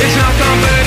It's not confidential.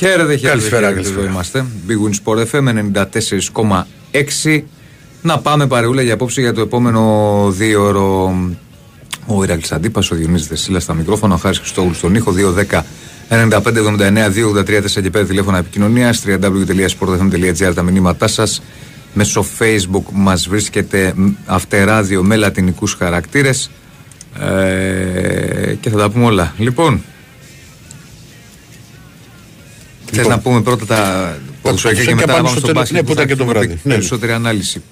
Χαίρετε, χαίρετε. Καλησπέρα, χαίρετε, καλησπέρα. Εδώ είμαστε. Big Win Sport FM 94,6. Να πάμε παρεούλα για απόψε για το επόμενο δύο ώρο. Ο Ηρακλής Αντίπας, ο Διονύσης Δεσίλας στα μικρόφωνα, ο Χάρης Χριστόγλου στον ήχο, 210 95 79 283 4 και 5 τηλέφωνα επικοινωνίας, www.sportfm.gr τα μηνύματά σας. Μέσω Facebook μας βρίσκεται μ, αυτεράδιο με λατινικούς χαρακτήρες. Ε, και θα τα πούμε όλα. Λοιπόν, Θες να πούμε πρώτα τα ποδοσφαιρικά και ποδοσφαιρικά μετά να πάμε πάμε στο στο τέλος. μπάσκετ. Ναι, που ήταν και θα το έχουμε βράδυ. Ναι. Περισσότερη ανάλυση.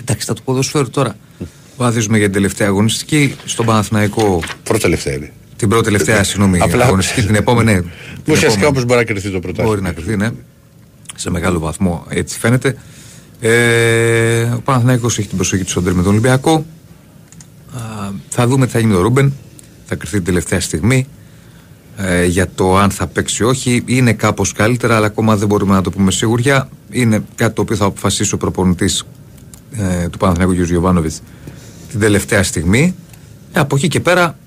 Εντάξει, τα του ποδοσφαίρου τώρα. Βαδίζουμε για την τελευταία αγωνιστική. Στον Παναθηναϊκό Πρώτη τελευταία είναι. την πρώτη τελευταία, συγγνώμη, Απλά- αγωνιστική. Την επόμενη. την Ουσιαστικά επόμενη. όμω μπορεί να κρυθεί το πρωτάθλημα. Μπορεί να κρυθεί, ναι. Σε μεγάλο βαθμό έτσι φαίνεται. Ε, ο Παναθηναϊκός έχει την προσοχή του στον τέρμι με τον Ολυμπιακό. Α, θα δούμε τι θα γίνει με τον Ρούμπεν. Θα κρυθεί την τελευταία στιγμή. Ε, για το αν θα παίξει ή όχι. Είναι κάπως καλύτερα, αλλά ακόμα δεν μπορούμε να το πούμε σίγουρια. Είναι κάτι το οποίο θα αποφασίσει ο προπονητής ε, του Παναθηναϊκού κ. Γιωβάνοβιτς την τελευταία στιγμή. Ε, από εκεί και πέρα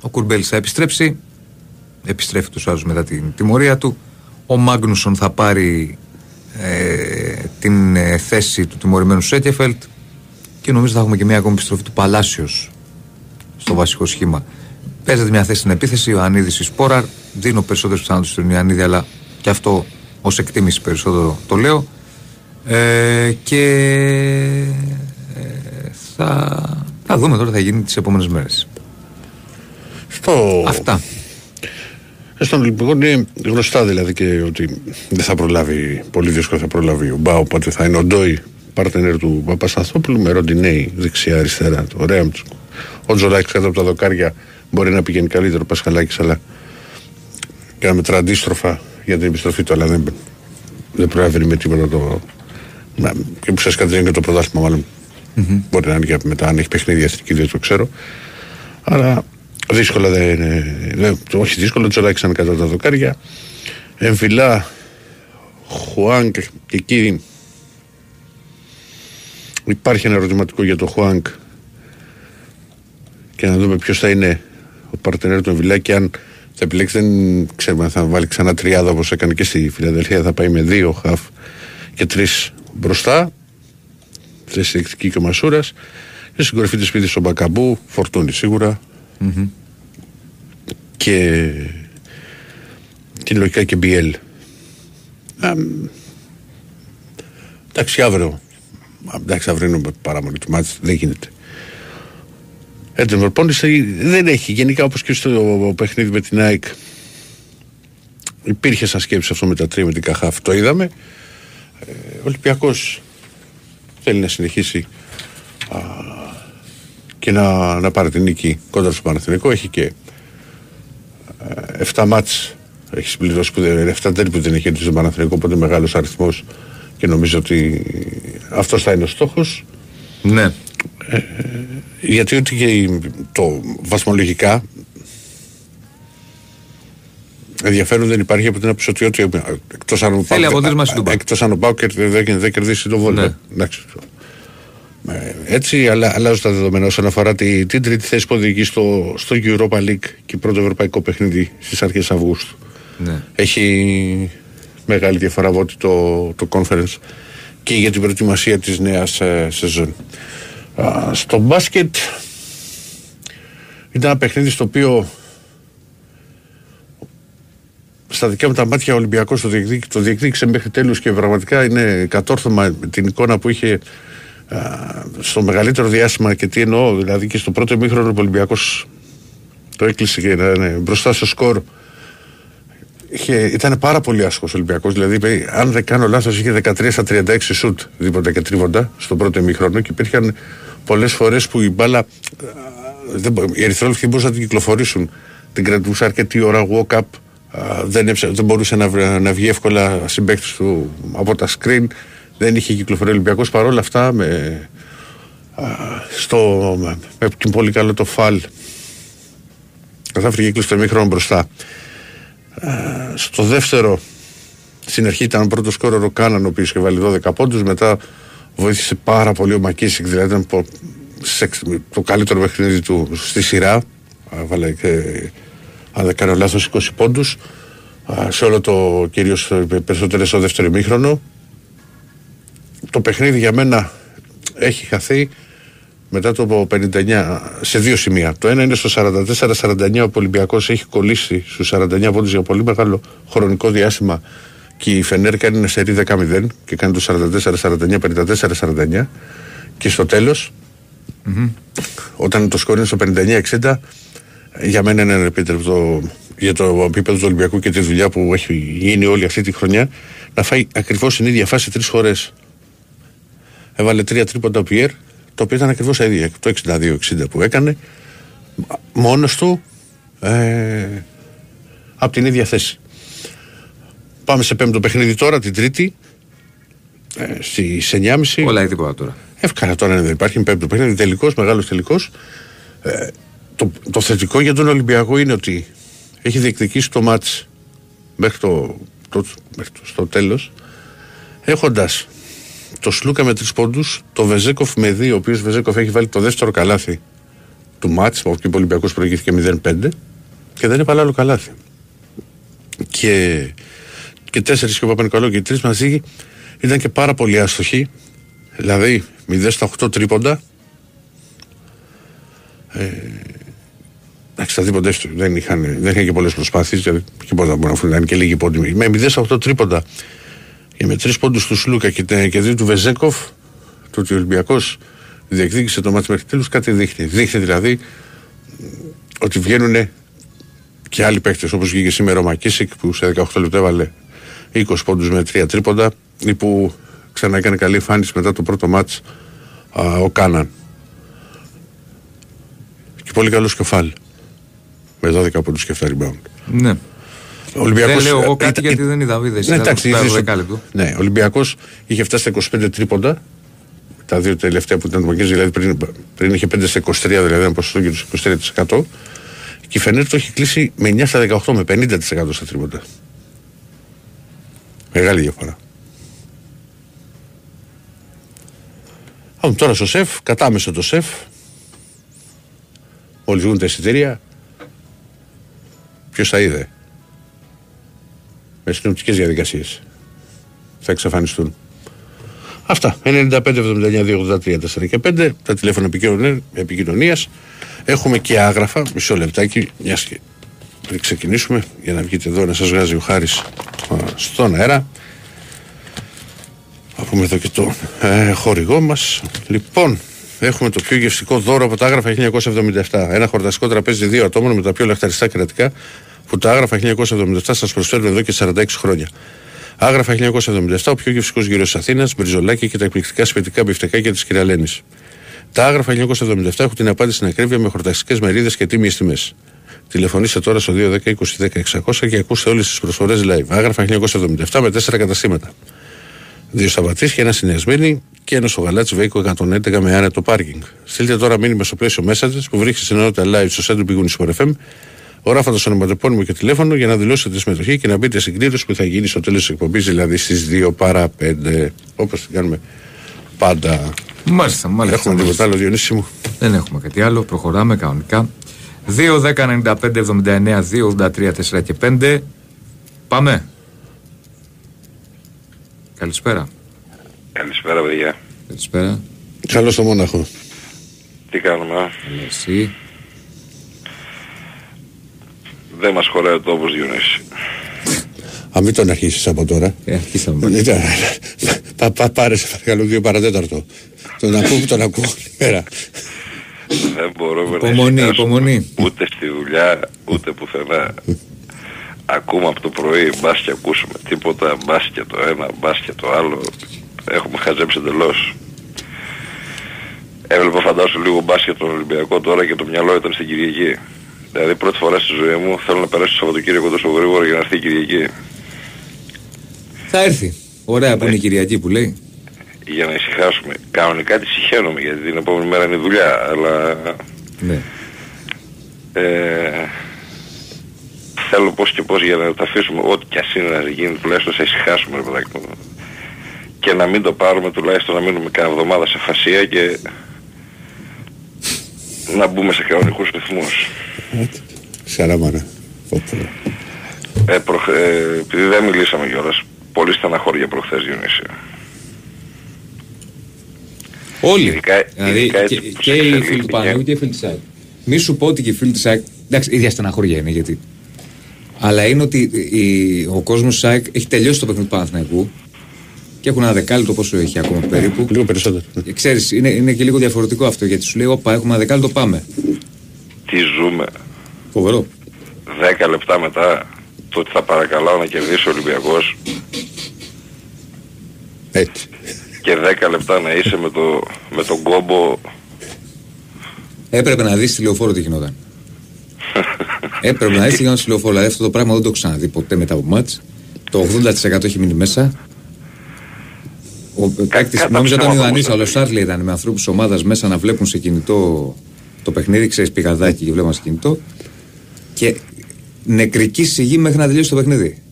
ο Κουρμπέλης θα επιστρέψει. Επιστρέφει τους άλλους μετά την τιμωρία του. Ο Μάγνουσον θα πάρει ε, την ε, θέση του τιμωρημένου Σέκεφελτ και νομίζω θα έχουμε και μια ακόμη επιστροφή του Παλάσιος στο βασικό σχήμα. Παίζεται μια θέση στην επίθεση, ο Ιωαννίδης η Σπόραρ. Δίνω περισσότερες πιθανότητες στον Ιωαννίδη, αλλά και αυτό ως εκτίμηση περισσότερο το λέω. Ε, και ε, θα, θα δούμε τώρα τι θα γίνει τις επόμενες μέρες. Στο... Αυτά. Στον Ολυμπιακό είναι γνωστά δηλαδή και ότι δεν θα προλάβει, πολύ δύσκολα θα προλάβει ο Μπάου, οπότε θα είναι ο Ντόι, πάρτενερ του Παπασταθόπουλου, με Ροντινέη δεξιά-αριστερά, το Ρέαμτσουκ. Ο Τζολάκη κάτω από τα δοκάρια μπορεί να πηγαίνει καλύτερο ο Πασχαλάκης, αλλά και να μετρά αντίστροφα για την επιστροφή του, αλλά δεν, δεν προλαβαίνει με τίποτα το. Να, και που σας κατηγορεί και το πρωτάθλημα, μάλλον. Μπορεί να είναι και μετά, αν έχει παιχνίδια εθνική, δεν το ξέρω. Αλλά δύσκολα δεν είναι. δεν- όχι δύσκολο, Τζολάκη είναι κάτω από τα δοκάρια. Εμφυλά, Χουάνκ και εκεί υπάρχει ένα ερωτηματικό για το Χουάνκ και να δούμε ποιος θα είναι ο παρτενέρ του Εμφυλά και αν θα επιλέξει, δεν ξέρουμε αν θα βάλει ξανά τριάδα όπως έκανε και στη Φιλαδελφία. Θα πάει με δύο χαφ και τρεις μπροστά. Θέση εκτική και ο Μασούρας. Και στην κορυφή της σπίτι ο Μπακαμπού, φορτούνη σίγουρα. Και. και λογικά και BL. Α, μ, Εντάξει, αύριο. α, Εντάξει, αύριο είναι παραμονή του μάτς, δεν γίνεται. Έντον προπόνηση δεν έχει. Γενικά όπως και στο παιχνίδι με την ΑΕΚ υπήρχε σαν σκέψη αυτό με τα τρία με την Καχάφ. Το είδαμε. Ε, ο Ολυμπιακός θέλει να συνεχίσει α, και να, να πάρει την νίκη κόντρα στο Παναθηνικό. Έχει και ε, 7 μάτς έχει συμπληρώσει που δεν, 7 τέλη που δεν έχει έρθει στο Παναθηνικό, οπότε μεγάλος αριθμός και νομίζω ότι αυτός θα είναι ο στόχος. Ναι. Γιατί ότι και η- το βαθμολογικά ενδιαφέρον δεν υπάρχει από την άποψη ότι ότι εκτός αν ο Θέλει Πάουκ- αποτέλεσμα στην Τούμπα. εκτός αν ο Πάουκ δεν, δεν κερδίσει το βόλιο. Ναι. Εντάξει. Ε, έτσι, αλλά αλλάζουν τα δεδομένα όσον αφορά τη, την τρίτη θέση που οδηγεί στο, στο Europa League και πρώτο ευρωπαϊκό παιχνίδι στις αρχές Αυγούστου. Ναι. Έχει μεγάλη διαφορά από ότι το, το conference και για την προετοιμασία της νέας ε, σεζόν. Α, στο μπάσκετ ήταν ένα παιχνίδι στο οποίο στα δικά μου τα μάτια ο Ολυμπιακός το, διεκδίκη, το διεκδίκησε μέχρι τέλους και πραγματικά είναι κατόρθωμα με την εικόνα που είχε α, στο μεγαλύτερο διάστημα και τι εννοώ δηλαδή και στο πρώτο ημίχρονο ο Ολυμπιακός το έκλεισε και ναι, ναι, μπροστά στο σκορ είχε, ήταν πάρα πολύ άσχος ο Ολυμπιακός. Δηλαδή, είπε, αν δεν κάνω λάθος, είχε 13 στα 36 σουτ δίποτα και τρίβοντα στο πρώτο ημίχρονο και υπήρχαν πολλές φορές που η μπάλα. α, Δεν, μπο- οι ερυθρόλεπτοι δεν μπορούσαν να την κυκλοφορήσουν. Την κρατούσε αρκετή ώρα walk-up. α, Δεν, έψα- δεν μπορούσε να, βρε- να βγει εύκολα συμπαίκτης του από τα screen. Δεν είχε κυκλοφορεί ο Ολυμπιακός. Παρ' όλα αυτά, με, α, στο, με, με την πολύ καλό το φαλ. Καθάφηκε κύκλο στο ημίχρονο μπροστά. Στο δεύτερο, στην αρχή ήταν ο πρώτο σκόρερ ο Κάναν, ο οποίος είχε βάλει 12 πόντους. Μετά βοήθησε πάρα πολύ ο Μακίσικ, δηλαδή ήταν πο- σε- το καλύτερο παιχνίδι του στη σειρά. Α, Βάλε και, αν δεν κάνω λάθος, 20 πόντους. Σε όλο το κυρίως περισσότερο στο δεύτερο ημίχρονο. Το παιχνίδι για μένα έχει χαθεί μετά το 59 σε δύο σημεία. Το ένα είναι στο 44-49 ο Ολυμπιακός έχει κολλήσει στους 49 πόντους για πολύ μεγάλο χρονικό διάστημα και η Φενέρ κάνει ένα σερί 10-0 και κάνει το 44-49, 54-49 και στο τελος όταν το σκορ είναι στο 59-60 για μένα είναι ανεπίτρεπτο για το επίπεδο του Ολυμπιακού και τη δουλειά που έχει γίνει όλη αυτή τη χρονιά να φάει ακριβώς την ίδια φάση τρεις φορές. Έβαλε τρία τρίποντα ο Πιέρ, το οποίο ήταν ακριβώς τα ίδια. Το 62-60 που έκανε, μόνος του ε, από την ίδια θέση. Πάμε σε πέμπτο παιχνίδι τώρα, την Τρίτη, ε, στις 9.30. Όλα ή τίποτα τώρα. Εύκολα τώρα δεν υπάρχει πέμπτο παιχνίδι. Τελικός, μεγάλος τελικός. Ε, το, το θετικό για τον Ολυμπιακό είναι ότι έχει διεκδικήσει το μάτς μέχρι το, το, μέχρι το στο τέλος έχοντας το Σλούκα με τρεις πόντους το Βεζέκοφ με δύο ο οποίος Βεζέκοφ έχει βάλει το δεύτερο καλάθι του μάτς από εκεί που ο Ολυμπιακός προηγήθηκε 0-5 και δεν έβαλε άλλο καλάθι και, και τέσσερις και ο Παπα-Νικολάου και οι τρεις μαζί ήταν και πάρα πολύ άστοχοι δηλαδή 0 στα 8 τρίποντα Εντάξει, τα δίποντά του δεν είχαν, δεν είχαν και πολλές προσπάθειες. Δηλαδή, και πόσα μπορεί να φύγουν, ήταν και λίγοι πόντοι. Με 0 στα 8 τρίποντα και με τρεις πόντους του Σλούκα και, τε- και δύο του Βεζέκοφ, το ότι ο Ολυμπιακός διεκδίκησε το μάτι μέχρι τέλους, κάτι δείχνει. Δείχνει δηλαδή μ, ότι βγαίνουν και άλλοι παίκτες όπως βγήκε σήμερα ο Μακίσικ που σε 18 λεπτά έβαλε 20 πόντους με 3 τρίποντα ή που ξανά έκανε καλή εμφάνιση μετά το πρώτο μάτς α, ο Κάναν. Και πολύ καλός σκεφάλ. Με 12 πόντους και 7 rebound. Ναι. Ο Ολυμπιακός, Δεν λέω εγώ ε, κάτι ήταν- γιατί δεν είδα βίδες. Ναι, Είδα εντάξει, το είδες- δεκάλεπτο. Ναι, ο Ολυμπιακός είχε φτάσει στα 25 τρίποντα. Τα δύο τελευταία που ήταν το Μακίζη, δηλαδή πριν, πριν είχε 5 στα 23, δηλαδή ένα ποσοστό γύρω στο 23%. Και η Φενέρ το έχει κλείσει με 9 στα 18, με 50% στα τρίποντα. Μεγάλη διαφορά. Πάμε τώρα στο σεφ, κατάμεσο το σεφ. Μόλι βγουν τα εισιτήρια. Ποιος τα είδε; Με συνοπτικέ διαδικασίες. Θα εξαφανιστούν. Αυτά. 95, 79, 283, 4 και 5. Τα τηλέφωνα επικοινωνία. Έχουμε και Άγραφα. Μισό λεπτάκι. Μιας και πριν ξεκινήσουμε, για να βγείτε εδώ να σας βγάζει ο Χάρης στον αέρα. Θα πούμε εδώ και το ε, χορηγό μας. Λοιπόν, έχουμε το πιο γευστικό δώρο από τα Άγραφα 1977. Ένα χορταστικό τραπέζι δύο ατόμων με τα πιο λαχταριστά κρεατικά που τα Άγραφα 1977 σας προσφέρουν εδώ και 46 χρόνια. Άγραφα 1977, ο πιο γευστικός γύρος της Αθήνας, μπριζολάκι και τα εκπληκτικά σπιτικά μπιφτεκάκια της κυρίας Ελένης. Τα άγραφα 1977 έχουν την απάντηση στην ακρίβεια με χορταστικές μερίδες και τίμιες τιμές. Τηλεφωνήστε τώρα στο 210 2010 600 και ακούστε όλες τις προσφορές live. Άγραφα 1977 με τέσσερα καταστήματα. Δύο σταματή και ένα συνδυασμένη και ένα στο γαλάτσι Βέικο 111 με άνετο πάρκινγκ. Στείλτε τώρα μήνυμα στο πλαίσιο Messages που βρίσκεται στην ενότητα live στο site του πηγούνι Sport FM, οράφοντα ονοματεπώνυμο και τηλέφωνο για να δηλώσετε τη συμμετοχή και να μπείτε στην κλήρωση που θα γίνει στο τέλος της εκπομπής, δηλαδή στις 2 παρά 5. Όπως την κάνουμε πάντα. Μάλιστα, μάλιστα. Έχουμε μάλιστα. τίποτα άλλο, Διονύση μου; Δεν έχουμε κάτι άλλο. Προχωράμε κανονικά. 2, 10, 95, 79, 2, 83, 4 και 5. Πάμε. Καλησπέρα. Καλησπέρα, παιδιά. Καλησπέρα. Καλό στο Μόναχο. Τι κάνουμε, α; Καλά, εσύ. Δεν μας χωράει ο τόπος, Διονύσης. Αν μην τον αρχίσεις από τώρα. Ε, αρχίσαμε. Ήταν- πα- πα- Πάρε σε παρακαλώ δύο παρατέταρτο. Τον ακούω που τον ακούω όλη μέρα. Δεν μπορούμε Υπομονή, να ησυχάσουμε υπομονή. Ούτε στη δουλειά, ούτε πουθενά. Ακούμε από το πρωί, μπας και ακούσουμε τίποτα, μπας και το ένα, μπας και το άλλο. Έχουμε χαζέψει εντελώς. Έβλεπα φαντάσου λίγο μπάσκετ τον Ολυμπιακό τώρα και το μυαλό ήταν στην Κυριακή. Δηλαδή πρώτη φορά στη ζωή μου θέλω να περάσει το Σαββατοκύριακο τόσο γρήγορα για να έρθει η Κυριακή. Θα έρθει. Ωραία που είναι η Κυριακή που λέει. Για να ησυχάσουμε. Κανονικά τη συχαίνομαι γιατί την επόμενη μέρα είναι δουλειά, αλλά Ναι. ε, θέλω πώς και πώς για να τα αφήσουμε ό,τι κι ας είναι να γίνει τουλάχιστον σε ησυχάσουμε ρε παιδάκι μου. Και να μην το πάρουμε τουλάχιστον να μείνουμε κάνα εβδομάδα σε φασία και να μπούμε σε κανονικούς ρυθμούς. Σαραμάνα. Πω, πω. Ε, προχ... ε, επειδή δεν μιλήσαμε κιόλας, πολύ στεναχώρια προχθές Διονύση. Όλοι. Ειδικά- δηλαδή ειδικά και, έτσι που και σε οι φίλοι του εξελίχθηκε. Παναγιώτη και οι φίλοι τη ΣΑΚ. Μη σου πω ότι και οι φίλοι τη ΣΑΚ. Εντάξει, ίδια στεναχώρια είναι γιατί. Αλλά είναι ότι η, ο κόσμος ΣΑΚ έχει τελειώσει το παιχνίδι του Παναθηναϊκού και έχουν ένα δεκάλεπτο πόσο έχει ακόμα περίπου. Λίγο περισσότερο. Και ξέρεις, είναι, είναι και λίγο διαφορετικό αυτό γιατί σου λέει: Όπα, έχουμε ένα δεκάλεπτο, πάμε. Τι ζούμε. Φοβερό. 10 λεπτά μετά το ότι θα παρακαλάω να κερδίσει ο Ολυμπιακός Έτσι. και 10 λεπτά να είσαι με, το, με τον κόμπο Έπρεπε να δεις στη λεωφόρο τι γινόταν. Έπρεπε να δεις τι γινόταν στη λεωφόρο. Δηλαδή αυτό το πράγμα δεν το έχω ξαναδεί ποτέ μετά από μάτς. Το 80% έχει μείνει μέσα. Ο παίκτης, κατά νόμιζα ήταν ο ψέματα Ιωαννής, όμως, αλλά ο Σάρλι ήταν με ανθρώπους ομάδας μέσα να βλέπουν σε κινητό το παιχνίδι, ξέρεις πηγαδάκι και βλέπαν σε κινητό. Και νεκρική σιγή μέχρι να τελειώσει το παιχνίδι.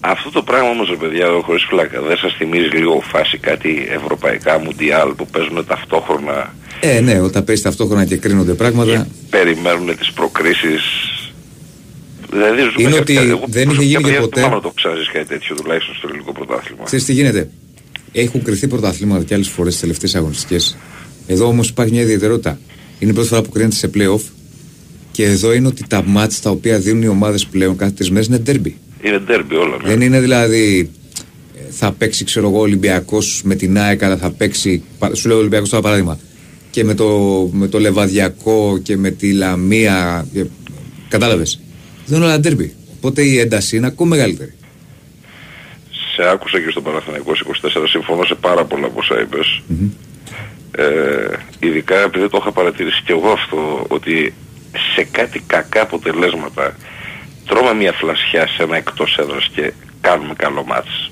Αυτό το πράγμα όμως ρε παιδιά χωρίς φλάκα δεν σας θυμίζει λίγο φάση κάτι ευρωπαϊκά μουντιάλ που παίζουν ταυτόχρονα; Ε, ναι, όταν παίζεις ταυτόχρονα και κρίνονται πράγματα. και περιμένουν τις προκρίσεις Δηλαδή ζούμε Είναι σε ότι κάτι- εγώ δεν είχε γίνει και παιδιά, ποτέ. Δεν θυμάμαι να το ξάζεις κάτι τέτοιο τουλάχιστον στο ελληνικό πρωτάθλημα. Ξέρεις τι γίνεται; Έχουν κρυθεί πρωταθλήματα και άλλες φορές στις τελευταίες αγωνιστικές. Εδώ όμως υπάρχει μια ιδιαιτερότητα. Είναι η πρώτη φορά που κρίνεται σε playoff. Και εδώ είναι ότι τα μάτς τα οποία δίνουν οι ομάδες πλέον κάθε τρεις μέρες είναι derby. Είναι ντέρμπι όλα. ναι. Δεν είναι δηλαδή ε, θα παίξει ξέρω εγώ Ολυμπιακός με την ΑΕΚ, αλλά θα παίξει. πα- Σου λέω Ολυμπιακός τώρα παράδειγμα. Και με το, με το Λεβαδιακό και με τη Λαμία. Κατάλαβες. Δεν είναι όλα derby. Οπότε η ένταση είναι ακόμα μεγαλύτερη. Σε άκουσα και στο Παναθηναϊκό 24, συμφωνώ σε πάρα πολλά από όσα είπες. Ε, ειδικά επειδή το είχα παρατηρήσει και εγώ αυτό, ότι σε κάτι κακά αποτελέσματα τρώμε μια φλασιά σε ένα εκτός έδρας και κάνουμε καλό μάτς.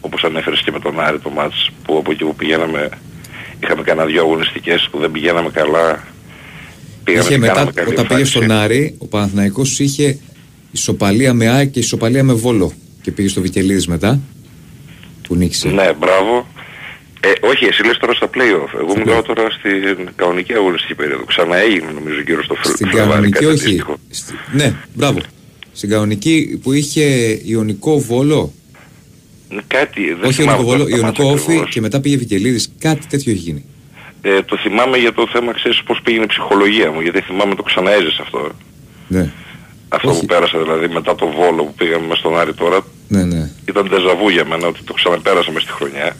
Όπως ανέφερες και με τον Άρη το μάτς που από εκεί που πηγαίναμε είχαμε κανένα δυο αγωνιστικές που δεν πηγαίναμε καλά. Πήγαμε Είχε και μετά, κάναμε καλή όταν πήγε εμφάνιση. στον Άρη, ο Παναθηναϊκός είχε ισοπαλία με ΑΕΚ και ισοπαλία με Βόλο. Και πήγε στο Βικελίδης μετά, που νίκησε. Ναι, μπράβο. Ε, όχι, εσύ λες τώρα στα play-off. Εγώ Στα μιλάω play-off. τώρα στην κανονική αγωνιστική περίοδο. Ξαναέγινε νομίζω γύρω στο Φλ- Στην Φλεβάρι κανονική, κάτι όχι. αντίστοιχο. Στη- ναι, μπράβο. Στην κανονική που είχε Ιωνικό Βόλο, Ε, Κάτι, δεν όχι θυμάμαι Ιωνικό Βόλο, τώρα τα Ιωνικό μάτσα Όφη ακριβώς. και μετά πήγε Βικελίδης. Κάτι τέτοιο έχει γίνει. Ε, το θυμάμαι για το θέμα, ξέρεις πώς πήγαινε η ψυχολογία μου, γιατί θυμάμαι το ξαναέζες αυτό. Ναι, Αυτό Όχι. που πέρασα δηλαδή μετά το Βόλο που πήγαμε μες στον Άρη τώρα, ναι, ναι. ήταν ντεζαβού για μένα ότι το ξαναπέρασα μες στη χρονια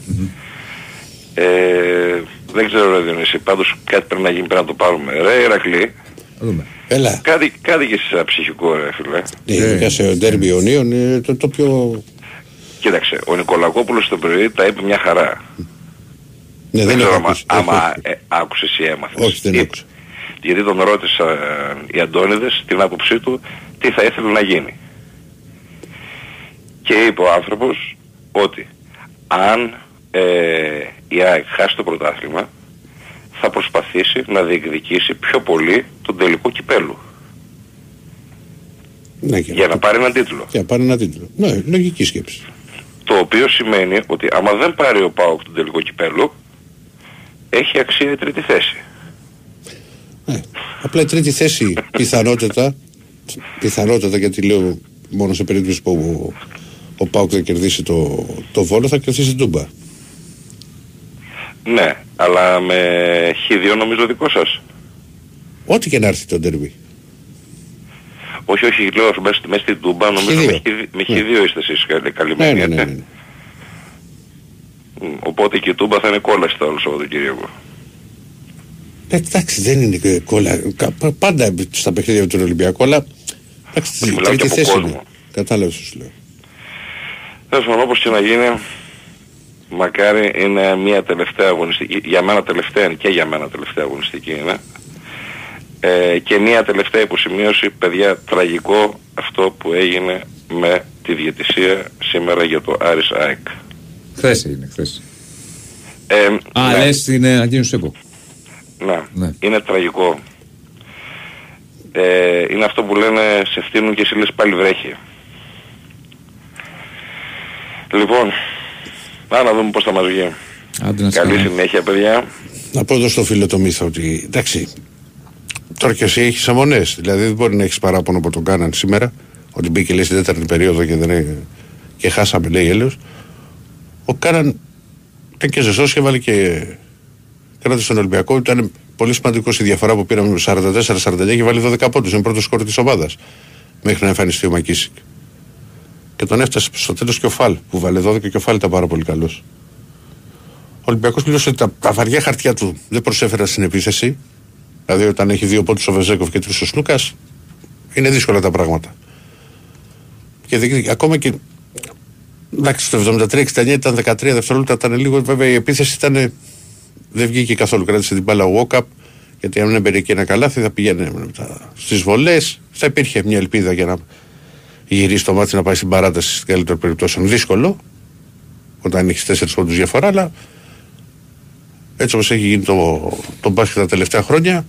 Ε, δεν ξέρω ρε Διονύση, πάντως κάτι πρέπει να γίνει, πρέπει να το πάρουμε. Ρε Ηρακλή, Θα δούμε. Έλα. κάτι, κάτι και σε ψυχικό ρε φίλε. Ε, Ειδικά σε ντέρμπι Ιωνίων είναι το, το πιο. Κοίταξε, ο Νικολακόπουλος το πρωί τα είπε μια χαρά. Ναι, δεν δεν ξέρω έχω άμα, ακούσει. άμα Όχι, ε, άκουσες ή έμαθες. Όχι, δεν Είπε. άκουσα. Γιατί τον ρώτησα ε, οι Αντώνιδες την άποψή του τι θα ήθελε να γίνει. Και είπε ο άνθρωπος ότι αν ε, η ΑΕΚ χάσει το πρωτάθλημα θα προσπαθήσει να διεκδικήσει πιο πολύ τον τελικό κυπέλου Ναι, και για να πάρει έναν τίτλο. Για να πάρει ένα τίτλο. Ναι, λογική σκέψη. Το οποίο σημαίνει ότι άμα δεν πάρει ο ΠΑΟΚ τον τελικό κυπέλου έχει αξία η τρίτη θέση. Ναι. Απλά η τρίτη θέση πιθανότατα, πιθανότατα γιατί λέω μόνο σε περίπτωση που ο, ο Πάουκ θα κερδίσει το, το Βόλο θα κερδίσει την Τούμπα. Ναι, αλλά με χ2 νομίζω δικό σας. Ό,τι και να έρθει το ντερμπι. Όχι, όχι, λέω μέσα, μέσα στην Τούμπα νομίζω Χ2. με, χ- με Ναι. χ2 είστε εσείς καλ- Ναι, καλυμμένοι. ναι, ναι, έτσι. ναι. Μ, Οπότε και η Τούμπα θα είναι κόλαση το άλλο Σαββατοκύριακο. Ε, εντάξει, δεν είναι ε, κόλλα. Κα- πα- Πάντα στα παιχνίδια του Ολυμπιακού, αλλά εντάξει, Όχι, μιλάω τρίτη και από θέση κόσμο. είναι. Κατάλαβες σου λέω. Τέλος πάντων, όπως και να γίνει, μακάρι είναι μια τελευταία αγωνιστική, για μένα τελευταία είναι και για μένα τελευταία αγωνιστική είναι. Ε, και μια τελευταία υποσημείωση, παιδιά, τραγικό αυτό που έγινε με τη διαιτησία σήμερα για το Άρης ΑΕΚ. Χθες έγινε, χθες. Ε, Α, ναι, λες την ε, ανακοίνωση του ΕΠΟ. Ναι, Ναι. είναι τραγικό. Ε, είναι αυτό που λένε σε φτύνουν και εσύ λες πάλι βρέχει. Λοιπόν, να, να δούμε πώς θα μας βγει. Άντε να σε Καλή καλά. συνέχεια παιδιά. Να πω εδώ στο φίλο το μύθο ότι εντάξει, τώρα και εσύ έχεις αμονές. Δηλαδή δεν μπορεί να έχεις παράπονο που τον κάναν σήμερα, ότι μπήκε λέει στην τέταρτη περίοδο και, δεν είναι, και χάσαμε λέει έλεος. Ο Κάναν ήταν και ζεστός και έβαλε και κράτησε στον Ολυμπιακό. Ήταν πολύ σημαντικός η διαφορά που πήραμε με 44-49 και βάλει 12 πόντους. Είναι πρώτος σκόρ της ομάδας μέχρι να εμφανιστεί ο Μακίσικ. Και τον έφτασε στο τέλος και ο Φαλ που βάλε 12 και ο Φαλ ήταν πάρα πολύ καλός. Ο Ολυμπιακός πλήρωσε ότι τα, τα βαριά χαρτιά του δεν προσέφεραν στην επίθεση. Δηλαδή, όταν έχει δύο πόντους ο Βεζέκοφ και τρεις ο Σλούκας, είναι δύσκολα τα πράγματα. Και δεν- ακόμα και. Εντάξει, στο 73-69 ήταν 13 δευτερόλεπτα, ήταν λίγο. Βέβαια, η επίθεση ήταν. Δεν βγήκε καθόλου. Κράτησε την μπάλα ο Walkup, γιατί αν έμπαινε και ένα καλάθι θα πηγαίνει στις βολές. Θα υπήρχε μια ελπίδα για να γυρίσει το μάτι να πάει στην παράταση στην καλύτερη περιπτώσεων. Δύσκολο, όταν έχεις τέσσερις πόντους διαφορά, αλλά έτσι όπως έχει γίνει το, το μπάσκετ τα τελευταία χρόνια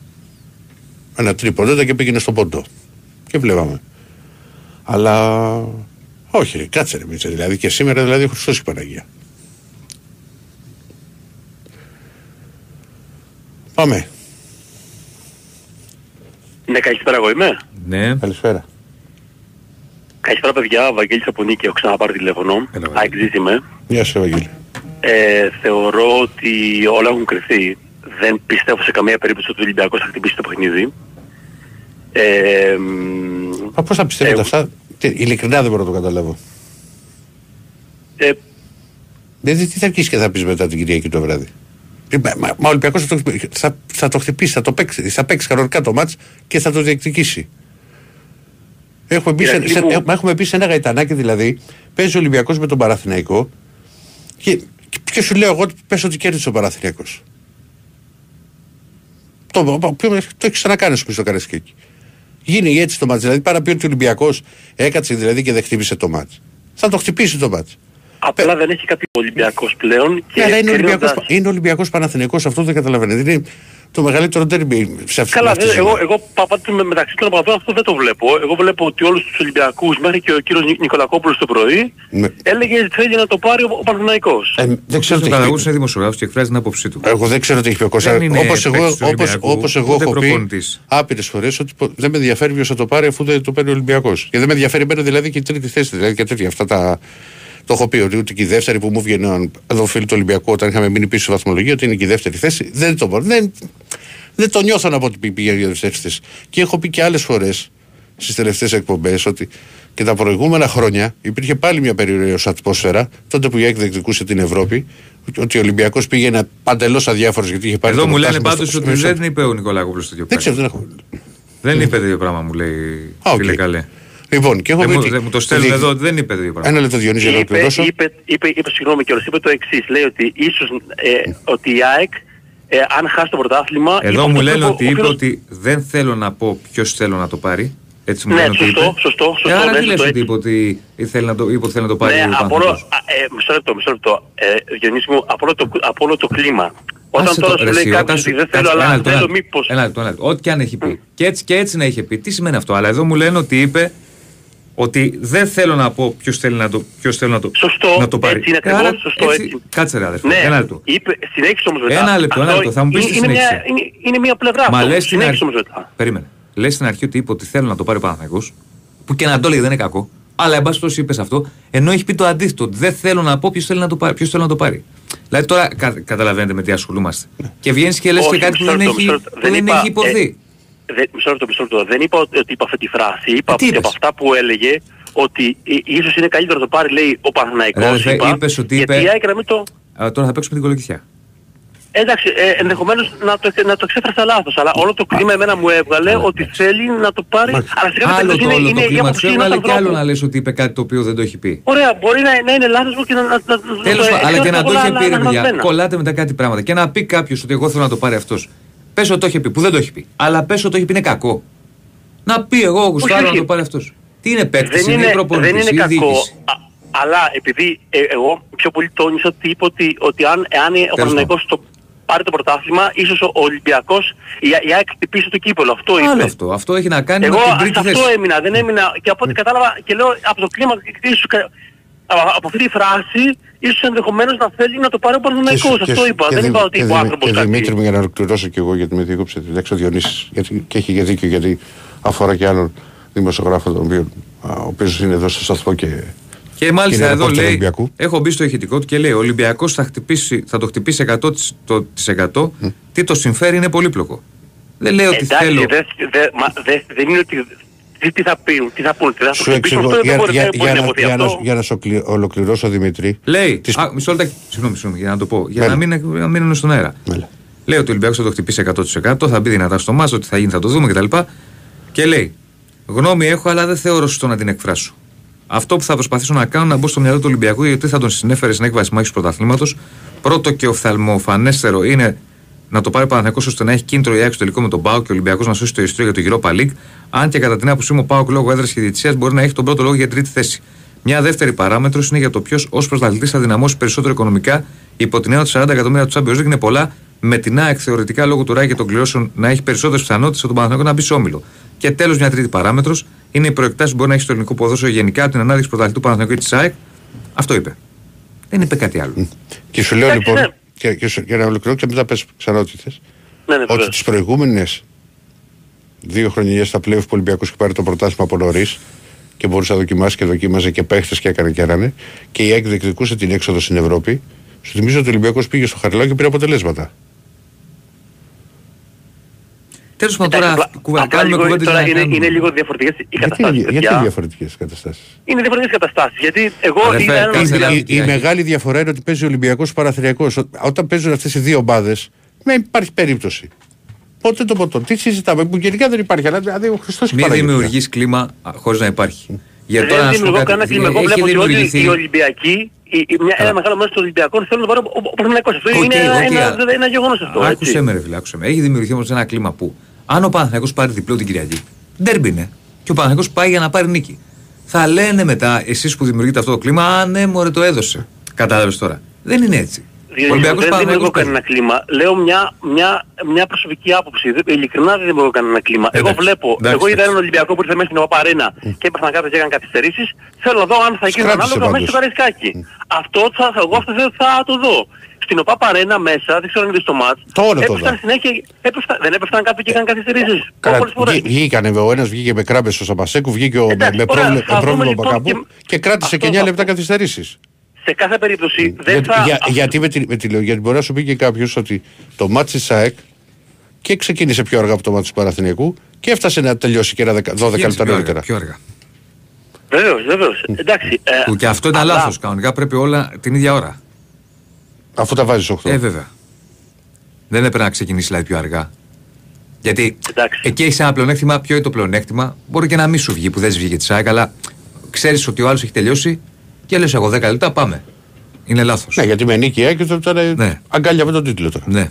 ένα τρίποντο ήταν και πήγαινε στον πόντο και βλέπαμε αλλά όχι κάτσε ρε Μίτσε δηλαδή και σήμερα δηλαδή ο Χριστός η Παναγία πάμε Ναι, καλησπέρα εγώ είμαι. Ναι, καλησπέρα Καλησπέρα παιδιά, Βαγγέλης από Νίκη, έχω ξαναπάρει τηλέφωνο. Έλα, Βαγγέλη. Αεξής είμαι. Γεια σου Ευαγγέλη Ε, θεωρώ ότι όλα έχουν κρυφθεί. Δεν πιστεύω σε καμία περίπτωση ότι ο Ολυμπιακός θα χτυπήσει το παιχνίδι. Ε, μ, Μα πώς θα πιστεύετε εγώ- αυτά; Τι, ειλικρινά δεν μπορώ να το καταλάβω ε, Δηλαδή τι θα αρχίσει και θα πεις μετά την Κυριακή το βράδυ; Ε, Μα, μα, μα ο Ολυμπιακός θα το, θα, θα το χτυπήσει, θα το παίξει, θα παίξει κανονικά το μάτς και θα το διεκδικήσει. Έχουμε μπει, σε, Ηρακλή σε, μου- έχουμε- έχουμε μπει σε ένα γαϊτανάκι δηλαδή, παίζει ο Ολυμπιακός με τον Παραθυναϊκό και, και ποιο σου λέω εγώ ότι πες ότι κέρδισε ο Παραθυναϊκός. Το, το, το, το έχεις ξανακάνει σου πει στο Καρασκέκι. Γίνει έτσι το μάτς. Δηλαδή πάρα πει ότι ο Ολυμπιακός έκατσε δηλαδή και δεν χτύπησε το μάτς. Θα το χτυπήσει το μάτς. Απλά δεν έχει κάποιο Ολυμπιακός πλέον και Ναι, αλλά είναι κρίνοντας- Ολυμπιακός, είναι Ολυμπιακός Παναθηναϊκός, αυτό δεν καταλαβαίνετε. Είναι το μεγαλύτερο τέρμπι σε αυτή Καλά, αυτής δεν, της εγώ, ζωή. εγώ πα- πάντως με- μεταξύ των οπαδών αυτό δεν το βλέπω. Εγώ βλέπω ότι όλους τους Ολυμπιακούς, μέχρι και ο κύριος Νι- Νικολακόπουλος το πρωί, Ναι. έλεγε ότι θέλει να το πάρει ο, ο Παναθηναϊκός. Ε, δεν ξέρω ο τι έχει Καλαγούς πει. είναι δημοσιογράφος και εκφράζει την άποψή του. Εγώ δεν ξέρω τι έχει πει ο Κώστα. Δεν είναι Όπως εγώ, παίκτης του όπως, Ολυμπιακού, όπως εγώ ούτε έχω πει προπονητής. άπειρες φορές ότι πο- δεν με ενδιαφέρει ποιος θα το πάρει αφού δεν το παίρνει ο Ολυμπιακός. Και δεν με ενδιαφέρει εμένα δηλαδή και η τρίτη θέση. Δηλαδή και τέτοια αυτά τα... Το έχω πει ότι ούτε και η δεύτερη που μου βγαίνει εδώ φίλοι του Ολυμπιακού όταν είχαμε μείνει πίσω στη βαθμολογία ότι είναι και η δεύτερη θέση. Δεν το μπορώ. Δεν, δεν το νιώθω να πω ότι πηγαίνει για δεύτερη θέση. Και έχω πει και άλλες φορές στις τελευταίες εκπομπές ότι και τα προηγούμενα χρόνια υπήρχε πάλι μια περιοριστική ατμόσφαιρα τότε που η ΑΕΚ διεκδικούσε την Ευρώπη. Ότι ο Ολυμπιακός πήγαινε παντελώς αδιάφορος γιατί είχε πάρει Εδώ το μου λένε πρωτάθλημα πάντως στο- ότι στο- δεν είπε ο Νικολακόπουλος τέτοιο Δεν ξέρω, πράγμα. δεν έχω. Δεν είπε τέτοιο πράγμα μου λέει Α, οκ. φίλε καλέ. Λοιπόν, και έχω Δεν πει μου, ότι- δεν μου το στέλνουν ότι- εδώ, δεν είπε τέτοιο πράγμα. Ένα λεπτό Διονύση για να είπε, ολοκληρώσω. είπε, είπε, είπε, συγγνώμη κιόλας, είπε το εξής, λέει ότι ίσως ε, ότι η ΑΕΚ ε, αν χάσει το πρωτάθλημα... είπε Εδώ αυτό μου που λένε ο ότι είπε φίλος- ότι δεν θέλω να πω ποιος θέλω να το πάρει. Έτσι μου Ναι, λένε ότι σωστό, είπε. σωστό, σωστό, Ε, άρα ναι, τι λες σωστό, ότι έτσι. είπε ότι θέλει να το, είπε ότι θέλει να το πάρει Ναι, ο από όλο, Παναθηναϊκός; α, ε, μισό λεπτό, μισό λεπτό. Ε, Διονύση μου, από όλο το, από όλο το κλίμα. Όταν Άσε τώρα το- σου ρε λέει εσύ, κάποιος όταν ότι σου- δεν θέλω, κάτσε, ένα αλλά λεπτό, ένα θέλω λεπτό, μήπως... Ένα λεπτό, ένα λεπτό. Ό,τι και αν έχει πει. Και έτσι, και έτσι να είχε πει. Τι σημαίνει αυτό. Αλλά εδώ μου λένε ότι είπε ότι δεν θέλω να πω ποιος θέλει να το, ποιος θέλει να το, Σωστό, να το πάρει. έτσι είναι ακριβώς, Άρα, σωστό, έτσι. Κάτσε ρε αδερφέ, Ναι, ένα λεπτό. είπε, συνέχισε όμως μετά. Ένα λεπτό, ένα Αυτό λεπτό. Θα μου πεις είναι- τι είναι μια- συνέχισε. Είναι, είναι μια πλευρά Μα αυτό. λες στην Συνέχισε αρχή. όμως μετά. Περίμενε. Λες στην αρχή ότι είπε ότι θέλω να το πάρει ο Παναθηναϊκός, που και να το λέει δεν είναι κακό. Αλλά εν πάση περιπτώσει είπες αυτό, ενώ έχει πει το αντίθετο. ότι Δεν θέλω να πω ποιος θέλει να το πάρει. Ποιος θέλει να το πάρει. Δηλαδή τώρα κα, καταλαβαίνετε με τι ασχολούμαστε. Και βγαίνεις και λες και Όχι, κάτι που μισό δεν λεπτό, έχει, μισό λεπτό. που Δεν δεν είπα, έχει υποθεί. Ε, δεν- Μισό λεπτό, μισό λεπτό. Δεν είπα ότι ότι είπα αυτή τη φράση. Είπα τι ότι είπες; από αυτά που έλεγε ότι ε, ίσως είναι καλύτερο να το πάρει λέει ο Ρε, Παναθηναϊκός. αδερφέ, είπα, είπες ότι γιατί είπε- η ΑΕΚ να μην το... Α, τώρα θα παίξουμε την κολοκυθιά. Εντάξει, ε, ενδεχομένως να το, να το εξέφρασα λάθος, αλλά όλο το κλίμα εμένα μου έβγαλε ότι θέλει να το πάρει, αλλά σε κάποια Άλλο περίπτωση το είναι, όλο είναι το η κλίμα άποψη του ενός έβγαλε και άλλο ανθρώπου. να λες ότι είπε κάτι το οποίο δεν το έχει πει. Ωραία, μπορεί να, να είναι λάθος μου και να, να, να, να Τέλος το πάντων, αλλά και να το εξέφρασα είχε εγώ, πει ρε αλλά παιδιά, λανθασμένα. κολλάτε μετά κάτι πράγματα. Και να πει κάποιος ότι εγώ θέλω να το πάρει αυτός. Πες ότι το είχε πει, που δεν το έχει πει. Αλλά πες ότι το έχει πει είναι κακό. Να πει εγώ, γουστάρω να όχι. το πάρει αυτός. Τι είναι παίκτης, δεν είναι είναι, δεν προπονητή είναι ή κακό. διοίκηση. α- αλλά επειδή ε, εγώ πιο πολύ τόνισα ότι είπε ότι, ότι αν, εάν ο Παναθηναϊκός το πάρει το πρωτάθλημα, ίσως ο Ολυμπιακός, η, η ΑΕΚ χτυπήσει το κύπελο. Αυτό είπε. Άλλο αυτό. Αυτό έχει να κάνει Εγώ με την σε τρίτη αυτό θέση. έμεινα, δεν έμεινα και από ό,τι κατάλαβα και λέω από το κλίμα ίσως, κα- α- από αυτή τη φράση ίσως ενδεχομένως να θέλει να το πάρει ο Παναθηναϊκός. Αυτό είπα. Δεν είπα ότι είπε ο άνθρωπος Και κάτι. Δημήτρη μου για να ολοκληρώσω και εγώ γιατί με διέκοψε τη λέξη ο Διονύσης γιατί, και έχει και δίκιο γιατί αφορά και άλλον δημοσιογράφο τον οποίο, α, ο οποίος είναι εδώ στο σταθμό και Και μάλιστα είναι εδώ ρεπόρτερ λέει, Ολυμπιακού. έχω μπει στο ηχητικό του και λέει: Ο Ολυμπιακός θα, χτυπήσει- θα το χτυπήσει 100%. Τι το συμφέρει είναι πολύπλοκο. Δεν λέει ότι Εντάξει, θέλω. δε- δε- μα- δε- δεν είναι ότι... Τι, τι θα πούν, τι θα πούν, τι θα σου σου εξηγώ αυτό δεν για, μπορεί, για, δεν μπορεί για, να να, υποθεί για, να, αυτό. για να σου κλει- ολοκληρώσω Δημήτρη Λέει. Τις- Α, μισό λεπτάκι. Συγγνώμη, συγγνώμη, για να το πω. Για Μέλα. να μην, να μείνουν στον αέρα. Μέλα. Λέει ότι ο Ολυμπιακός θα το χτυπήσει 100%, θα μπει δυνατά στο μάζο, ότι θα γίνει, θα το δούμε κτλ. Και λέει: Γνώμη έχω, αλλά δεν θεωρώ σωστό να την εκφράσω. Αυτό που θα προσπαθήσω να κάνω να μπω στο μυαλό του Ολυμπιακού, γιατί θα τον συνέφερε στην έκβαση μάχης πρωταθλήματος. Πρώτο και οφθαλμοφανέστερο είναι να το πάρει ο Παναθηναϊκός ώστε να έχει κίνητρο η ΑΕΚ στο τελικό με τον Πάο και ο Ολυμπιακός να σώσει το ιστρίο για το Europa League. Αν και κατά την άποψή μου ο Πάο λόγω έδρας και διετησία μπορεί να έχει τον πρώτο λόγο για τρίτη θέση. Μια δεύτερη παράμετρος είναι για το ποιος ως πρωταθλητής θα δυναμώσει περισσότερο οικονομικά υπό την έννοια ότι 40 εκατομμύρια του Champions League είναι πολλά, με την ΑΕΚ θεωρητικά λόγω του Ράι και των κληρώσεων να έχει περισσότερες πιθανότητες από τον Παναθηναϊκό να μπει σε όμιλο. Και τέλος, μια τρίτη παράμετρος είναι οι προεκτάσεις που μπορεί να έχει στο ελληνικό ποδόσφαιρο γενικά από την ανάδειξη πρωταθλητού Παναθηναϊκού και της ΑΕΚ. Αυτό είπε. Δεν είπε κάτι άλλο. και σου λέω Εντάξει, λοιπόν ναι. και, και, σου- για να ολοκληρώσω και μετά πες ξανά ό,τι θες Ναι, ναι, ότι βεβαίως. τις προηγούμενες δύο χρονιές στα πλέον που ο Ολυμπιακός έχει πάρει το πρωτάθλημα από νωρίς και μπορούσε να δοκιμάσει και δοκίμαζε και παίχτες και έκανε και έρανε και η ΑΕΚ διεκδικούσε την έξοδο στην Ευρώπη σου θυμίζω ότι ο Ολυμπιακός πήγε στο Χαριλάου και πήρε αποτελέσματα. Τέλος πάντων, Εντάξει, τώρα απλά- κουβε- απλά κάνουμε λίγο- κουβέντε τώρα για να είναι, κάνουμε. είναι λίγο διαφορετικές οι Γιατί, καταστάσεις. γιατί παιδιά. διαφορετικές καταστάσεις; Είναι διαφορετικές καταστάσεις. Γιατί εγώ Αδερφέ, είδα έναν κάτσε να- Ολυμπιακό- Η, η Άκη. μεγάλη διαφορά είναι ότι παίζει ο Ολυμπιακός Παραθυριακός. Ό- Όταν παίζουν αυτές οι δύο ομάδες δεν υπάρχει περίπτωση. Πότε το ποτό. Τι συζητάμε, που γενικά δεν υπάρχει. Αλλά δηλαδή ο Χριστός Μην δημιουργεί κλίμα χωρίς να υπάρχει. Γιατί τώρα Δεν να σου πω δημιουργώ κάτι, κανένα κλίμα. Εγώ έχει βλέπω ότι όλοι δημιουργηθεί- οι Ολυμπιακοί, η- η- μια- ένα μεγάλο μέρος των Ολυμπιακών θέλουν να πάρουν ο- ο Παναθηναϊκός. Αυτό Οκ, είναι ένα- οκ, ένα- αλλά- ένα γεγονός αυτό. Άκουσε έτσι. με, ρε φίλε, άκουσε με. Έχει δημιουργηθεί όμως ένα κλίμα που αν ο Παναθηναϊκός πάρει διπλό την Κυριακή, ντέρμπι είναι. Και ο Παναθηναϊκός πάει για να πάρει νίκη. Θα λένε μετά, εσείς που δημιουργείτε αυτό το κλίμα, Α, ναι, μωρέ, το έδωσε. Κατάλαβες τώρα. Δεν είναι έτσι. Διότι Ολυμπιακός δεν δημιουργώ Παναθηναϊκός κανένα κλίμα. Λέω μια, μια, μια προσωπική άποψη. Δεν- Ειλικρινά δεν δημιουργώ κανένα κλίμα. Εγώ Εντάξει, βλέπω, εντάξει, εγώ είδα εντάξει. έναν Ολυμπιακό που ήρθε μέσα στην Οπαρένα και έπαθαν κάποιες και έκαναν καθυστερήσεις. Θέλω να δω αν θα γίνει Σκράτησε ανάλογα μέσα στο πάντως. Καραϊσκάκι. Αυτό θα, θα, εγώ αυτό θα, θα το δω. Στην ΟΠΑ Παρένα μέσα, δεν ξέρω αν είδες το μάτς, Το όλο το έπεφταν είδα. συνέχεια, έπεφταν, δεν έπεφταν κάποιοι και έκαναν καθυστερήσεις. Καλά, Πολλές φορές. βγή- Βγήκανε, ο ένας βγήκε με κράμπες στο Σαμπασέκου, βγήκε ο, με, Εντάξει, με ωραία, πρόβλημα, θα δούμε πρόβλημα λοιπόν Μπακαμπού και- και κράτησε αυτό και 9 θα λεπτά πω. καθυστερήσεις. Σε κάθε περίπτωση δεν Γιατί, θα... για, γιατί με τη, με τη, λέω, γιατί μπορεί να σου πει και κάποιος ότι το μάτι της ΣΑΕΚ και ξεκίνησε πιο αργά από το μάτι του Παναθηναϊκού και έφτασε να τελειώσει και ένα δεκα- 12 Γίνεσαι λεπτά πιο αργά, νωρίτερα. Πιο αργά. Βεβαίως, βεβαίως. Εντάξει. ε, Που και αυτό ήταν αλλά- λάθος. Κανονικά πρέπει όλα την ίδια ώρα. Αφού τα βάζεις 8. Ε, βέβαια. Δεν έπρεπε να ξεκινήσει δηλαδή πιο αργά. Γιατί Εντάξει. εκεί έχεις ένα πλεονέκτημα. Ποιο είναι το πλεονέκτημα. Μπορεί και να μην σου βγει που δεν σου βγήκε τη ΣΑΕΚ, αλλά ξέρεις ότι ο άλλος έχει τελειώσει και λες: Εγώ 10 λεπτά πάμε. Είναι λάθος. ναι, γιατί με νίκη η και τώρα Ναι. αγκάλια με τον τίτλο τώρα. Ναι.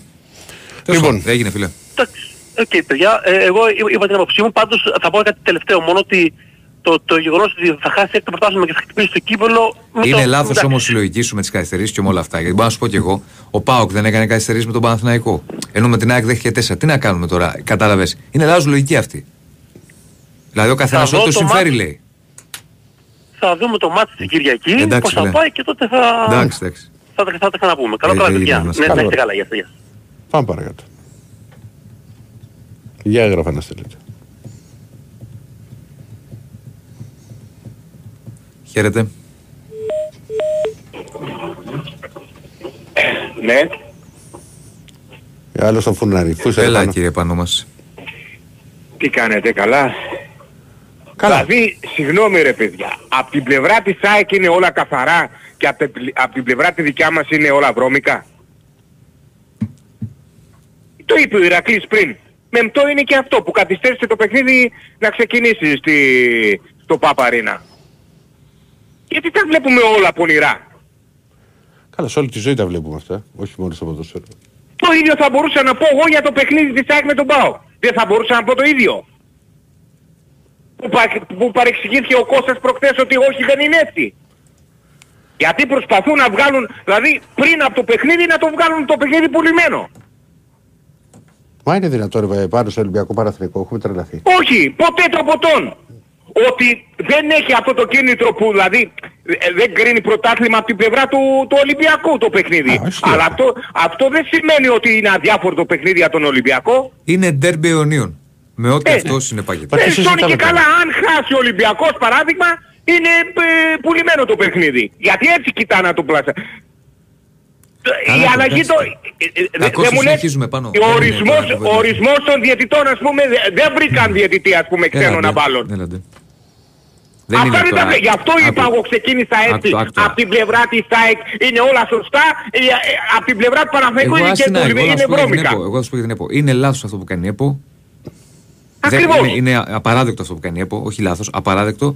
Λοιπόν. Λοιπόν, έγινε φίλε. Εντάξει, οκ, παιδιά, ε, εγώ είπα- είπα την άποψή μου, πάντως θα πω κάτι τελευταίο, μόνο ότι το, το γεγονός ότι θα χάσει το πρωτάθλημα και θα χτυπήσει το κύπελο... με Είναι το- λάθος εντάξει. όμως η λογική σου με τις καθυστερήσεις και με όλα αυτά. Γιατί μπορώ να σου πω κι εγώ, ο Πάοκ δεν έκανε καθυστερήσεις με τον Παναθηναϊκό. Ενώ με την ΑΕΚ δέχτηκε 4. Τι να κάνουμε τώρα, κατάλαβες; Είναι λάθος λογική αυτή. Δηλαδή ο καθένας δω ό,τι του το συμφέρει μάτς. λέει. θα δούμε το μάτι την Κυριακή, Εντάξει, πώς θα ναι. πάει και τότε θα, Εντάξει, εντάξει. θα, τα- θα τα ξαναπούμε. Καλό Ε, βράδυ, ε, παιδιά. να Ναι, είστε να καλά. είστε καλά, γεια σας, γεια σας. Πάμε παρακάτω. Για έγραφα να στείλετε. Χαίρετε. Ναι. Ε, Άλλο στο φούρναρι. Πού είσαι Έλα πάνω; κύριε πάνω μας. Τι κάνετε, καλά; Καλά. Δηλαδή, συγγνώμη ρε παιδιά, από την πλευρά της ΑΕΚ είναι όλα καθαρά και από την, απ' την πλευρά τη δικιά μας είναι όλα βρώμικα; Το είπε ο Ηρακλής πριν. Μεμπτό είναι και αυτό που καθυστέρησε το παιχνίδι να ξεκινήσει στη, στο Παπαρίνα. Γιατί τα βλέπουμε όλα πονηρά. Καλά, σε όλη τη ζωή τα βλέπουμε αυτά. Όχι μόνο στο ποδόσφαιρο. Το ίδιο θα μπορούσα να πω εγώ για το παιχνίδι της ΑΕΚ με τον ΠΑΟ. Δεν θα μπορούσα να πω το ίδιο. Που, πα- που παρεξηγήθηκε ο Κώστας προχθές ότι όχι δεν είναι έτσι. Γιατί προσπαθούν να βγάλουν, δηλαδή πριν από το παιχνίδι να το βγάλουν το παιχνίδι πουλημένο. Μα είναι δυνατόν ρε, πάνω στο Ολυμπιακό Παραθυρικό. Έχουμε τρελαθεί. Όχι, ποτέ το ποτόν. Ότι δεν έχει αυτό το κίνητρο που δηλαδή ε, δεν κρίνει πρωτάθλημα από την πλευρά του, του Ολυμπιακού το παιχνίδι. Α, ισχύει Αλλά αυτό. αυτό, αυτό δεν σημαίνει ότι είναι αδιάφορο το παιχνίδι για τον Ολυμπιακό. Είναι ντέρμπι αιωνίων. Με ό,τι Ε, αυτό συνεπάγεται. Μα τι Ε, συζητάμε και τώρα. καλά, αν χάσει ο Ολυμπιακός παράδειγμα, είναι ε, πουλημένο το παιχνίδι. Γιατί έτσι κοιτά να το πλάσα. Καλά, Η το αλλαγή πιάστε. το... ε, ε, Κακώς δεν μου λες, συνεχίζουμε πάνω. Ο Δεν είναι ορισμός, τώρα κουβέντα. ο ορισμός των διαιτητών, ας πούμε, δε- δεν βρήκαν διαιτητή, ας πούμε, ξένο να βάλουν. Έλατε. Δεν Αυτά είναι δεν τα τώρα. βρε- Γι' αυτό είπα Άκου. εγώ ξεκίνησα έτσι. Άκου, άκου τώρα. Από την πλευρά της ΑΕΚ είναι όλα σωστά, ε, ε, από την πλευρά του Παναθηναϊκού Εγώ είναι ας και την τους ΑΕΚ, εγώ Ολυμπιακού, να σου είναι πω για την βρώμικα. ΕΠΟ. Εγώ θα σου πω για την ΕΠΟ. Είναι λάθος αυτό που κάνει η ΕΠΟ. Δεν- Ακριβώς. Είναι, είναι απαράδεκτο αυτό που κάνει η ΕΠΟ. Όχι λάθος, απαράδεκτο.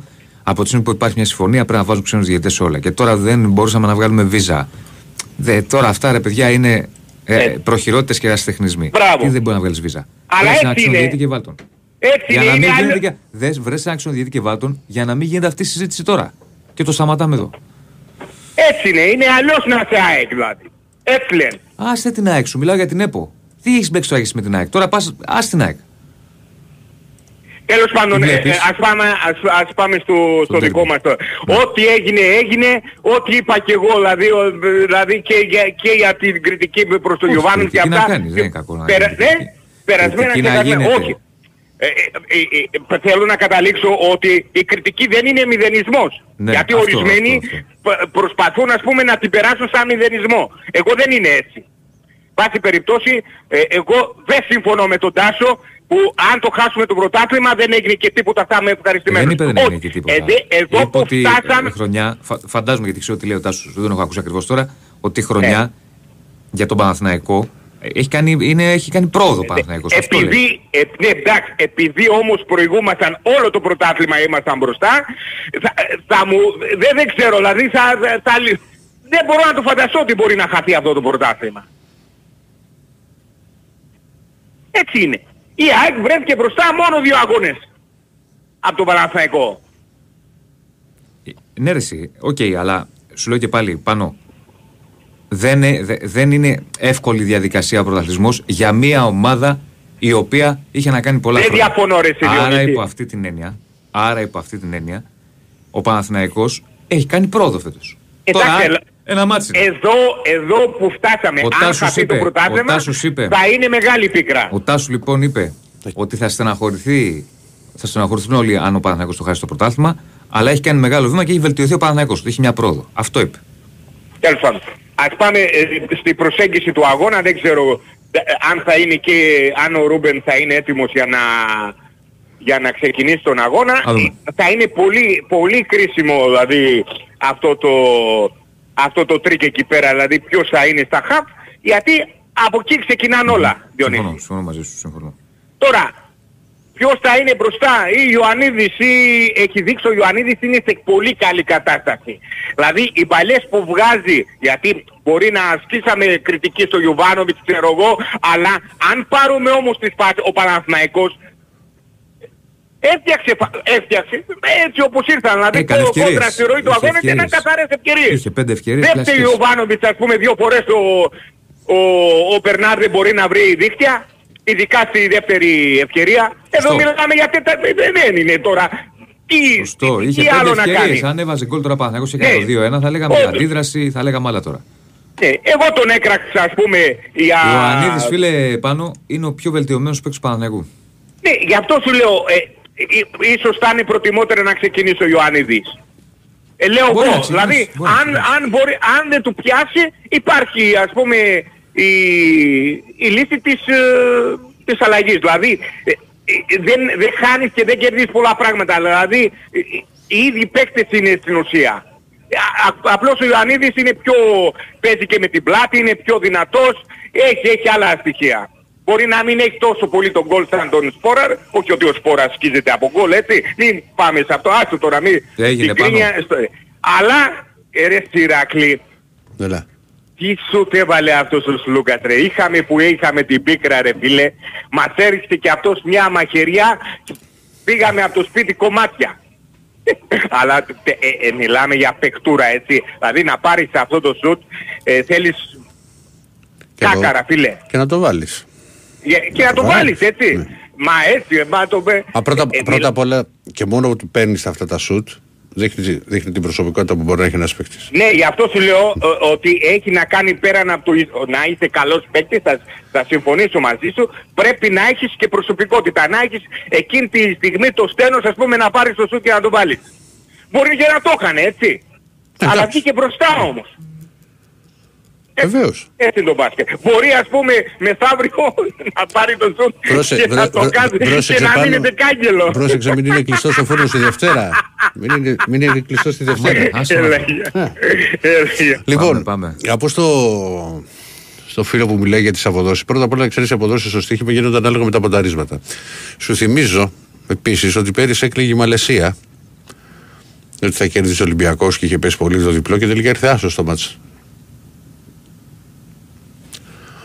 Από τη στιγμή που υπάρχει μια συμφωνία πρέπει να βάζουν ξένους διαιτητές σε όλα. Και τώρα δεν μπορούσαμε να βγάλουμε βίζα. Δε, τώρα αυτά ρε παιδιά είναι ε, Ε. προχειρότητες και ερασιτεχνισμοί. Μπράβο. Τι δεν μπορεί να βγάλεις βίζα; Αλλά Βρες έτσι ένα ξένο είναι. διαιτητή και βάλ' τον. Έτσι Για είναι, να είναι μην γίνεται άλλο- και. Δες, βρες ένα ξένο διαιτητή και βάλ' τον για να μην γίνεται αυτή η συζήτηση τώρα. Και το σταματάμε εδώ. Έτσι είναι, είναι αλλιώς να σε ΑΕΚ δηλαδή. Έτσι λένε. Άστε την ΑΕΚ σου, μιλάω για την ΕΠΟ. Τι έχεις μπέξει τώρα έχεις με την ΑΕΚ; Τώρα πας, ας την ΑΕΚ. Τέλος πάντων, Τι ε, βλέπεις; ε, ας πάμε, ας, ας πάμε στο, στο derby. δικό μας τώρα. Ό,τι έγινε, έγινε. Ό,τι είπα και εγώ, δηλαδή, ο- δηλαδή και, για, και για την κριτική προς τον Όχι, Γιωβάνο και κριτική να αυτά. κάνεις, δεν είναι κακό να Περα, κάνεις ναι, κριτική. περασμένα Κριτική και να περασμένα. γίνεται. Όχι. Ε, ε, ε, ε, θέλω να καταλήξω ότι η κριτική δεν είναι μηδενισμός. Ναι, γιατί αυτό, ορισμένοι αυτό, αυτό. π- προσπαθούν ας πούμε να την περάσουν σαν μηδενισμό. Εγώ δεν είναι έτσι. Πάση περιπτώσει, ε, εγώ δεν συμφωνώ με τον Τάσο που αν το χάσουμε το πρωτάθλημα δεν έγινε και τίποτα θα είμαι ευχαριστημένος. Δεν είπε δεν έγινε Όχι. και τίποτα. Ε, δε- εδώ Είπε που ότι φτάσαμε... ε, χρονιά, φα- φαντάζομαι γιατί ξέρω τι λέει ο Τάσος, δεν τον έχω ακούσει ακριβώς τώρα, ότι η χρονιά για τον Παναθηναϊκό ε, έχει κάνει, είναι, έχει κάνει πρόοδο ο Παναθηναϊκός. Αυτό λέει. Επειδή, ε, ναι, εντάξει, επειδή όμως προηγούμασταν όλο το πρωτάθλημα ήμασταν μπροστά, θα, θα μου, δεν, δεν ξέρω, δηλαδή θα, θα, λυ- δεν μπορώ να το φανταστώ ότι μπορεί να χαθεί αυτό το πρωτάθλημα. Έτσι είναι. Η ΑΕΚ βρέθηκε μπροστά μόνο δύο αγώνες από τον Παναθηναϊκό. Ε, Ναι, ρε, εσύ, οκ, αλλά σου λέω και πάλι πάνω. Δεν, ε- δε- δεν είναι εύκολη διαδικασία ο πρωταθλητισμός για μια ομάδα η οποία είχε να κάνει πολλά Δεν χρόνια. διαφωνώ, ρε, εσύ, Άρα Διονύση. υπό αυτή την έννοια, άρα υπό αυτή την έννοια, ο Παναθηναϊκός έχει κάνει πρόοδο φέτος. Εντάξει, Τώρα, αλλά- ένα μάτσι. είναι. Εδώ, εδώ που φτάσαμε, Ο αν Τάσος χαθεί είπε, το ο πρωτάθλημα, Τάσος είπε. θα είναι μεγάλη πίκρα. Ο Τάσου λοιπόν είπε ότι θα στεναχωρηθεί, θα στεναχωρηθούν όλοι αν ο Παναθηναϊκός το χάσει το πρωτάθλημα, αλλά έχει κάνει μεγάλο βήμα και έχει βελτιωθεί ο Παναθηναϊκός. Ότι έχει μια πρόοδο. Αυτό είπε. Τέλος πάντων. Ας πάμε ε, στη προσέγγιση του αγώνα. Δεν ξέρω ε, αν θα είναι και αν ο Ρούμπεν θα είναι έτοιμος για να, για να ξεκινήσει τον αγώνα. Α δούμε. Ε, Θα είναι πολύ, πολύ κρίσιμο δηλαδή αυτό το, αυτό το τρίκ εκεί πέρα. Δηλαδή ποιος θα είναι στα χαφ. Γιατί από εκεί ξεκινάνε όλα. Διονύσης. Συμφωνώ, συμφωνώ μαζί σου. Συμφωνώ. Τώρα, ποιος θα είναι μπροστά, ή Ιωαννίδης ή έχει δείξει ο Ιωαννίδης είναι σε πολύ καλή κατάσταση. Δηλαδή οι παλιές που βγάζει, γιατί μπορεί να ασκήσαμε κριτική στο Ιωβάνοβιτς, ξέρω εγώ, αλλά αν πάρουμε όμως τις φάσεις, ο Παναθηναϊκός έφτιαξε, φα- έφτιαξε έτσι όπως ήρθαν, δηλαδή Έκανε κο- ευκαιρίες. κόντρας στη ροή του Είχε αγώνα και ήταν ευκαιρίες. καθαρές ευκαιρίες. Είχε πέντε ευκαιρίες Δεν φταίει ο κλασικές. Ιωβάνοβιτς ας πούμε δύο φορές ο, ο, ο Μπερνάρ δεν μπορεί να βρει δίκτυα, ειδικά στη δεύτερη ευκαιρία. Εδώ Σωστό. μιλάμε για τέτα... δεν είναι τώρα τι, Σωστό. τι, Είχε τι πέντε άλλο να ευκαιρίες. κάνει; Αν έβαζε γκολ τώρα Παναθηναϊκός και έκανε Ναι. το 2-1, θα λέγαμε Όχι. αντίδραση, θα λέγαμε άλλα τώρα. Ναι, εγώ τον έκραξα ας πούμε για... Ο Ιωαννίδης, φίλε, πάνω είναι ο πιο βελτιωμένος παίκτης του Παναθηναϊκού. Ναι, γι' αυτό σου λέω, ε, ε, ίσως θα είναι προτιμότερο να ξεκινήσει ο Ιωαννίδης. Ε, λέω Μπορεί να εγώ, ξεκινήσει, δηλαδή μπορεί να αν, αν, μπορεί, αν δεν του πιάσει υπάρχει ας πούμε η, η λύση της, ε, της αλλαγής. Δηλαδή ε, ε, δεν, δεν χάνεις και δεν κερδίζεις πολλά πράγματα. Δηλαδή ε, ε, οι ίδιοι παίκτες είναι στην ουσία. Ε, Α, α- απλώς ο Ιωαννίδης είναι πιο, παίζει και με την πλάτη, είναι πιο δυνατός, έχει, έχει άλλα στοιχεία. Μπορεί να μην έχει τόσο πολύ τον γκολ σαν τον Σπόραρ, όχι ότι ο Σπόραρ σκίζεται από γκολ, έτσι. Μην πάμε σε αυτό, άστο τώρα, μην... Έγινε την κρίνια πάνω. στο- Αλλά, ε, ρε Σιράκλη, Έλα. τι σου έβαλε αυτός ο Σλούκας ρε; Είχαμε που είχαμε την πίκρα ρε φίλε. Μας έριξε και αυτός μια μαχαιριά και πήγαμε από το σπίτι κομμάτια. Αλλά τε- ε, ε, μιλάμε για παικτούρα έτσι. Δηλαδή να πάρεις αυτό το σουτ ε, θέλεις Και εγώ. κάκαρα φίλε. Και να το βάλεις. Για- Και να το Ωραία. βάλεις έτσι. Ναι. Μα έτσι, ε, μα το πε- Α, πρώτα, ε, πρώτα απ' όλα και μόνο που παίρνεις αυτά τα σουτ δείχνει, δείχνει την προσωπικότητα που μπορεί να έχει ένας παίκτης. Ναι, γι' αυτό σου λέω ε, ότι έχει να κάνει πέραν από το εις- να είσαι καλός παίκτης, θα, θα συμφωνήσω μαζί σου, πρέπει να έχεις και προσωπικότητα, να έχεις εκείνη τη στιγμή το στένος ας πούμε να πάρεις το σου και να το βάλεις. Μπορεί και να το έκανε έτσι. Αλλά Εντάξει. βγήκε μπροστά όμως. Βεβαίως. Έτσι είναι το μπάσκετ. Μπορεί ας πούμε μεθαύριο να πάρει το σουτ Πρόσε- και να βρε- το βρε- κάνει και πρόσεξε να πάνω. μείνετε κάγκελο. Πρόσεξε μην είναι κλειστός στο φούρνος στη Δευτέρα. μην, είναι, μην είναι κλειστός στη Δευτέρα. Άσε να- Έλεγε. Έλεγε. λοιπόν, πάμε. από στο, στο φίλο που μιλάει για τις αποδόσεις. Πρώτα απ' όλα ξέρεις οι αποδόσεις στο στοίχημα γίνονται ανάλογα με τα πονταρίσματα. Σου θυμίζω επίσης ότι πέρυσι έκλειγε η Μαλαισία ότι θα κέρδισε ο Ολυμπιακός και είχε πέσει πολύ το διπλό και τελικά ήρθε άσος στο μάτς.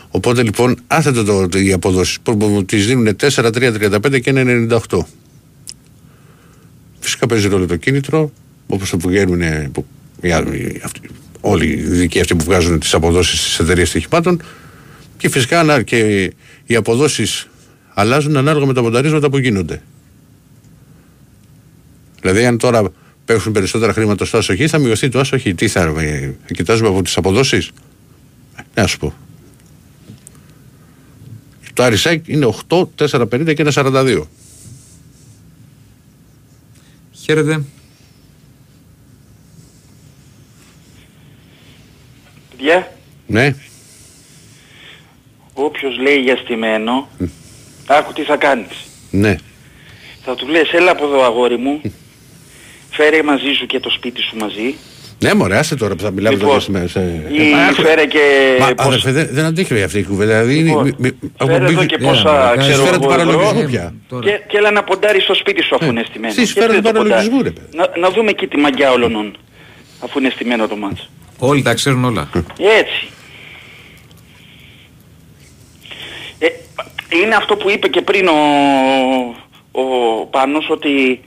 Οπότε λοιπόν, άθετο το, το, οι αποδόσεις που, που τις δίνουν 4, 3, 35 και 1,98. Φυσικά παίζει ρόλο το κίνητρο, όπως το που βγαίνουν που, οι, άλλοι- αυτοί- όλοι οι δικοί αυτοί που βγάζουν τις αποδόσεις στις εταιρείες στοιχημάτων και φυσικά ανα- και οι αποδόσεις αλλάζουν ανάλογα με τα πονταρίσματα που γίνονται. Δηλαδή αν τώρα πέφτουν περισσότερα χρήματα στο άσοχη θα μειωθεί το άσοχη. Τι θα ε, κοιτάζουμε από τις αποδόσεις; Ε, να σου πω. Το Αρισάκ είναι 8, 4,50 και 1,42. Χαίρετε. Παιδιά, Ναι. όποιος λέει για στημένο, άκου τι θα κάνεις. Ναι. Θα του λες έλα από εδώ αγόρι μου, φέρε μαζί σου και το σπίτι σου μαζί. Ναι, μωρέ, άσε τώρα που θα μιλάμε Λοιπόν, τώρα σε- σε- Ή Ε, άκου- φέρε και Μα πώς- αδερφέ, δεν, δεν αντέχει αυτή η κουβέντα. Δηλαδή, είναι- Λοιπόν, μη- μη- φέρε από εδώ μπήκε- και Ναι, πόσα μα, ξέρω σφαίρα του εγώ παραλογισμού ευρώ πια. Τώρα. και, και έλα να ποντάρεις στο σπίτι σου αφού είναι στημένο. Στη σφαίρα Και του τι το παραλογισμού, ποντάρεις. ρε παιδί. Να, να δούμε και τη μαγιά όλων αφού είναι στημένο το μάτς. Όλοι τα ξέρουν όλα. Έτσι. Ε, είναι αυτό που είπε και πριν ο, ο Πάνος ότι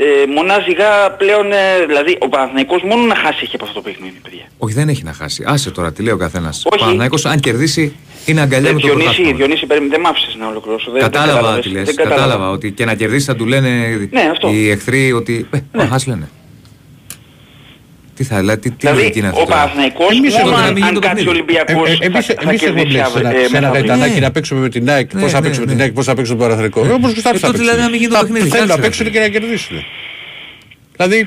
ε, μονάζιγα πλέον, ε, δηλαδή ο Παναθηναϊκός μόνο να χάσει έχει από αυτό το παιχνίδι, παιδιά. Όχι, δεν έχει να χάσει. Άσε τώρα, τι λέει ο καθένας. Ο Όχι. Παναθηναϊκός, αν κερδίσει, είναι αγκαλιά Ε, με το Διονύση, πρωτάθλημα. Διονύση, περίμενε, δεν μ' άφησες να ολοκληρώσω. Δεν, Κατάλαβα δεν κατάλαβες. τι λες. Δεν Κατάλαβα ότι και να κερδίσει θα του λένε Ναι, αυτό. οι εχθροί ότι. Ε, Ναι. ας λένε. Τι θα λέει, τι, τι Δηλαδή, λογική είναι ο αυτή τώρα. Παναθηναϊκός Εμείς μόνο εδώ να αν, μην γίνει αν το κάτσει ο παιχνίδι. Ολυμπιακός Ε, ε, θα, εμείς, θα εμείς έχουμε κερδίσει μπλέξει σε ένα, αύριο, ε, σε ένα μεθαύριο. γαϊτανάκι Ναι. να παίξουμε με την ΑΕΚ. Ναι, Πώς θα ναι, παίξουμε ναι. την ΑΕΚ, πώς θα παίξουμε τον Παραθρικό. Όπως γουστάρει Ε, θα τότε παίξουν. δηλαδή να μην γίνει το Θα- παιχνίδι, Θέλουν κάτσε, να ρε παίξουν φίλε. και να κερδίσουν. Δηλαδή,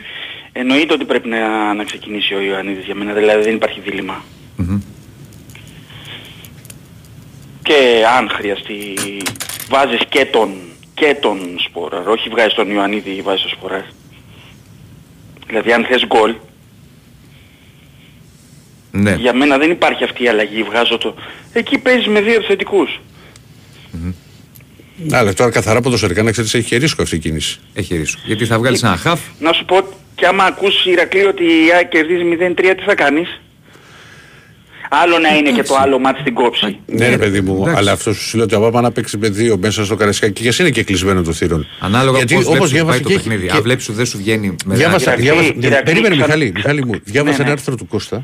Εννοείται ότι πρέπει να, να ξεκινήσει ο Ιωαννίδης για μένα, δηλαδή δεν υπάρχει δίλημα. Μμμ. Και αν χρειαστεί βάζεις και τον, και τον Σπόραρ, όχι βγάζεις τον Ιωαννίδη ή βάζεις τον Σπόραρ. Δηλαδή αν θες γκολ, Ναι. για μένα δεν υπάρχει αυτή η αλλαγή, βγάζω το... Εκεί παίζεις με δύο επιθετικούς. αλλά τώρα καθαρά ποδοσφαιρικά να ξέρεις έχει και ρίσκο αυτή η κίνηση. Έχει ρίσκο. Γιατί θα βγάλεις ένα χαφ. Να σου πω και άμα ακούσεις Ηρακλή ότι η ΑΕΚ κερδίζει 0-3 τι θα κάνεις; Άλλο να είναι και το άλλο μάτι στην κόψη. Ναι, ρε παιδί μου, εντάξει. αλλά αυτός σου λέω ότι άμα να παίξει με δύο μέσα στο καρασκάκι και εσύ είναι και κλεισμένο το θύρον. Ανάλογα Γιατί πώς όπως βλέπεις ότι πάει διάβασα το και- παιχνίδι. και- Αν βλέπεις ότι δεν σου βγαίνει με Διάβασα, Ηρακλή, διάβασα, Ηρακλή, περίμενε ξανα- Μιχάλη, Μιχάλη μου, διάβασα Ναι, ένα ναι. άρθρο του Κώστα, ε,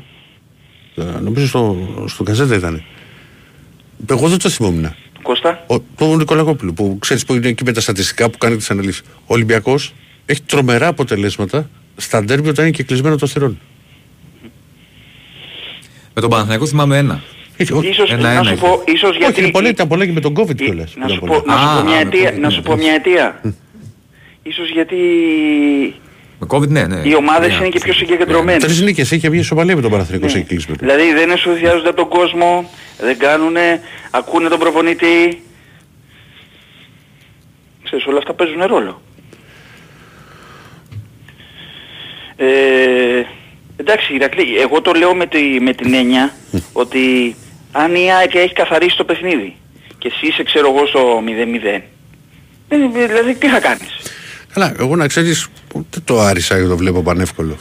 νομίζω στο, στο Καζέτα ήταν. Εγώ δεν το θυμόμουν. Κώστα; Ο, του Νικολακόπουλου που ξέρεις που είναι εκεί με τα στατιστικά που κάνει τις αναλύσεις. Ο Ολυμπιακός έχει τρομερά αποτελέσματα στα ντέρμπι όταν είναι και κλεισμένο το θηρόν. Με τον Παναθηναϊκό θυμάμαι ένα. Έχει, ό- Ίσως, Ένα, να ένα σου είχε. πω, ίσως όχι, γιατί... είναι πολλά, ήταν πολλά και με τον COVID ή- κιόλας. να Ήταν σου πολλά. πω, να σου Α, πω μια με αιτία, COVID, να ναι, σου πω ναι. μια αιτία. Ίσως γιατί Με COVID, ναι, ναι. οι ομάδες Ναι, είναι και πιο ναι. συγκεντρωμένες. Τρεις νίκες, έχει μια ισοπαλία με τον Παναθηναϊκό Ναι. σε κλεισμένο. Δηλαδή δεν ενθουσιάζονται από τον κόσμο, δεν κάνουνε, ακούνε τον προπονητή. Ξέρεις, όλα αυτά παίζουν ρόλο. Ε, εντάξει, Ηρακλή, εγώ το λέω με, τη, με την έννοια ότι αν η ΑΕΚ έχει καθαρίσει το παιχνίδι και εσύ είσαι ξέρω εγώ στο 0-0, δεν- δηλαδή τι θα κάνεις; Καλά, εγώ να ξέρεις, ούτε το άρισα και το βλέπω πανεύκολο.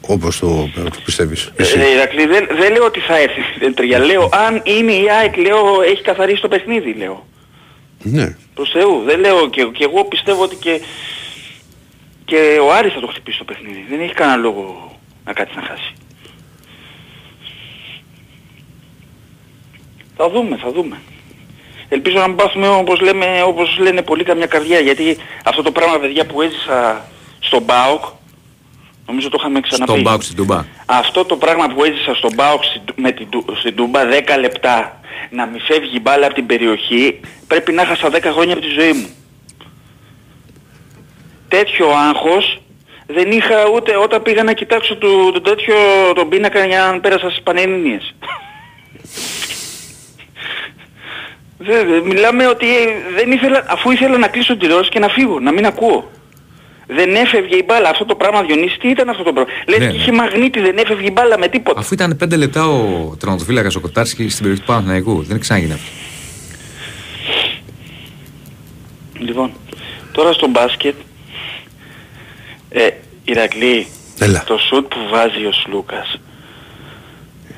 Όπως το, το πιστεύεις. Εσύ. Ε, Ηρακλή, δεν, δεν λέω ότι θα έρθεις στην τρία. Λέω αν είναι η ΑΕΚ, λέω έχει καθαρίσει το παιχνίδι, λέω. Ναι. Προς Θεού. Δεν λέω και, και εγώ πιστεύω ότι και, και ο Άρης θα το χτυπήσει το παιχνίδι. Δεν έχει κανένα λόγο να κάτσει να χάσει. Θα δούμε, θα δούμε. Ελπίζω να μην πάθουμε όπως, λέμε, όπως λένε πολλοί καμιά καρδιά γιατί αυτό το πράγμα παιδιά που έζησα στον ΠΑΟΚ νομίζω το είχαμε ξαναπεί. Στον Μπάουξ στην Τουμπά. Αυτό το πράγμα που έζησα στον ΠΑΟΚ στην, με την, Του- στην Τούμπα 10 λεπτά να μην φεύγει η μπάλα από την περιοχή πρέπει να έχασα 10 χρόνια από τη ζωή μου. Τέτοιο άγχος δεν είχα ούτε όταν πήγα να κοιτάξω το, το τέτοιο τον πίνακα για να πέρασα στις Πανελληνίες. Δεν, δεν, μιλάμε ότι ε, δεν ήθελα, αφού ήθελα να κλείσω την τηλεόραση και να φύγω, να μην ακούω. Δεν έφευγε η μπάλα. Αυτό το πράγμα Διονύση, τι ήταν αυτό το πράγμα; Λες Ναι, και ναι. είχε μαγνήτη, δεν έφευγε η μπάλα με τίποτα. Αφού ήταν 5 λεπτά ο τερματοφύλακας ο Κοτάρσκι στην περιοχή του Παναθηναϊκού. Δεν ξαναγίνει αυτό. Λοιπόν, τώρα στο μπάσκετ, ε, Ηρακλή, Έλα. το σουτ που βάζει ο Σλούκας.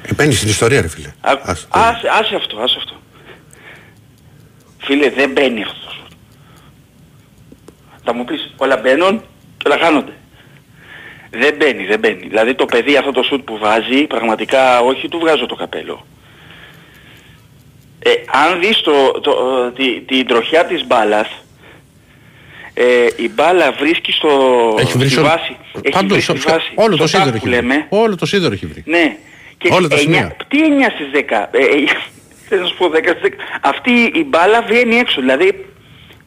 Ε, Μπαίνει στην ιστορία ρε φίλε. Α, Ας το- άσε, άσε αυτό, άσε αυτό. Φίλε, δεν μπαίνει αυτός το σουτ. Θα μου πεις, όλα μπαίνουν και όλα χάνονται. Δεν μπαίνει, δεν μπαίνει. Δηλαδή το παιδί αυτό το σουτ που βάζει, πραγματικά όχι του βγάζω το καπέλο. Ε, αν δεις το, το, ε, τη, την τροχιά της μπάλας, ε, η μπάλα βρίσκει στο, Έχει βρει στη όλο- βάση. Έχει Πάντως, βρει στη στο- βάση. Όλο το στο σίδερο τάκ έχει που βρει. λέμε. Όλο το σίδερο έχει βρει. Ναι. Και Όλα τα εννιά- σημεία. Τι 9 στις 10. Ε, ε, θέλω να σου πω 10 στις 10. Αυτή η μπάλα βγαίνει έξω. Δηλαδή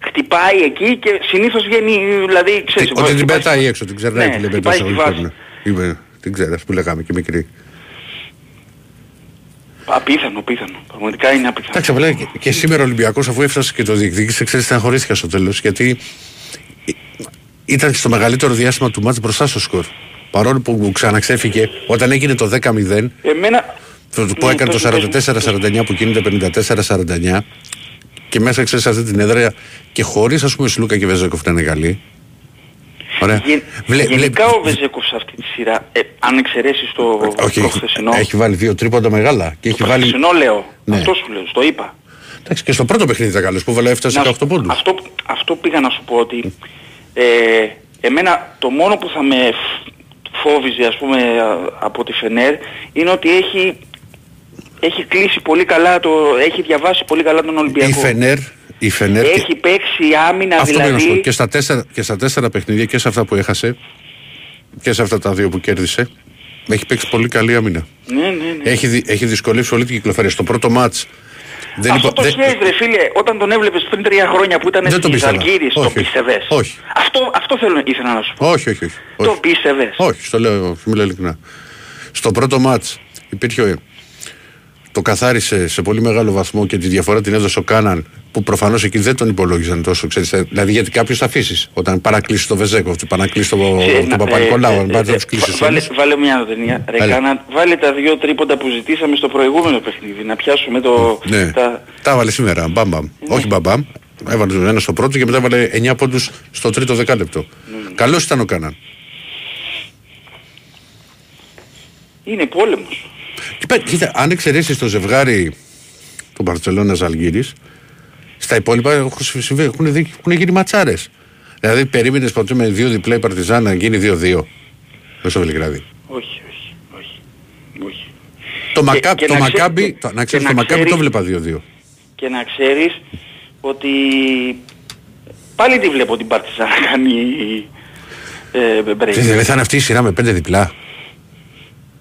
χτυπάει εκεί και συνήθως βγαίνει, δηλαδή ξέρεις. Ότι την χτυπάει- πετάει έξω, την ξερνάει Ναι, τη λέει χτυπάει πετάει στη βάση. Είμαι, την ξέρεις που λέγαμε και μικρή. Απίθανο, απίθανο. Πραγματικά είναι απίθανο. Εντάξει, απλά και, και σήμερα ο Ολυμπιακός αφού έφτασε και το διεκδίκησε, ξέρεις, στεναχωρήθηκα στο τέλος γιατί ε, ήταν στο μεγαλύτερο διάστημα του μάτς μπροστά στο σκορ. Παρόλο που ξαναξέφυγε, όταν έγινε το 10-0, Εμένα... το, που Ναι, έκανε το πες μου, 44-49 που γίνεται 54-49 και μέσα ξέρεις αυτή την έδρα και χωρίς ας πούμε Σλούκα και Βεζέκοφ να είναι καλή. Ωραία. Γε- Βλέ- γενικά βλέ- ο Βεζέκοφ σε αυτή τη σειρά, ε, αν εξαιρέσεις το, Όχι, το έχει, χθεσινό, έχει βάλει δύο τρίποντα μεγάλα και έχει το βάλει. χθεσινό λέω, Ναι. αυτό σου λέω, το είπα. Εντάξει, και στο πρώτο παιχνίδι ήταν καλός που βάλε έφτασε Να 18 σου- πόντους. Αυτό, αυτό πήγα να σου πω ότι ε, εμένα το μόνο που θα με φ- φόβιζε ας πούμε α- από τη Φενέρ είναι ότι έχει, έχει κλείσει πολύ καλά, το, έχει διαβάσει πολύ καλά τον Η Ολυμπιακό. Φενέρ, η Φενέρ και- Έχει παίξει άμυνα αυτό πήγα να σου πω, δηλαδή. και στα, τέσσερα, και στα τέσσερα παιχνίδια και σε αυτά που έχασε και σε αυτά τα δύο που κέρδισε έχει παίξει πολύ καλή άμυνα. Ναι, ναι, ναι. Έχει, δυ- έχει δυσκολεύσει όλη την κυκλοφορία. Στο πρώτο μάτς δεν αυτό υπο- το δεν- ξέρεις ρε φίλε, όταν τον έβλεπες πριν τρία χρόνια που ήταν Δεν το στη πίστευα. Ζαλγκύρης, το Όχι, όχι. πίστευες; Όχι. Αυτό, αυτό θέλω, ήθελα να σου πω. Όχι, όχι, όχι. Το όχι. πίστευες; Όχι, στο λέω, μιλάω ειλικρινά. Στο πρώτο μάτς υπήρχε το καθάρισε σε πολύ μεγάλο βαθμό και τη διαφορά την έδωσε ο Κάναν που προφανώς εκεί δεν τον υπολόγιζαν τόσο. Ξέρεις, ε, δηλαδή γιατί κάποιος θα αφήσει όταν παρακλείσει το Βεζέκοφ, παρακλείσει τον Ξέρεις, το να- Παπα-Νικολάου, ε, αν ε, πάρεις ε, να τους κλείσεις βάλε, όλους. βάλε μια ταινία. Ρε, Έλα. κάνα, βάλε τα δύο τρίποντα που ζητήσαμε στο προηγούμενο παιχνίδι. Να πιάσουμε το... Ναι, Τα... τα έβαλε σήμερα. Μπαμ, μπαμ. Όχι μπαμπαμ. Έβαλε τον ένα στο πρώτο και μετά έβαλε 9 πόντους στο τρίτο δεκάλεπτο. Καλός ήταν ο Κάναν. Είναι πόλεμος. Κοίτα, κοίτα, αν εξαιρέσεις το ζευγάρι του Μπαρσελόνα Αλγύρη, στα υπόλοιπα έχουν συμβεί- έχουν, δει- έχουν γίνει ματσάρες. Δηλαδή, περίμενες ποτέ με δύο διπλά η Παρτιζάν να γίνει 2-2 μέσα στο Βελιγράδι; Όχι, όχι, όχι. όχι. Το, Μακά, και το να Μακάμπι, ξέρεις- το, να και ξέρεις, να το Μακάμπι το ξέρεις- βλέπα 2-2. Και να ξέρεις ότι πάλι τη βλέπω την Παρτιζάν να κάνει ε, break. Τι, Δεν θα είναι αυτή η σειρά με πέντε διπλά.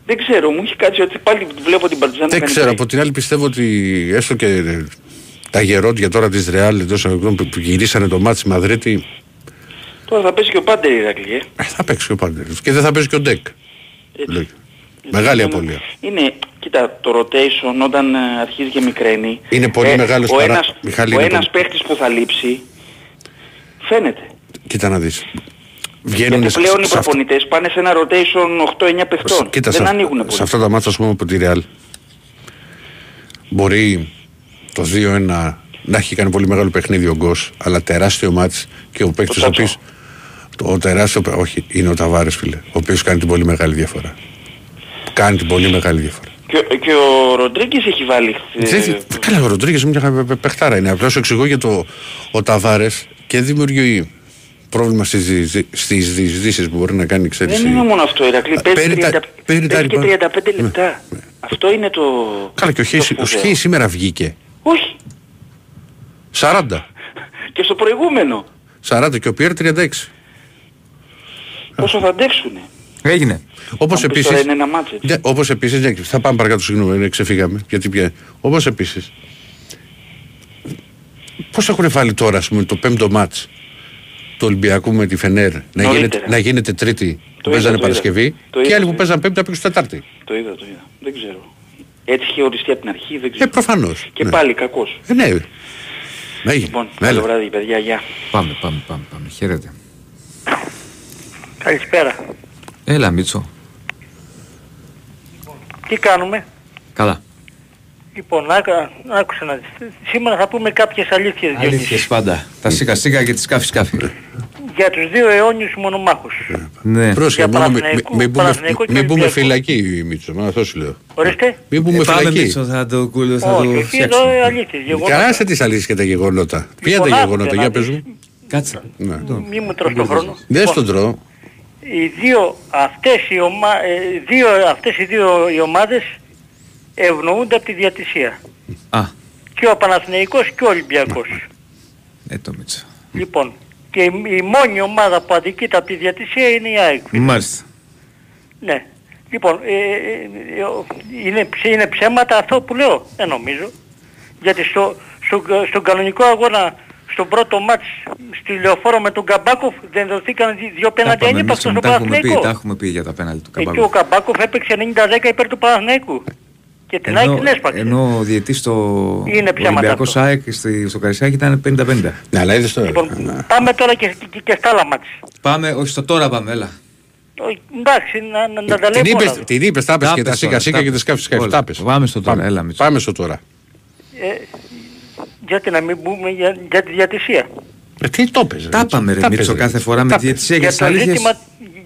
Δεν ξέρω, μου έχει κάτσει ότι πάλι βλέπω την Παρτιζάν να Δεν κάνει ξέρω. break. Από την άλλη πιστεύω ότι έστω και ε, τα γερόντια τώρα της Ρεάλ εντός αγωγικών που που γυρίσανε το μάτι στη Μαδρίτη Τώρα θα πέσει και ο Πάντερ Ηρακλή, ε. ε, θα παίξει και ο Πάντερος. Και δεν θα παίζει και ο Ντεκ. Έτσι. Λογικά. Μεγάλη Είναι- απώλεια. Είναι, κοίτα, το rotation όταν ε, αρχίζει και μικραίνει. Είναι πολύ μεγάλος ο παρά- ένας, Μιχάλη, ο είναι ένας πολύ- παίχτης που θα λείψει φαίνεται. Κοίτα να δεις. Βγαίνουν Γιατί σε- πλέον οι σε αυτό- προπονητές πάνε σε ένα rotation 8-9 παιχτών. Κοίτα, Δεν σε, ανοίγουν πολύ. σε αυτά τα μάτια, ας πούμε, από τη Ρεάλ μπορεί το 2-1 να έχει κάνει πολύ μεγάλο παιχνίδι ο Γκος, αλλά τεράστιο μάτς και ο παίκτης ο Τσάτσο. οποίος το, ο τεράστιο, όχι, είναι ο Ταβάρες φίλε, ο οποίος κάνει την πολύ μεγάλη διαφορά. Κάνει την πολύ μεγάλη διαφορά. Και, και ο Ροντρίγκης έχει βάλει... ε, Δεν- Καλά, ο Ροντρίγκες μια παι- παιχτάρα είναι. Απλά σου εξηγώ για το ο Ταβάρες και δημιουργεί πρόβλημα στις, δι- στις διεισδύσεις που μπορεί να κάνει, ξέρεις. δεν η- είναι μόνο αυτό, Ηρακλή. Α, Παίζει, παίρνει τα- 30, παίρνει τα παίζει και rebound. 35 λεπτά. Αυτό είναι το... Καλά και ο το Χέις, ο σπουδαίο. Χέις σήμερα βγήκε. Όχι. 40. Και στο προηγούμενο. 40 και ο Πιέρ 36. Πόσο θα αντέξουνε. Έγινε. Όπως Αν πεις επίση. τώρα είναι ένα μάτς, έτσι. Όπως επίση. Θα πάμε παρακάτω, συγγνώμη, ε, ξεφύγαμε. Γιατί πια. Όπως επίση. Πώς έχουν βάλει τώρα, ας πούμε, το πέμπτο μάτ του Ολυμπιακού με τη Φενέρ να Νωρίτερα. γίνεται, να γίνεται Τρίτη που είδα, παίζανε το είδα. Παρασκευή Το και είδα, άλλοι το που είδα. παίζαν Πέμπτη να παίξουν Τετάρτη. Το είδα, το είδα. Δεν ξέρω. Έτσι είχε οριστεί από την αρχή, δεν Ε, ξέρω. προφανώς. Και πάλι κακός. Ε, ναι. Έγινε. Λοιπόν, Έλα. καλό βράδυ, παιδιά, γεια. Πάμε, πάμε, πάμε. πάμε. Χαίρετε. Καλησπέρα. Έλα, Μίτσο. Τι κάνουμε; Καλά. Λοιπόν, άκα, άκουσα να δεις. Σήμερα θα πούμε κάποιες αλήθειες, Διονύση. Αλήθειες πάντα. Τα σίκα σίκα και τις σκάφη σκάφη. Για τους δύο αιώνιους μονομάχους. Ναι. Πρόσεχε, Για μόνο μη- Παναθηναϊκό- μη- μην μπούμε- Παναθηναϊκό και μην μπούμε Ολυμπιακό. φυλακή, Μίτσο. Μα αυτό σου λέω. Ορίστε. Μην μπούμε Ε, πάμε φυλακή. Μίτσο, θα το, κουλ- θα Όχι, το όχι, εδώ φτιάξουμε. ε, αλήθειες. Γεγονότα. Καλά σε τις αλήθειες και τα γεγονότα. Ποια είναι τα Λοιπόν, γεγονότα, άκουσε για να πες δεις. μου. Κάτσε. Ναι. Μη μου τρως τον χρόνο. Δεν Λοιπόν, στον τρώω. οι δύο αυτές οι, ομα... ε, δύο, αυτές οι δύο οι ομάδες ευνοούνται από τη διατησία. Α, Και ο Παναθηναϊκός και ο Ολυμπιακός. ε, το Μίτσο. Λοιπόν, και η, η μόνη ομάδα που αδικείται από τη διατησία είναι η ΑΕΚ. Μάλιστα. Ναι. Λοιπόν, ε, ε, ε, είναι, ψ- είναι ψέματα αυτό που λέω. Δεν νομίζω. Γιατί στο, στο, στον κανονικό αγώνα, στον πρώτο μάτς, στη λεωφόρο με τον Καμπάκοφ, δεν δοθήκαν δυ- δύο Τα πέναντι πάμε, ανύπαρκτο Μίτσο, στον τα έχουμε πει, Παναθηναϊκό. τα έχουμε πει για τα πέναλτι του Εκεί ο Καμπάκου. Καμπάκοφ έπαιξε 90-10 υπέρ του Παναθηναϊκού. Και την ΑΕΚ την έσπαξε. ενώ ο διετής στο Είναι ψέματα Ολυμπιακός αυτό. ΑΕΚ στη- στο Καρισάκι ήταν 50-50. Ναι, αλλά είδες τώρα. Λοιπόν, Ναι. πάμε τώρα και, και, και στα άλλα μάτς. Πάμε, όχι στο τώρα πάμε, έλα. Όχι, Εντάξει, να, να, να τα Την λέμε όλα. είπες, την είπες, τα είπες Τα και τα είπες σίκα τώρα, σίκα τα και τα είπες. σκάφη σκάφη. Όλα. Τα είπες. Πάμε στο τώρα, έλα, Μίτσο. Πάμε στο τώρα. Ε, γιατί να μην πούμε για, για τη διατησία. Ε, τι το έπαιζε. Τα είπαμε ρε Τα Μίτσο έπαιζε. κάθε φορά με Τα τη διαιτησία για για τις το αλήθειες. ζήτημα,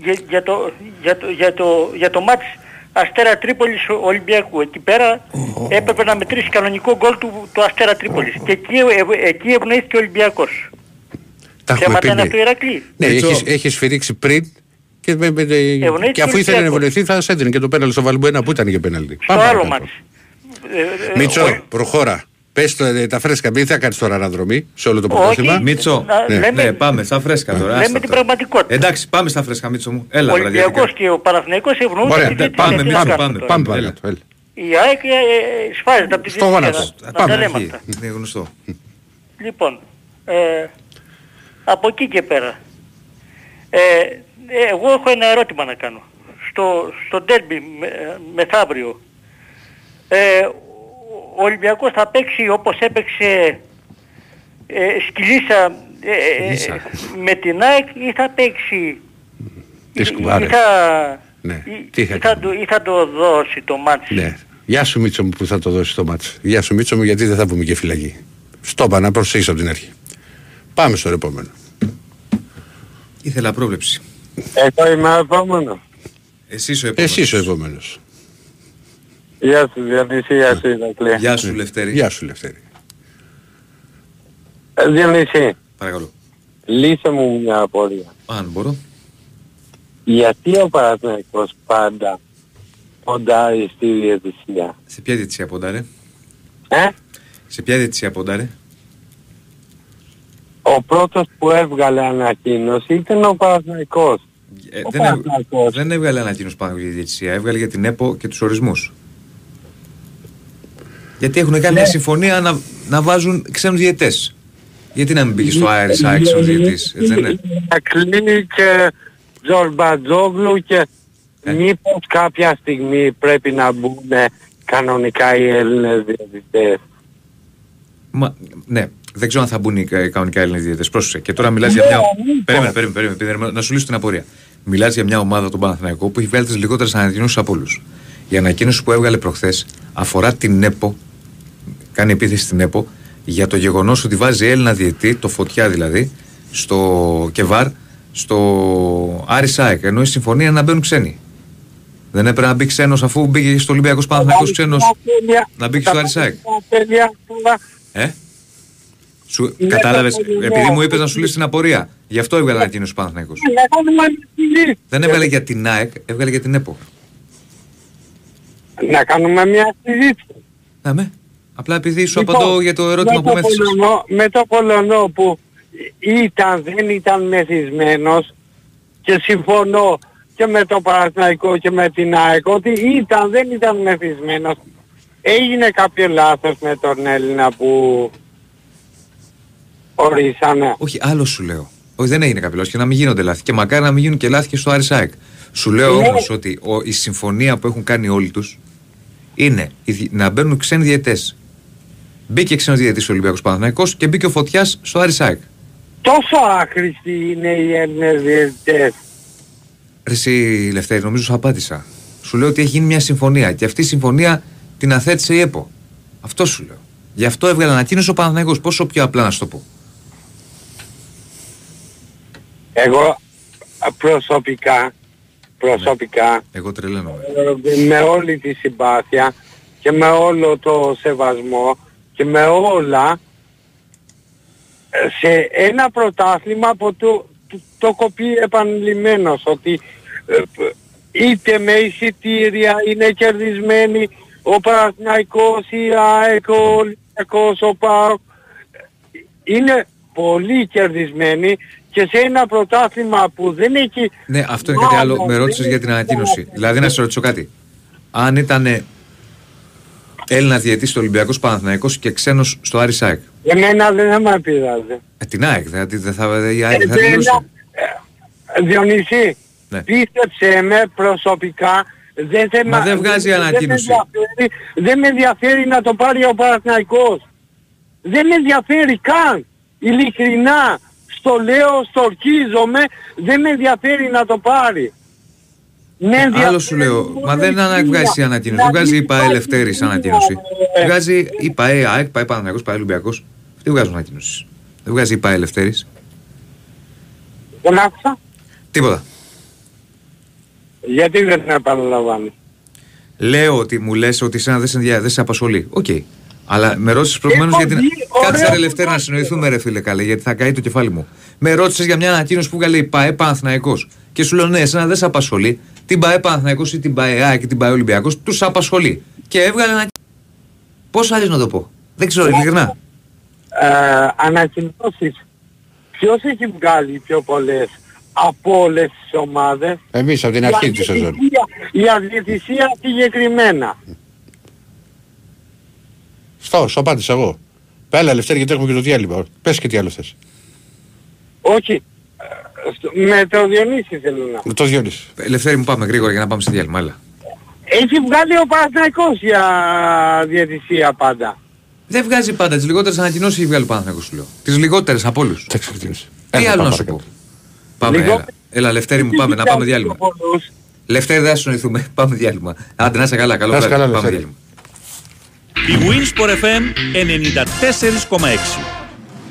για, για, το, για, το, για, το, για το μάτς Αστέρα Τρίπολης Ο- Ολυμπιακού. Εκεί πέρα έπρεπε να μετρήσει κανονικό γκολ του, του Αστέρα Τρίπολης. Και εκεί, ε, εκεί ευνοήθηκε ο Ολυμπιακός. Τα έχουμε Θέματα πει. είναι ναι. αυτό Ηρακλή. Ναι, Μίτσο. έχεις, έχεις σφυρίξει πριν και, με, με, Ευνοήθηκε και αφού ο ήθελε να Ολυμπιακός. ευνοηθεί θα σε έδινε και το πέναλτι στο Βαλμπουένα που ήταν και πέναλτι. Στο άλλο μάτς. Ε, ε, Μίτσο, ο- προχώρα. Πες το, ε, τα φρέσκα, μην θα κάνεις τώρα αναδρομή σε όλο το Όχι. πρωτάθλημα. Μίτσο, Να- Ναι. λέμε- ναι, πάμε στα φρέσκα τώρα. λέμε άστα την τώρα. πραγματικότητα. Εντάξει, πάμε στα φρέσκα, Μίτσο μου. Έλα, Ο βραδιάτικα. Ολυμπιακός και ο Παναθηναϊκός ευνοούνται Ωραία, από τη ναι, διαιτησία. πάμε, Τι να πάμε, κάνουμε πάμε, τώρα. Πάμε Έλα. παρακάτω. έλα. Η ΑΕΚ ε, ε, σφάζεται από τη Στο διαιτησία. γόνατο. να- να Πάμε. τα λέμε Εκεί, αυτά. Είναι γνωστό. Λοιπόν, ε, από εκεί και πέρα. Ε, ε, εγώ έχω ένα ερώτημα να κάνω. Στο, στο ντέρμπι με, μεθαύριο. Ε, ο Ολυμπιακός θα παίξει όπως έπαιξε ε, σκυλίσα ε, ε, Σκυλίσα. με την ΑΕΚ ή θα παίξει; Τι ή- σκουμπάρες. ή θα, Ναι. ή- Τι θα ή θα, κάνει. το, ή θα το δώσει το μάτι. Ναι. Γεια σου Μίτσο μου που θα το δώσει το μάτσο. Γεια σου Μίτσο μου γιατί δεν θα πούμε και φυλακή. Στο είπα να προσέχεις από την αρχή. Πάμε στο επόμενο. Ήθελα πρόβλεψη. Εγώ είμαι επόμενος. Εσύ ο επόμενος. Εσύ ο επόμενος. Γεια σου Διονύση, γεια σου Ηρακλή. Γεια σου, Λευτέρη. Γεια σου Λευτέρη. Ε, Διονύση, Παρακαλώ. λύσε μου μια απορία. Αν μπορώ. Γιατί ο Παναθηναϊκός πάντα ποντάρει στη διαιτησία; Σε ποια διετησία ποντάρε; Ε; Σε ποια διετησία ποντάρε; Ο πρώτος που έβγαλε ανακοίνωση ήταν ο Παναθηναϊκός. Ε, Ο δεν, έβ- Παναθηναϊκός. δεν έβγαλε ανακοίνωση πάνω για τη διαιτησία, έβγαλε για την ΕΠΟ και τους ορισμούς. Γιατί έχουν κάνει μια συμφωνία να, να βάζουν ξένους διαιτέ. Γιατί να μην πήγε στο Άρης ΑΕΚ ξένο διαιτή, έτσι δεν είναι; Ακλή και Τζορμπατζόγλου και Ε. μήπως κάποια στιγμή πρέπει να μπουν κανονικά οι Έλληνες διαιτητές. Μα, ναι, δεν ξέρω αν θα μπουν οι κα- κανονικά Έλληνες διαιτητές. Πρόσεχε. Και τώρα μιλάς για μια. μήπως. Περίμενε, περίμενε, περίμενε, περίμενε, να σου λύσω την απορία. Μιλάς για μια ομάδα των Παναθηναϊκό που έχει βγάλει τις λιγότερες ανακοινώσεις από όλους. Η ανακοίνωση που έβγαλε προχθές αφορά την ΕΠΟ, κάνει επίθεση στην ΕΠΟ, για το γεγονός ότι βάζει Έλληνα διαιτή, το φωτιά δηλαδή, στο Κεβάρ, στο Άρη ΣΑΕΚ. Ενώ η συμφωνία είναι να μπαίνουν ξένοι. Δεν έπρεπε να μπει ξένος αφού μπήκε στο Ολυμπιακός Παναθηναϊκός ξένος. να μπει και στο Άρη ΣΑΕΚ. Ε; Σου, Ναι, κατάλαβες, ναι, ναι. επειδή μου είπες να σου λύσει την απορία. Γι' αυτό έβγαλε ανακοίνωση ο Παναθηναϊκός. Να κάνουμε μια συζήτηση. Δεν έβγαλε για την ΑΕΚ, έβγαλε για την ΕΠΟ. Να κάνουμε μια συζήτηση. Ναι, με. Απλά επειδή σου Λοιπόν, απαντώ για το ερώτημα με που το με έθεσες. Πολωνό- Με το Πολωνό που ήταν, δεν ήταν μεθυσμένος και συμφωνώ και με το Παναθηναϊκό και με την ΑΕΚ ότι ήταν, δεν ήταν μεθυσμένος. Έγινε κάποιο λάθος με τον Έλληνα που ορίσανε. Όχι, άλλο σου λέω. Όχι, δεν έγινε κάποιο λάθος και να μην γίνονται λάθη. Και μακάρι να μην γίνουν και λάθη και στο Άρης ΑΕΚ. Σου λέω Ναι. όμως ότι ο, η συμφωνία που έχουν κάνει όλοι τους είναι οι δι- να μπαίνουν ξένοι διαιτές. Μπήκε ξένος διαιτής ο Ολυμπιακός Παναθηναϊκός και μπήκε ο Φωτιάς στο Άρη ΑΕΚ. Τόσο άχρηστοι είναι οι Έλληνες διαιτητές. Ρε εσύ Λευτέρη, νομίζω σου απάντησα. Σου λέω ότι έχει γίνει μια συμφωνία και αυτή η συμφωνία την αθέτησε η ΕΠΟ. Αυτό σου λέω. Γι' αυτό έβγαλε ανακοίνωση ο Παναθηναϊκός. Πόσο πιο απλά να σου το πω. Εγώ α, προσωπικά, προσωπικά, Εγώ τρελαίνομαι. ε, με όλη τη συμπάθεια και με όλο το σεβασμό και με όλα ε, σε ένα πρωτάθλημα που το, το, το κοπεί επανειλημμένος ότι ε, π- είτε με εισιτήρια είναι κερδισμένοι ο Παναθηναϊκός, η ΑΕΚ, ο Ολυμπιακός, ο ΠΑΟΚ είναι πολύ κερδισμένοι και σε ένα πρωτάθλημα που δεν έχει Ναι, αυτό είναι κάτι άλλο. Μάλλον, Με ρώτησες δεν για την έχει ανακοίνωση. κάτι. Δηλαδή, να σε ρωτήσω κάτι. Αν ήταν Έλληνας διαιτή στο Ολυμπιακός Παναθηναϊκός και ξένος στο Άρη ΑΕΚ. Εμένα δεν θα με πειράζει. Ε, την ΑΕΚ, δεν θα, δεν θα, η ΑΕΚ δεν θα Εμένα, δηλώσει. ε, Διονύση, Ναι. πίστεψέ με προσωπικά δεν θε Μα δεν βγάζει δεν- ανακοίνωση. Δεν με, ενδιαφέρει, δεν με ενδιαφέρει να το πάρει ο Παναθηναϊκός. Δεν με ενδιαφέρει καν. Ειλικρινά. Στο λέω, στο ορκίζομαι, δεν με ενδιαφέρει να το πάρει. Με ενδιαφέρει Άλλο σου λέω, μόνο μα δεν η αναβγάζει η κοινωνία. ανακοίνωση. Δεν βγάζει η ΠαΕ υπάρχει Ελευθέρης κοινωνία, ανακοίνωση. ε, Βγάζει η ΠαΕ ΑΕΚ, ΠαΕ Παναθηναϊκός, ΠαΕ Ολυμπιακός. Αυτοί βγάζουν ανακοίνωση. Δεν βγάζει η ΠΑΕ Ελευθέρης. Δεν άκουσα. Τίποτα. Γιατί δεν επαναλαμβάνει; Λέω ότι μου λες ότι εσένα δεν σε, ενδια- δεν σε απασχολεί. Οκ. Αλλά με ρώτησες προηγουμένως Έχω για την. δει Κάτσε ωραία ρε Λευτέρη να συνεννοηθούμε, ρε φίλε καλέ, γιατί θα καεί το κεφάλι μου. Με ρώτησες για μια ανακοίνωση που βγάλε η ΠΑΕ Παναθηναϊκό. Και σου λέω ναι, εσένα δεν σε απασχολεί. Την ΠΑΕ Παναθηναϊκό ή την ΠΑΕ ΑΕΚ και την ΠΑΕ Ολυμπιακός τους απασχολεί. Και έβγαλε ένα. Πώς άλλε να το πω; Δεν ξέρω, ειλικρινά. ε, ανακοινώσεις. Ποιος έχει βγάλει πιο πολλές από όλες τις ομάδες; Εμείς από την αρχή της σεζόν. αδιαιτησία- Η αδιαιτησία συγκεκριμένα. Στο, στο απάντησα εγώ. Πέλα Λευτέρη γιατί έχουμε και το διάλειμμα. Πες και τι άλλο θες. Όχι. Ε, στο- Με το Διονύση θέλω να. Με το Διόνυση. Ελευθέρη μου πάμε γρήγορα για να πάμε σε διάλειμμα. Έλα. Έχει βγάλει ο Παναθηναϊκός για διαιτησία πάντα. Δεν βγάζει πάντα τις λιγότερες ανακοινώσεις έχει βγάλει ο Παναθυναϊκό σου λέω. Τις λιγότερες από όλους. Θα εξαρτήσει. Τι άλλο να σου πω. Πάμε, Λίγο- έλα. Έλα, Λευτέρη μου, πάμε να πάμε διάλειμμα. Πιο πολλούς. Λευτέρη, δεν θα συνοηθούμε. Πάμε διάλειμμα. Άντε, να είσαι καλά. Καλό Να είσαι βράδυ. καλά, Πάμε Λευτέρη. διάλειμμα. Η Winsport FM 94,6.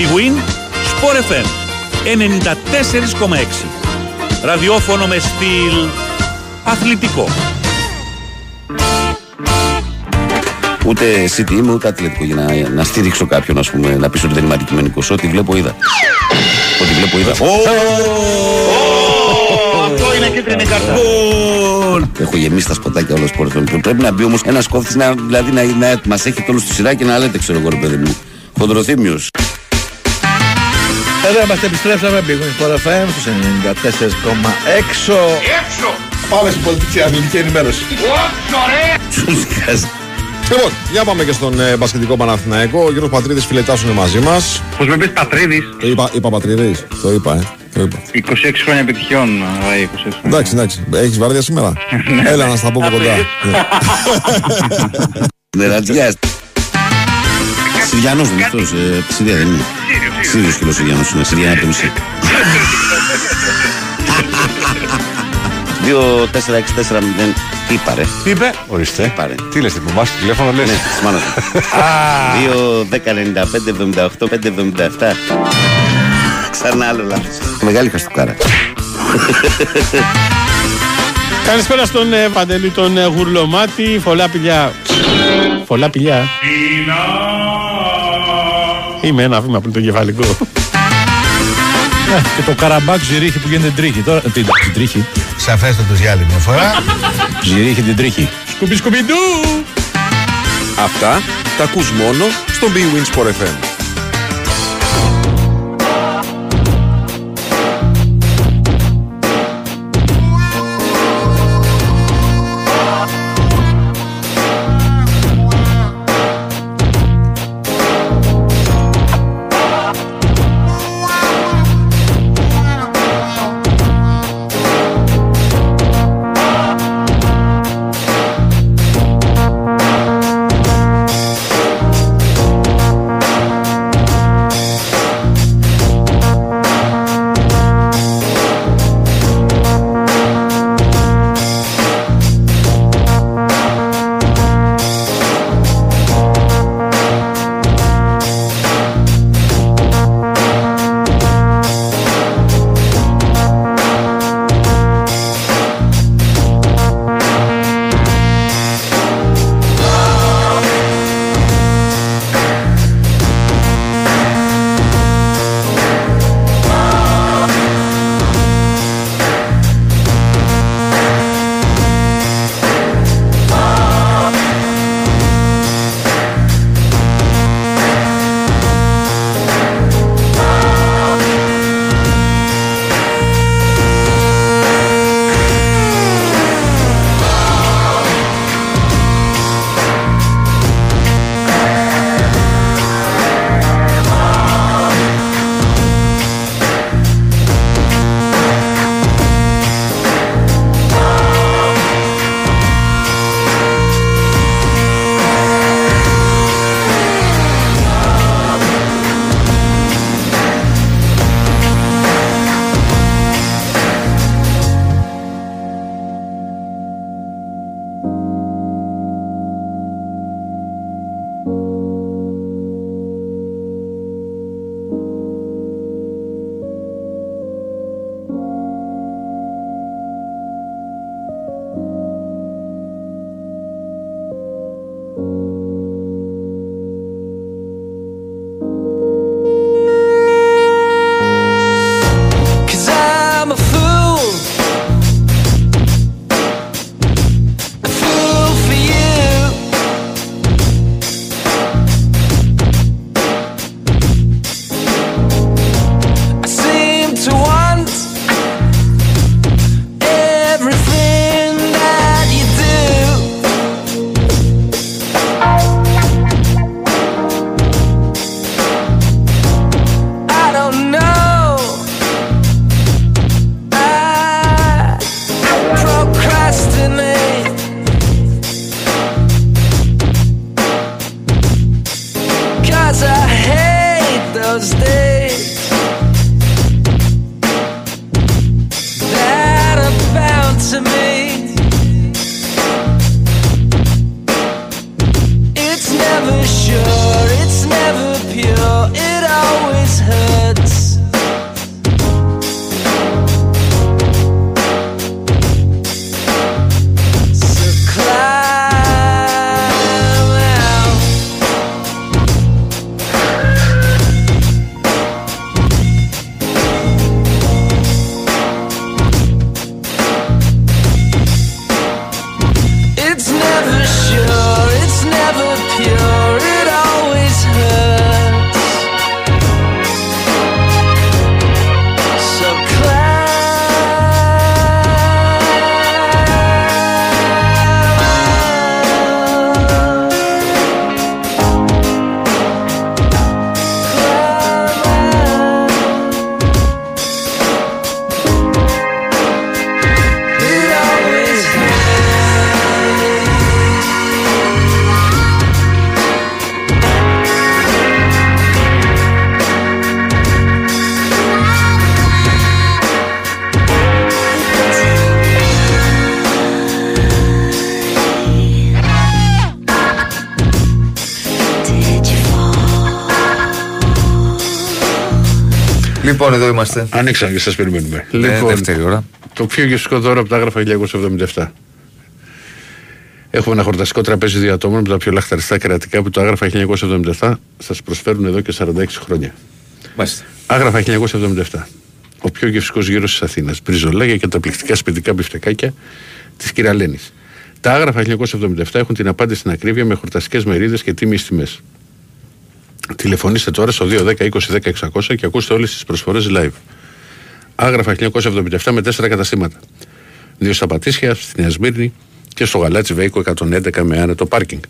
Big Win Sport FM 94,6. Ραδιόφωνο με στυλ αθλητικό. Ούτε City είμαι ούτε αθλητικό για να, να στηρίξω κάποιον, ας πούμε, να πεις ότι δεν είμαι αντικειμενικός. Ό,τι βλέπω είδα. Ό,τι βλέπω είδα. Αυτό είναι κίτρινη κάρτα. Έχω γεμίσει τα σποτάκια όλα σπορ. Πρέπει να μπει όμως ένας κόφτη να, δηλαδή, να, να μας έχει όλου στη σειρά και να λέτε, ξέρω εγώ, ρε παιδί μου. Χοντροθύμιος. Εδώ είμαστε, επιστρέψαμε, πήγαμε στο FM στους 94,6. Έξω! Πάμε στην πολιτική αθλητική ενημέρωση. Λοιπόν, για πάμε και στον ε, μπασκετικό Παναθηναϊκό. Ο Γιώργος Πατρίδης φιλετάς είναι μαζί μας. Πώς με πεις Πατρίδης, Το είπα, είπα Πατρίδης. Το είπα, ε. Το είπα. 26 χρόνια επιτυχιών, ε, 26 χρόνια. Εντάξει, εντάξει. Έχεις βαρδιά σήμερα; Έλα να στα πω από κοντά. Νερατζιάς. Συριανό είναι αυτός. Συρία δεν είναι. Σύριος και ο Συριανό είναι. Συρία από το μισή. 2-4-6-4-0. Τι είπα ρε; Τι είπε, ορίστε. Είπα ρε; Τι λες, τυπο, βάζεις τηλέφωνο, λες; Ναι, της μάνας μου. 2-10-95-78-5-77. Ξανά άλλο λάθος. Μεγάλη χαστούκάρα. Καλησπέρα στον ε, Παντελή τον ε, Γουρλωμάτη, φωλά πηλιά. Φωλά πηλιά. Είμαι ένα βήμα πριν το κεφαλικό. Ε, και το καραμπάκ ζυρίχη που γίνεται τρίχη. Τώρα, την, την τρίχη. Σαφέστατος για άλλη μια φορά. ζυρίχη την τρίχη. Σκουμπι σκουμπιντού. Αυτά τα ακούς μόνο στο Big Wins Sport FM. Λοιπόν, εδώ είμαστε. Ανοίξαμε και σας περιμένουμε. Ναι, δεύτερη ώρα. Το πιο γευστικό δώρο από τα Άγραφα 1977. Έχουμε ένα χορταστικό τραπέζι δύο ατόμων με τα πιο λαχταριστά κερατικά που το άγραφα 1977 σας προσφέρουν εδώ και 46 χρόνια. Μάλιστα. Άγραφα 1977. Ο πιο γευστικός γύρος της Αθήνας. Μπριζολάκια και τα εκπληκτικά σπιτικά μπιφτεκάκια της κυρα-Λένης. Τα Άγραφα 1977 έχουν την απάντηση στην ακρίβεια με χορταστικές μερίδες και τίμιες τιμές. Τηλεφωνήστε τώρα στο 210 20 10 600 και ακούστε όλες τις προσφορές live. Άγραφα 1977 με τέσσερα καταστήματα. Δύο στα Πατήσια, στη Νέα Σμύρνη και στο Γαλάτσι Βέικο 111 με άνετο πάρκινγκ.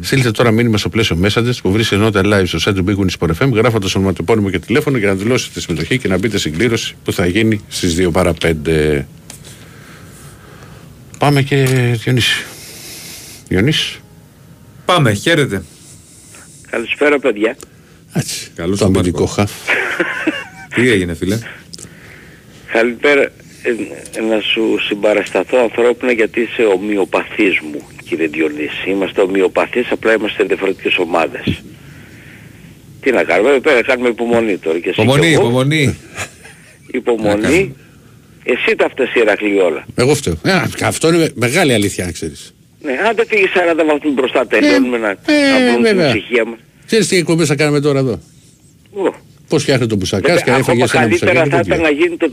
Στείλτε τώρα μήνυμα στο πλαίσιο Messages που βρίσκεται νότα live στο site του Big Win Sport FM γράφοντας ονοματεπώνυμο και τηλέφωνο για να δηλώσετε τη συμμετοχή και να μπείτε στην κλήρωση που θα γίνει στις 2 παρα 5. Πάμε και Διονύση. Διονύση. Πάμε, χαίρετε. Καλησπέρα παιδιά. Έτσι. Καλώς το τον αμυντικό Μάρκο. χαφ. Τι έγινε, φίλε; Καλησπέρα. Ε, να σου συμπαρασταθώ ανθρώπινα γιατί είσαι ομοιοπαθής μου κύριε Διονύση. Είμαστε ομοιοπαθείς, απλά είμαστε διαφορετικές ομάδες. Τι να κάνουμε, εδώ πέρα κάνουμε υπομονή τώρα. Και εσύ Υπομονή, και εγώ. υπομονή. Υπομονή. Εσύ τα φταίς Ηρακλή όλα. Εγώ φταίω. Ε, αυτό είναι μεγάλη αλήθεια, αν ξέρεις. Ναι, αν δεν φύγει 40 βαθμούς μπροστά τελειώνουμε να, να βρούμε την βέβαια. ησυχία μας. Ξέρεις τι εκπομπές θα κάνουμε τώρα εδώ; Ω. Πώς φτιάχνει το μπουσακάς και Βέβαια, έφαγες ακόμα ένα μπουσακά. καλύτερα και θα τέτοια. ήταν να γίνει το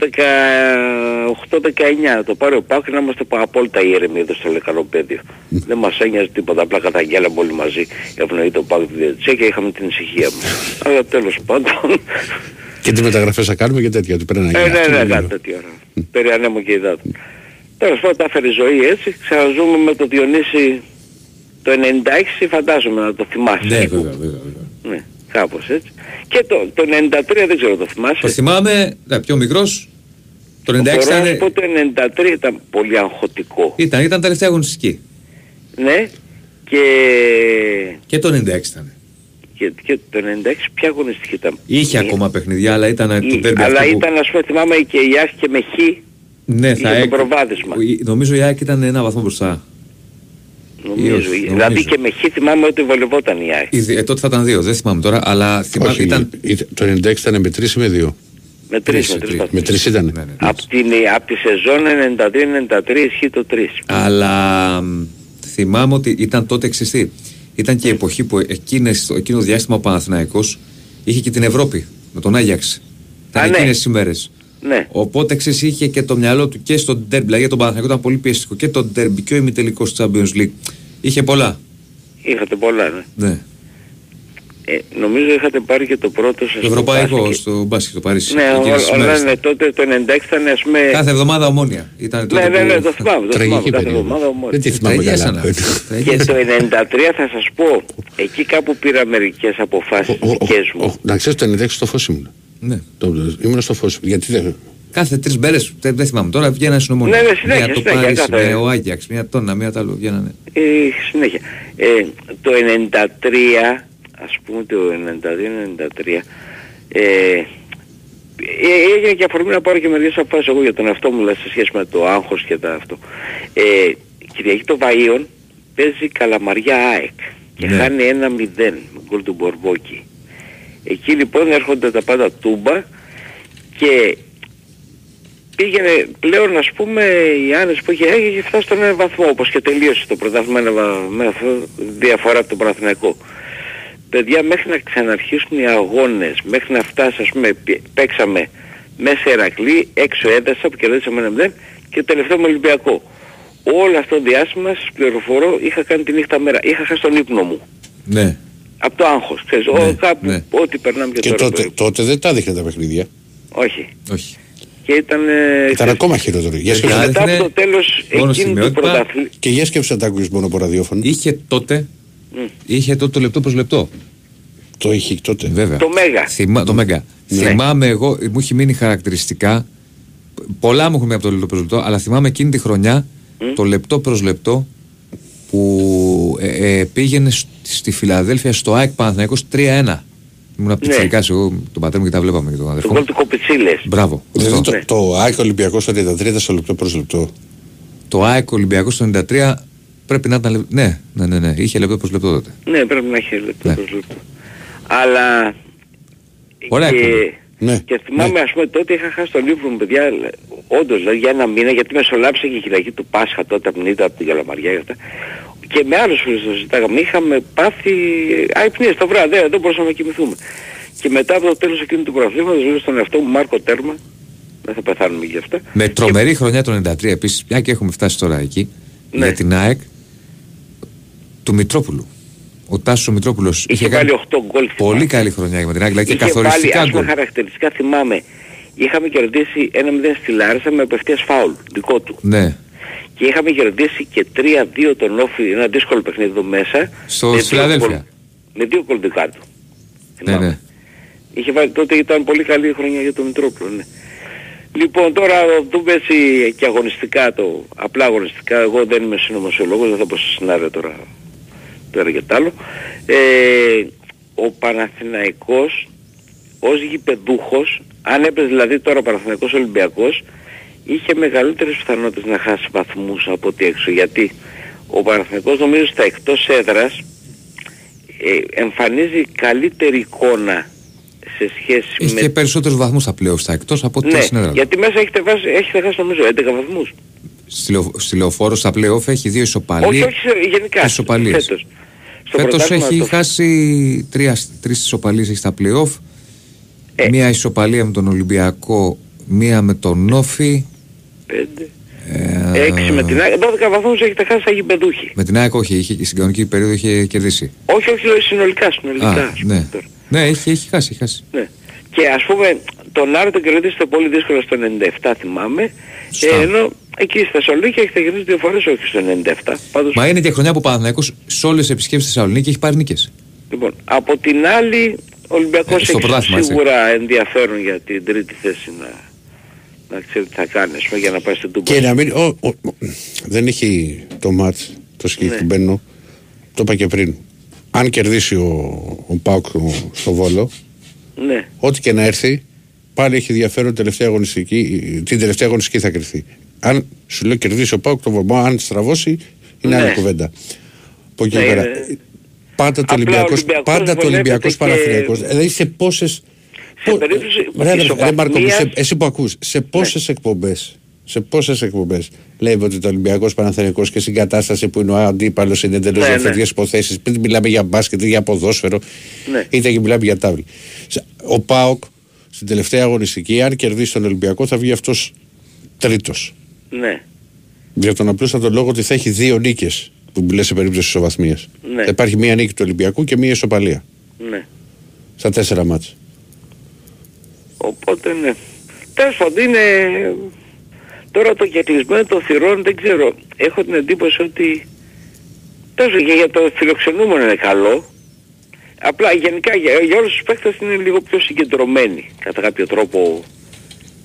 18-19, να το πάρει ο Πάκ να είμαστε απόλυτα ήρεμοι εδώ στο λεκανοπέδιο. Δεν μας ένοιαζε τίποτα, απλά καταγγέλαμε όλοι μαζί ευνοεί το Πάκ τη διαιτησία και είχαμε την ησυχία μας. Αλλά τέλος πάντων, Και τι μεταγραφές θα κάνουμε και τέτοια. Του πρέπει να ε, γίνει. ναι, Αυτό ναι, είναι κάτι λίγο. τέτοιο. Περί ανέμου και υδάτων. Τέλος πάντων τα έφερε η ζωή έτσι, ξαναζούμε με το Διονύση το 96 φαντάζομαι να το θυμάσαι. Ναι, βέβαια, βέβαια. βέβαια. Ναι, κάπως έτσι. Και το, το 93 δεν ξέρω το θυμάσαι. Το θυμάμαι, ναι, πιο μικρός. Το 96 Μπορώ να ήταν, σου πω το 93 ήταν πολύ αγχωτικό. ήταν, ήταν τελευταία αγωνιστική. Ναι. Και, Και το 96 ήταν. και, και το 96 ποια αγωνιστική ήταν; Είχε Μία. ακόμα παιχνιδιά, αλλά ήταν το Ή- τέρμπι αλλά αυτό που- ήταν ας πούμε θυμάμαι και η Άχ και με Χ. Ναι, θα είχε το έκ- προβάδισμα. η- Νομίζω η ΑΕΚ ήταν ένα βαθμό μπροστά. Νομίζω. όχι, δηλαδή νομίζω. και με Χ θυμάμαι ότι βολευόταν η Άχ. Ήδη- Ε, τότε θα ήταν δύο, δεν θυμάμαι τώρα, αλλά θυμάμαι Όχι, ήταν. ήταν... το 96 ήταν με τρεις ή με δύο. Με τρεις, τρεις, με με τρεις. τρεις. Με τρεις ήταν. Ναι, ναι. Από, την, απ' τη σεζόν 92-93 ισχύει το 3. Αλλά μ, θυμάμαι ότι ήταν τότε εξιστή. Ήταν και η εποχή που εκείνες, εκείνο το διάστημα ο Παναθηναϊκός είχε και την Ευρώπη με τον Άγιαξ. Ήταν Α, ναι. εκείνες τις ημέρες. Ναι. Οπότε ξέρεις είχε και το μυαλό του και στον ντέρμπι, δηλαδή για τον Παναθηναϊκό ήταν πολύ πιεστικό και το ντέρμπι και ο ημιτελικός της Champions League. Είχε πολλά. Είχατε πολλά, ναι. Ναι. Ε, νομίζω είχατε πάρει και το πρώτο σας Το ευρωπαϊκό μπάσκετ. στο μπάσκετ, το Παρίσι. Ναι, εκείνες τις ό- όλα ημέρες. ναι, τότε το 96 ήταν ας πούμε... Κάθε εβδομάδα ομόνια. Ήταν τότε Ναι, ναι, που- ναι, το θυμάμαι, το θυμάμαι. Τραγική Κάθε περίοδος. εβδομάδα όμως. Δεν τη θυμάμαι Τραγιάσανα. καλά. Και Τραγιάσανα. το 93 θα σας πω, εκεί κάπου πήρα μερικές αποφάσεις Ο- ο- δικές μου. ο- Να ξέρεις το 96 στο φως ήμουν. Ναι. Το- Ήμουν στο φως. Γιατί δεν. Κάθε τρεις μέρες, δεν, δεν θυμάμαι τώρα, βγαίνανε στην ομόνια. Ναι, ναι, συνέχεια, Μία το συνέχεια, Παρίσι, κάθε- μία ο Άγιαξ, μία τόνα, μία τ' άλλο. Βγαίνανε. Ε, συνέχεια. Ε, το 93, ας πούμε το 92-93, ε, ε, έγινε και αφορμή να πάρω και μερικές αποφάσεις εγώ για τον εαυτό μου δηλαδή, σε σχέση με το άγχος και τα αυτό. Ε, Κυριακή το Βαΐον παίζει Καλαμαριά ΑΕΚ και Ναι. χάνει 1-0 με γκολ του Μπορμπόκη. Εκεί λοιπόν έρχονται τα πάντα τούμπα και πήγαινε πλέον ας πούμε η Άννες που είχε έχει είχε φτάσει στον ένα βαθμό όπως και τελείωσε το πρωτάθλημα ένα βα- με αυτό διαφορά από τον Παναθηναϊκό. Παιδιά μέχρι να ξαναρχίσουν οι αγώνες, μέχρι να φτάσει ας πούμε πι- παίξαμε μέσα Ερακλή, έξω έδασα που κερδίσαμε ένα 0 και τελευταίο με Ολυμπιακό. Όλο αυτό το διάστημα σας πληροφορώ είχα κάνει τη νύχτα μέρα, είχα χάσει τον ύπνο μου. Ναι. Από το άγχος, ξέρεις, Ναι, ο, κάπου, ναι. ό,τι περνάμε και, Και τώρα. τότε, περίπου. τότε δεν τα δείχνε τα παιχνίδια. Όχι. Όχι. Και ήταν... ε, Ήταν ακόμα χειρότερο. Για Ε, σκέψου, δηλαδή- μετά από έδειχνε το τέλος μόνο εκείνου του σημειότυπα. πρωταθλήματος. και για σκέψου να τα ακούεις μόνο από ραδιόφωνο. Είχε τότε, είχε τότε το λεπτό προς λεπτό. Το είχε τότε. Βέβαια. Το Μέγα. Θυμά, το Μέγα. Ναι. Θυμάμαι εγώ, μου έχει μείνει χαρακτηριστικά. Πολλά μου έχουν μείνει από το λεπτό προς λεπτό, αλλά θυμάμαι εκείνη τη χρονιά το λεπτό προς λεπτό που ε, ε, πήγαινε σ- στη Φιλαδέλφια στο ΑΕΚ Παναθηναϊκός 3-1. Ήμουν από Ναι. πιτσιρικάς εγώ, τον πατέρα μου και τα βλέπαμε και τον Το αδερφό γκολ μου. του Κοπιτσίλες. Μπράβο. Δηλαδή Αυτό. το, Ναι. το ΑΕΚ Ολυμπιακός στο 33 ήταν στο λεπτό προς λεπτό. Το ΑΕΚ Ολυμπιακός το 93 πρέπει να ήταν. λεπ- Ναι, ναι, ναι, ναι, είχε λεπτό προς λεπτό τότε. Ναι, πρέπει να έχει λεπτό Ναι. προς λεπτό. Αλλά... Ωραία και... εκπομπή. Ναι. Και θυμάμαι ας πούμε τότε είχα χάσει τον ύπνο μου παιδιά, όντως δηλαδή για ένα μήνα γιατί μεσολάβησε και η φυλακή του Πάσχα τότε από την Ήττα, από την Καλαμαριά και αυτά. Και με άλλους φίλους το συζητάγαμε, είχαμε πάθει αϊπνίες το βράδυ, δεν, δεν μπορούσαμε να κοιμηθούμε. Και μετά από το τέλος εκείνου του προαθλήματος λέω στον εαυτό μου Μάρκο Τέρμα, δεν θα πεθάνουμε γι' αυτά. Με τρομερή χρονιά το 93 επίσης, μια και έχουμε φτάσει τώρα εκεί, Ναι. για την ΑΕΚ του Μητρόπουλου. Ο Τάσος Μητρόπουλος Είχε βάλει 8 γκολ Πολύ καλή χρονιά με την ΑΕΚ, δηλαδή και Είχε βάλει, καθοριστικά ας πούμε, γκολ. χαρακτηριστικά θυμάμαι, είχαμε κερδίσει ένα 0 στη Λάρισα με απευθείας φάουλ, δικό του. Ναι. Και είχαμε κερδίσει και 3-2 τον Όφη, ένα δύσκολο παιχνίδι εδώ μέσα. Στο με δύο Φιλαδέλφια. γκολ- Με δύο γκολ δικά του. Ναι, ναι. Είχε βάλει, τότε ήταν πολύ καλή η χρονιά για τον Μητρόπουλο, ναι. Λοιπόν, τώρα δούμε έτσι και αγωνιστικά το, απλά αγωνιστικά, εγώ δεν είμαι συνωμοσιολόγος, δεν θα πω σε σενάρια τώρα, τώρα και τ' άλλο. Ε, ο Παναθηναϊκός ως γηπεδούχος, αν έπαιζε δηλαδή τώρα ο Παναθηναϊκός Ολυμπιακός, είχε μεγαλύτερες πιθανότητες να χάσει βαθμούς από ότι έξω. Γιατί ο Παναθηναϊκός νομίζω στα εκτός έδρας ε, εμφανίζει καλύτερη εικόνα σε σχέση Έχει με... και περισσότερους βαθμούς στα πλέον στα εκτός από ό,τι Ναι, τα συνέδρα. γιατί μέσα έχετε, βάσει, έχετε χάσει νομίζω 11 βαθμούς. Στη, λεω, στη λεωφόρο στα playoff έχει δύο ισοπαλίες. Όχι, όχι, σε- γενικά. Ισοπαλίες. Φέτος. Στο Φέτος πρωτάθλημα έχει το- χάσει τρία, τρεις ισοπαλίες έχει στα playoff. Ε. Μία ισοπαλία με τον Ολυμπιακό, μία με τον Όφη. 5, Ε, 6 με την ΑΕΚ. 12 βαθμούς έχετε χάσει σαν γηπεδούχοι. Με την ΑΕΚ όχι, είχε, στην κανονική περίοδο είχε κερδίσει. Όχι, όχι, λέω συνολικά, συνολικά. Α, ας πούμε ναι. τώρα. Ναι, έχει, έχει χάσει, έχει χάσει. Ναι. Και ας πούμε, τον Άρη τον κερδίσετε πολύ δύσκολα στο 97 θυμάμαι. Ε, ενώ εκεί στη Θεσσαλονίκη έχετε κερδίσει δύο φορές όχι στο 97. Πάντως, Μα είναι και χρονιά που ο Παναθηναϊκός σε όλες τις επισκέψεις στη Θεσσαλονίκη έχει πάρει νίκες. λοιπόν, από την άλλη, ο Ολυμπιακός Ε, στο έχει πρωτάθλημα, έτσι. σίγουρα ενδιαφέρον για την τρίτη θέση να, να ξέρει τι θα κάνει, ας πούμε, για να πάει στην Τούμπα. Και να μην. ο- ο- ο- δεν έχει το μάτς το συγκεκριμένο. Το είπα και πριν. Αν κερδίσει ο, ο Πάουκ στο- στο Βόλο, Ναι. ό,τι και να έρθει, πάλι έχει ενδιαφέρον τελευταία αγωνιστική, την τελευταία αγωνιστική θα κρυφθεί. Αν σου λέω κερδίσει ο Πάουκ το Βόλο, αν στραβώσει, είναι Ναι. άλλη κουβέντα. Από εκεί Ναι, πέρα. είναι- Πάντα το Απλά ο Ολυμπιακός, Ολυμπιακός πάντα το βολεύεται Ολυμπιακός και- Παναθηναϊκός. Δηλαδή σε πόσες... Σε περίπτωση Ρε, ρε, ρε, Μάρκο, μου, ισοβαθμίας- σε- εσύ που ακούς, σε πόσες εκπομπές, σε πόσες εκπομπές λέμε ότι το Ολυμπιακός Παναθηναϊκός και στην κατάσταση που είναι ο αντίπαλος είναι εντελώς Ναι, ναι. διαφορετικές υποθέσεις, είτε μιλάμε για μπάσκετ, είτε για ποδόσφαιρο, Ναι. είτε και μιλάμε για τάβλη. Σε- Ο ΠΑΟΚ στην τελευταία αγωνιστική, αν κερδίσει τον Ολυμπιακό, θα βγει αυτός τρίτος. Ναι. Για τον απλούστατο λόγο ότι θα έχει δύο νίκες που λες σε περίπτωση ισοβαθμίας. Ναι. Θα υπάρχει μία νίκη του Ολυμπιακού και μία ισοπαλία Ναι. στα τέσσερα μάτς. Οπότε ναι. Τέλος πάντων είναι... Τώρα το κεκλεισμένο των θυρών δεν ξέρω. Έχω την εντύπωση ότι... Τέλος πάντων, και για το φιλοξενούμενο είναι καλό. Απλά γενικά για, για όλους τους παίκτες είναι λίγο πιο συγκεντρωμένοι κατά κάποιο τρόπο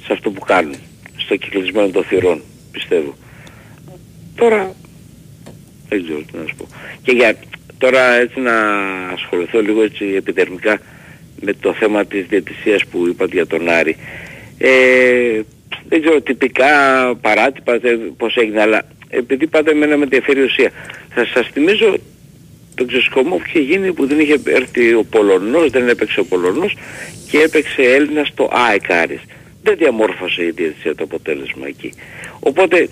σε αυτό που κάνουν. Στο κυκλισμένο των θυρών πιστεύω. Τώρα δεν ξέρω τι να σου πω. Και για τώρα έτσι να ασχοληθώ λίγο έτσι επιδερμικά με το θέμα της διαιτησίας που είπατε για τον Άρη. Ε, δεν ξέρω τυπικά, παράτυπα, δεν- πώς έγινε, αλλά επειδή πάντα εμένα με ενδιαφέρει η ουσία. Θα σας θυμίζω τον ξεσκομό που είχε γίνει που δεν είχε έρθει ο Πολωνός, δεν έπαιξε ο Πολωνός και έπαιξε Έλληνας στο ΑΕΚ Άρης. Δεν διαμόρφωσε η διαιτησία το αποτέλεσμα εκεί. Οπότε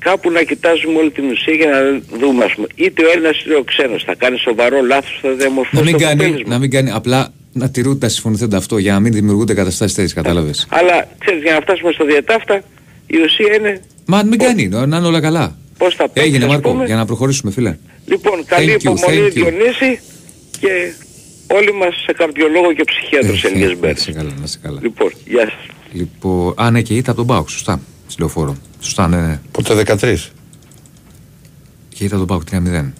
κάπου να κοιτάζουμε όλη την ουσία για να δούμε ας πούμε είτε ο Έλληνας είτε ο ξένος θα κάνει σοβαρό λάθος θα Να διαμορφώσει μην, το κάνει, αποτέλεσμα. να μην κάνει απλά να τηρούνται τα συμφωνηθέντα αυτό για να μην δημιουργούνται καταστάσεις τέτοιες, κατάλαβες. Αλλά ξέρεις για να φτάσουμε στο διατάφτα η ουσία είναι Μα μην κάνει, να είναι όλα καλά. πώς θα παίξει Έγινε ας Μάρκο, πούμε. για να προχωρήσουμε φίλε. Λοιπόν, καλή Thank you, υπομονή thank you. Διονύση και όλοι μας σε καρδιολόγο και ψυχίατρο σε λίγες Να μέρες. είσαι καλά, να είσαι καλά. Λοιπόν, γεια σας. Λοιπόν, α, ναι, και ήταν από τον Πάουκ, σωστά. Στη λεωφόρο. Σωστά, ναι, ναι. Πότε 13. Και ήταν τον Πάουκ 3-0.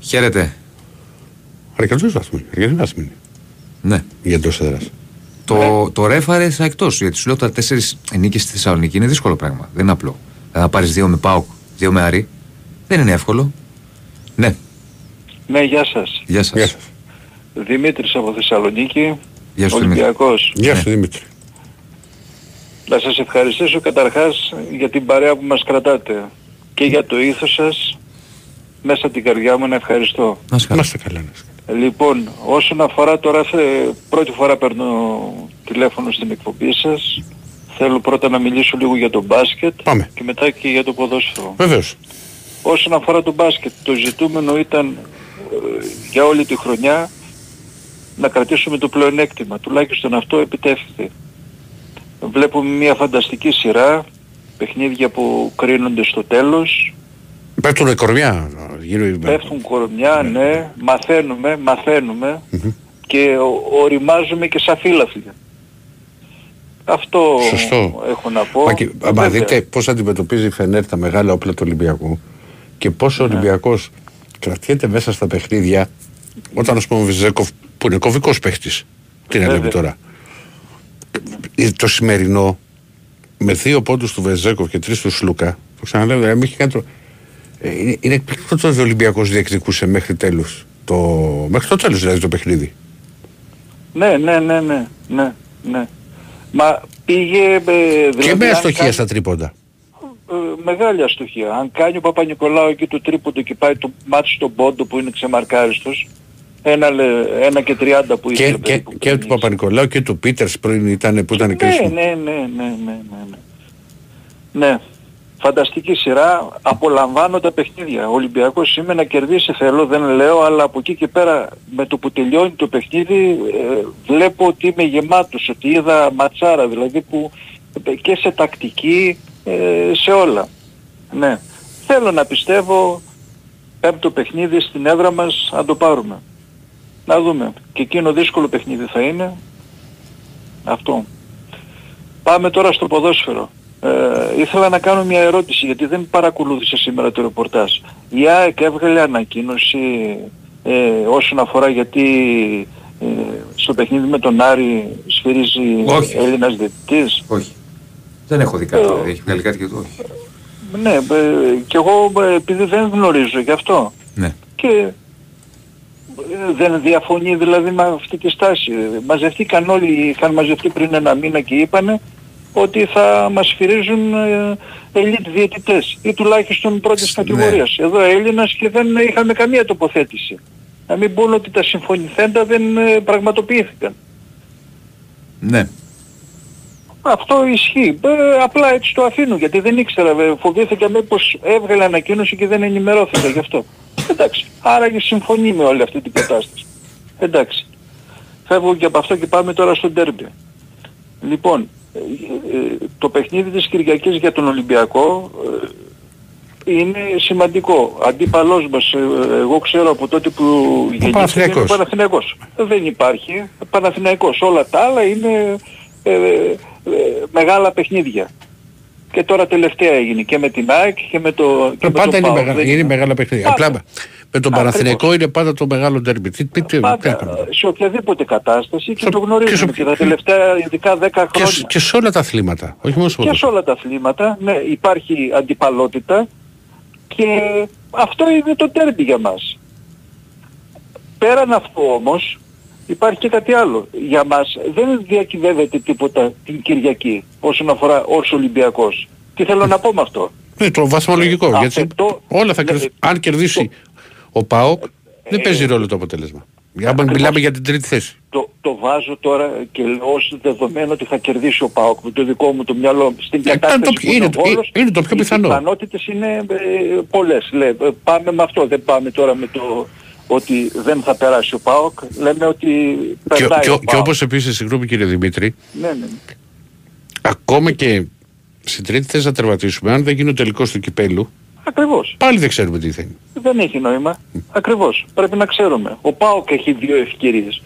Χαίρετε. Αρκετούς βαθμούς, αρκετοί βαθμοί. Ναι. Για εντός έδρας. Το, το ρέφαρε θα εκτός. Γιατί σου λέω τα τέσσερις νίκε στη Θεσσαλονίκη είναι δύσκολο πράγμα. Δεν είναι απλό. Να πάρεις δύο με Πάουκ, δύο με Άρη. Δεν είναι εύκολο. Ναι, Ναι, γεια σας. γεια σας. Δημήτρης από Θεσσαλονίκη, Γεια σου, Δημήτρη. Ολυμπιακός. Γεια σου Δημήτρη. Να σας ευχαριστήσω καταρχάς για την παρέα που μας κρατάτε και για το ήθος σας. Μέσα από την καρδιά μου να ευχαριστώ. Να είσαι καλά. καλά. Λοιπόν, όσον αφορά τώρα, θε- πρώτη φορά παίρνω τηλέφωνο στην εκπομπή σας. Θέλω πρώτα να μιλήσω λίγο για το μπάσκετ Πάμε. και μετά και για το ποδόσφαιρο. Βεβαίως. Όσον αφορά το μπάσκετ, το ζητούμενο ήταν ε, για όλη τη χρονιά να κρατήσουμε το πλεονέκτημα. Τουλάχιστον αυτό επιτεύχθη. Βλέπουμε μια φανταστική σειρά, παιχνίδια που κρίνονται στο τέλος, Πέφτουν κορμιά. Γύρω... πέφτουν κορμιά, ναι, μαθαίνουμε, μαθαίνουμε και ο- οριμάζουμε και σαν φύλαθλοι. Αυτό Σωστό. έχω να πω. Μα, και, άμα Βέβαια. δείτε πώς αντιμετωπίζει η Φενέρ τα μεγάλα όπλα του Ολυμπιακού και πώς Ναι. ο Ολυμπιακός κρατιέται μέσα στα παιχνίδια όταν ας πούμε ο Βεζέκοφ που είναι κομβικός παίχτης τι να λέμε Βέβαια. τώρα Ε, το σημερινό με δύο πόντους του Βεζέκοφ και τρεις του Σλούκα το ξαναλέω δηλαδή μην έχει κάνει το... ε, είναι, είναι εκπληκτικό το ότι ο Ολυμπιακός διεκδικούσε μέχρι τέλους το... μέχρι το τέλος δηλαδή το παιχνίδι Ναι, ναι, ναι, ναι, ναι, ναι. Μα πήγε... ε, και δηλαδή, με αν αστοχία κάνει- στα τρίποντα ε, μεγάλη αστοχία. Αν κάνει ο Παπα-Νικολάου εκεί το τρίποντο και πάει το μάτι στον πόντο που είναι ξεμαρκάριστος, ένα, λε- ένα και 30 που και, ήθελε και, περίπου. και του Παπα-Νικολάου και του Πίτερς πριν ήταν, που ήταν ναι, κρίσιμο. ναι, ναι, ναι, ναι, ναι, ναι. Ναι. Φανταστική σειρά, απολαμβάνω τα παιχνίδια. Ο Ολυμπιακός είμαι να κερδίσει θέλω, δεν λέω, αλλά από εκεί και πέρα με το που τελειώνει το παιχνίδι ε, βλέπω ότι είμαι γεμάτος, ότι είδα ματσάρα, δηλαδή που ε, και σε τακτική, ε, σε όλα. Ναι. Θέλω να πιστεύω πέμπτο παιχνίδι στην έδρα μας να το πάρουμε. Να δούμε. Και εκείνο δύσκολο παιχνίδι θα είναι. Αυτό. Πάμε τώρα στο ποδόσφαιρο. Ε, ήθελα να κάνω μια ερώτηση γιατί δεν παρακολούθησα σήμερα το ρεπορτάζ. Η ΑΕΚ έβγαλε ανακοίνωση ε, όσον αφορά γιατί ε, στο παιχνίδι με τον Άρη σφυρίζει Όχι. Έλληνας διαιτητής. Όχι. Δεν έχω δει κάτι. δηλαδή. Έχει βγάλει κάτι και το όχι. Ναι, ε, και εγώ ε, επειδή δεν γνωρίζω γι' αυτό. Ναι. Και ε, δεν διαφωνεί δηλαδή με αυτή τη στάση. Μαζευτήκαν όλοι, είχαν μαζευτεί πριν ένα μήνα και είπανε ότι θα μας σφυρίζουν ε, ελίτ διαιτητές ή τουλάχιστον πρώτης κατηγορίας. Εδώ Έλληνας και δεν είχαμε καμία τοποθέτηση. Να μην πούν ότι τα συμφωνηθέντα δεν ε, πραγματοποιήθηκαν. Ναι. Αυτό ισχύει. Ε, απλά έτσι το αφήνω γιατί δεν ήξερα. ε, Φοβήθηκα μήπως έβγαλε ανακοίνωση και δεν ενημερώθηκα γι' αυτό. Εντάξει. Άρα και συμφωνεί με όλη αυτή την κατάσταση. Εντάξει. Φεύγω και από αυτό και πάμε τώρα στο ντέρμπι. Λοιπόν, ε, ε, το παιχνίδι της Κυριακής για τον Ολυμπιακό ε, είναι σημαντικό. Αντίπαλός μας, ε, εγώ ξέρω από τότε που γεννήθηκε είναι ο Παναθηναϊκός. Παναθηναϊκός. Δεν υπάρχει. Παναθηναϊκός. Όλα τα άλλα είναι ε, ε, μεγάλα παιχνίδια. Και τώρα τελευταία έγινε και με την ΑΕΚ και με το και Ε, με πάντα το είναι, ΠΑΟΚ. μεγάλα, Δεν είναι μεγάλα παιχνίδια. Πάντα. Απλά με τον Ακριβώς. Παναθηναϊκό είναι πάντα το μεγάλο ντέρμπι. Τι, τι, τι, τι να Πάντα, κάνουμε. σε οποιαδήποτε κατάσταση και Στο- το γνωρίζουμε και και, σε- τα τελευταία ειδικά 10 Και, χρόνια. σ- και σε όλα τα αθλήματα. Όχι μόνο στο και σε ποδόσφαιρο. όλα τα αθλήματα, ναι, υπάρχει αντιπαλότητα και αυτό είναι το τέρμπι για μας. Πέραν αυτού όμως υπάρχει και κάτι άλλο. Για μας δεν διακυβεύεται τίποτα την Κυριακή όσον αφορά ως Ολυμπιακός. Τι θέλω να πω με αυτό; Ναι, το βαθμολογικό. Ε, γιατί αυτό- όλα θα ναι, κερδίσουν. Αν κερδίσει ο ΠΑΟΚ, δεν παίζει ρόλο το αποτέλεσμα. Αν ακριβώς. μιλάμε για την τρίτη θέση. Το, το βάζω τώρα και λέω ως δεδομένο ότι θα κερδίσει ο ΠΑΟΚ με το δικό μου το μυαλό στην Ε, κατάσταση το- που είναι είναι, το- ο Βόλος, είναι το πιο πιθανό. Οι πιθανότητες είναι ε, πολλές. Λέει, ε, πάμε με αυτό, δεν πάμε τώρα με το ότι δεν θα περάσει ο ΠΑΟΚ. Λέμε ότι Και, περνάει και, ο και ΠΑΟΚ. όπως επίσης, συγγνώμη κύριε Δημήτρη, Ναι, ναι. ακόμα και στην τρίτη θέση να τερματίσουμε, αν δεν γίνει ο τελικός του κυπέλου, Ακριβώς. πάλι δεν ξέρουμε τι θα είναι. Δεν έχει νόημα. Ακριβώς. Πρέπει να ξέρουμε. Ο ΠΑΟΚ έχει δύο ευκαιρίες.